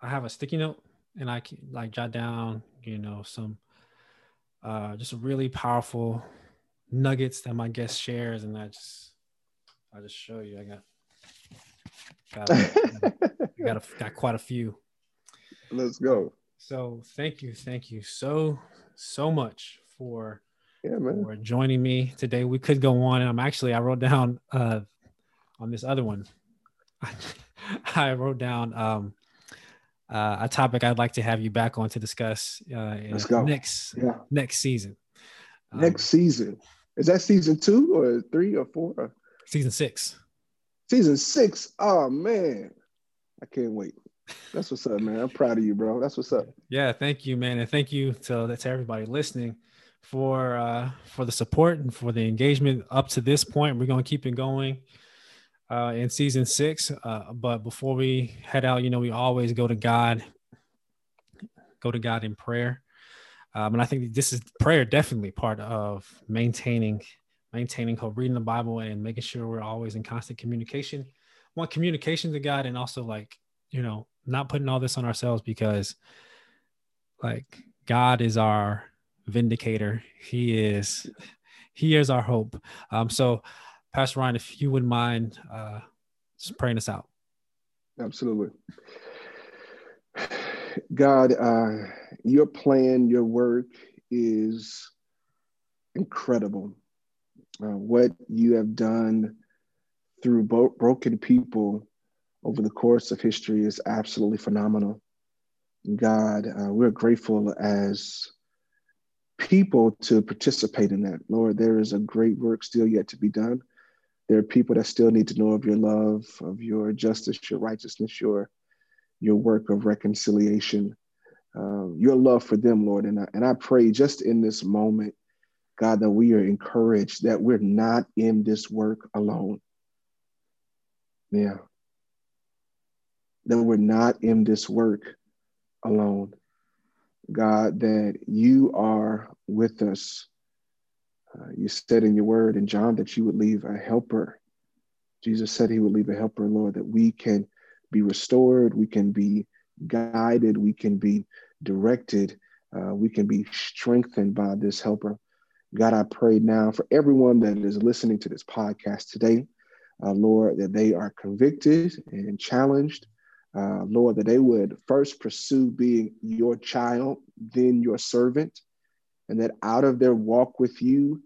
I have a sticky note and I can like jot down, you know, some uh, just really powerful nuggets that my guest shares, and I just I'll just show you. I got got, I got, a, got quite a few. Let's go. So thank you, thank you so so much for yeah, man. for joining me today. We could go on, and I'm actually I wrote down uh on this other one. I wrote down um uh, a topic I'd like to have you back on to discuss uh, next yeah. next season. Next um, season is that season two or three or four? Season six. Season six. Oh man. I can't wait. That's what's up, man. I'm proud of you, bro. That's what's up. Yeah, thank you, man. And thank you to, to everybody listening for uh for the support and for the engagement up to this point. We're gonna keep it going uh in season six. Uh but before we head out, you know, we always go to God, go to God in prayer. Um, and I think this is prayer definitely part of maintaining maintaining hope, reading the Bible, and making sure we're always in constant communication. One communication to God, and also like you know not putting all this on ourselves because like God is our vindicator. He is He is our hope. Um, so, Pastor Ryan, if you wouldn't mind uh, just praying us out. Absolutely. God, uh, your plan, your work is incredible uh, what you have done through bo- broken people over the course of history is absolutely phenomenal. God, uh, we're grateful as people to participate in that. Lord, there is a great work still yet to be done. There are people that still need to know of your love, of your justice, your righteousness, your your work of reconciliation, uh, your love for them, Lord. And I, and I pray just in this moment God, that we are encouraged that we're not in this work alone. Yeah. That we're not in this work alone. God, that you are with us. Uh, you said in your word in John that you would leave a helper. Jesus said he would leave a helper, Lord, that we can be restored, we can be guided, we can be directed, uh, we can be strengthened by this helper. God, I pray now for everyone that is listening to this podcast today, uh, Lord, that they are convicted and challenged. Uh, Lord, that they would first pursue being your child, then your servant, and that out of their walk with you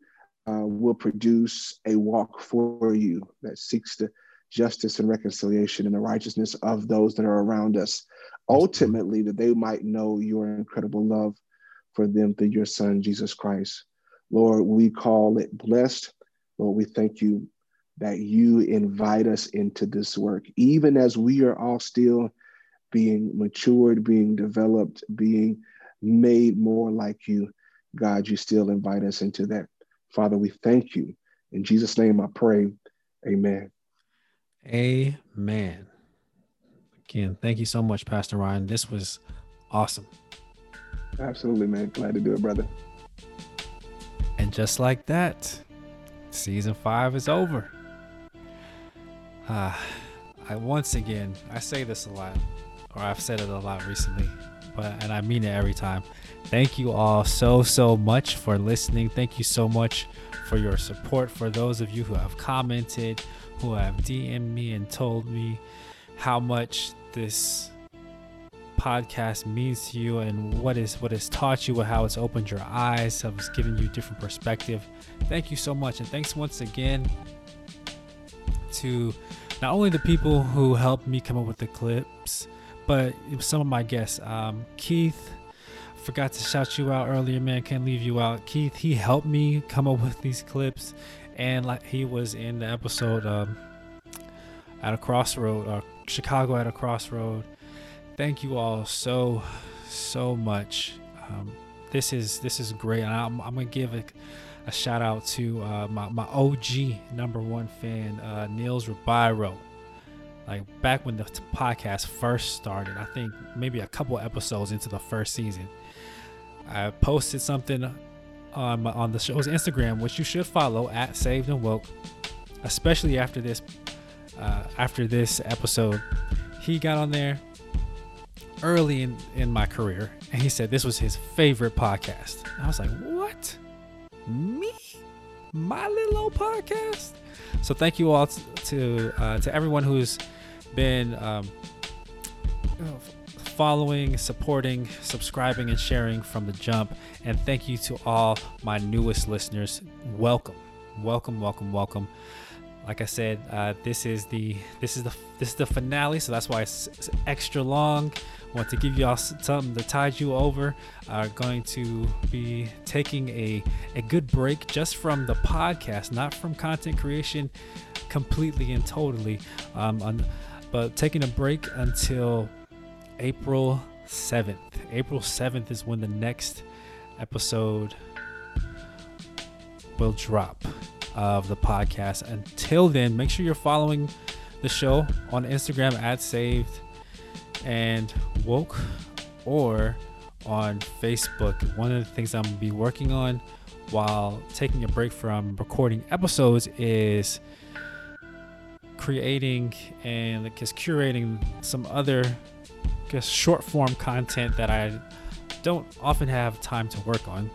uh, will produce a walk for you that seeks the justice and reconciliation and the righteousness of those that are around us. Ultimately, that they might know your incredible love for them through your Son, Jesus Christ. Lord, we call it blessed. Lord, we thank you that you invite us into this work, even as we are all still being matured, being developed, being made more like you. God, you still invite us into that. Father, we thank you. In Jesus' name I pray. Amen. Amen. Again, thank you so much, Pastor Ryan. This was awesome. Absolutely, man. Glad to do it, brother. Just like that, season five is over. Uh, I once again, I say this a lot, or I've said it a lot recently. but and I mean it every time. Thank you all so so much for listening. Thank you so much for your support. For those of you who have commented, who have DM'd me and told me how much this podcast means to you and what is what has taught you, how it's opened your eyes, how it's given you different perspective. Thank you so much, and thanks once again to not only the people who helped me come up with the clips, but some of my guests. Um, Keith, forgot to shout you out earlier, man. Can't leave you out. Keith, he helped me come up with these clips, and like he was in the episode um, at a crossroad, uh, Chicago at a crossroad. Thank you all so so much. Um, this is this is great, and I'm, I'm gonna give a, a shout out to uh, my my OG number one fan, uh, Niels Ribeiro. Like back when the podcast first started i think maybe a couple episodes into the first season i posted something on my, on the show's instagram which you should follow at saved and woke especially after this uh, after this episode. He got on there early in, in my career and he said this was his favorite podcast i was like what me my little old podcast so thank you all t- to uh, to everyone who's been um, following, supporting, subscribing, and sharing from the jump. And thank you to all my newest listeners. Welcome, welcome, welcome, welcome. Like I said, uh, this is the this is the this is the finale, so that's why it's, it's extra long. Want to give you all something to tide you over. Are going to be taking a a good break just from the podcast, not from content creation, completely and totally. Um, on, but taking a break until April 7th. April 7th is when the next episode will drop of the podcast. Until then, make sure you're following the show on Instagram at saved and woke or on Facebook. One of the things I'm gonna be working on while taking a break from recording episodes is creating and just curating some other just short form content that I don't often have time to work on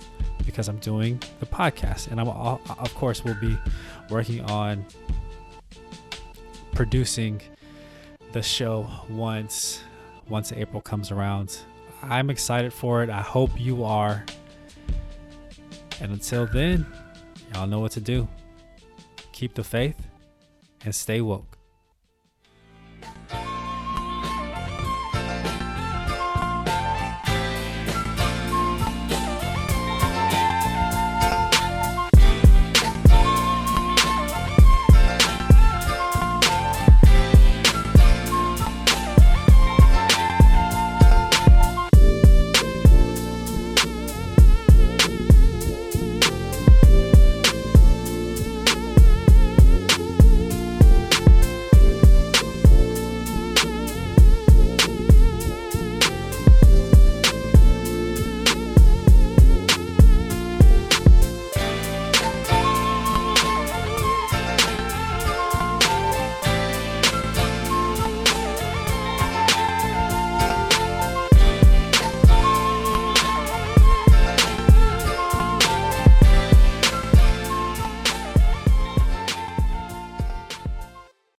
because I'm doing the podcast and I'm of course will be working on producing the show once once April comes around. I'm excited for it. I hope you are. And until then, y'all know what to do. Keep the faith and stay woke.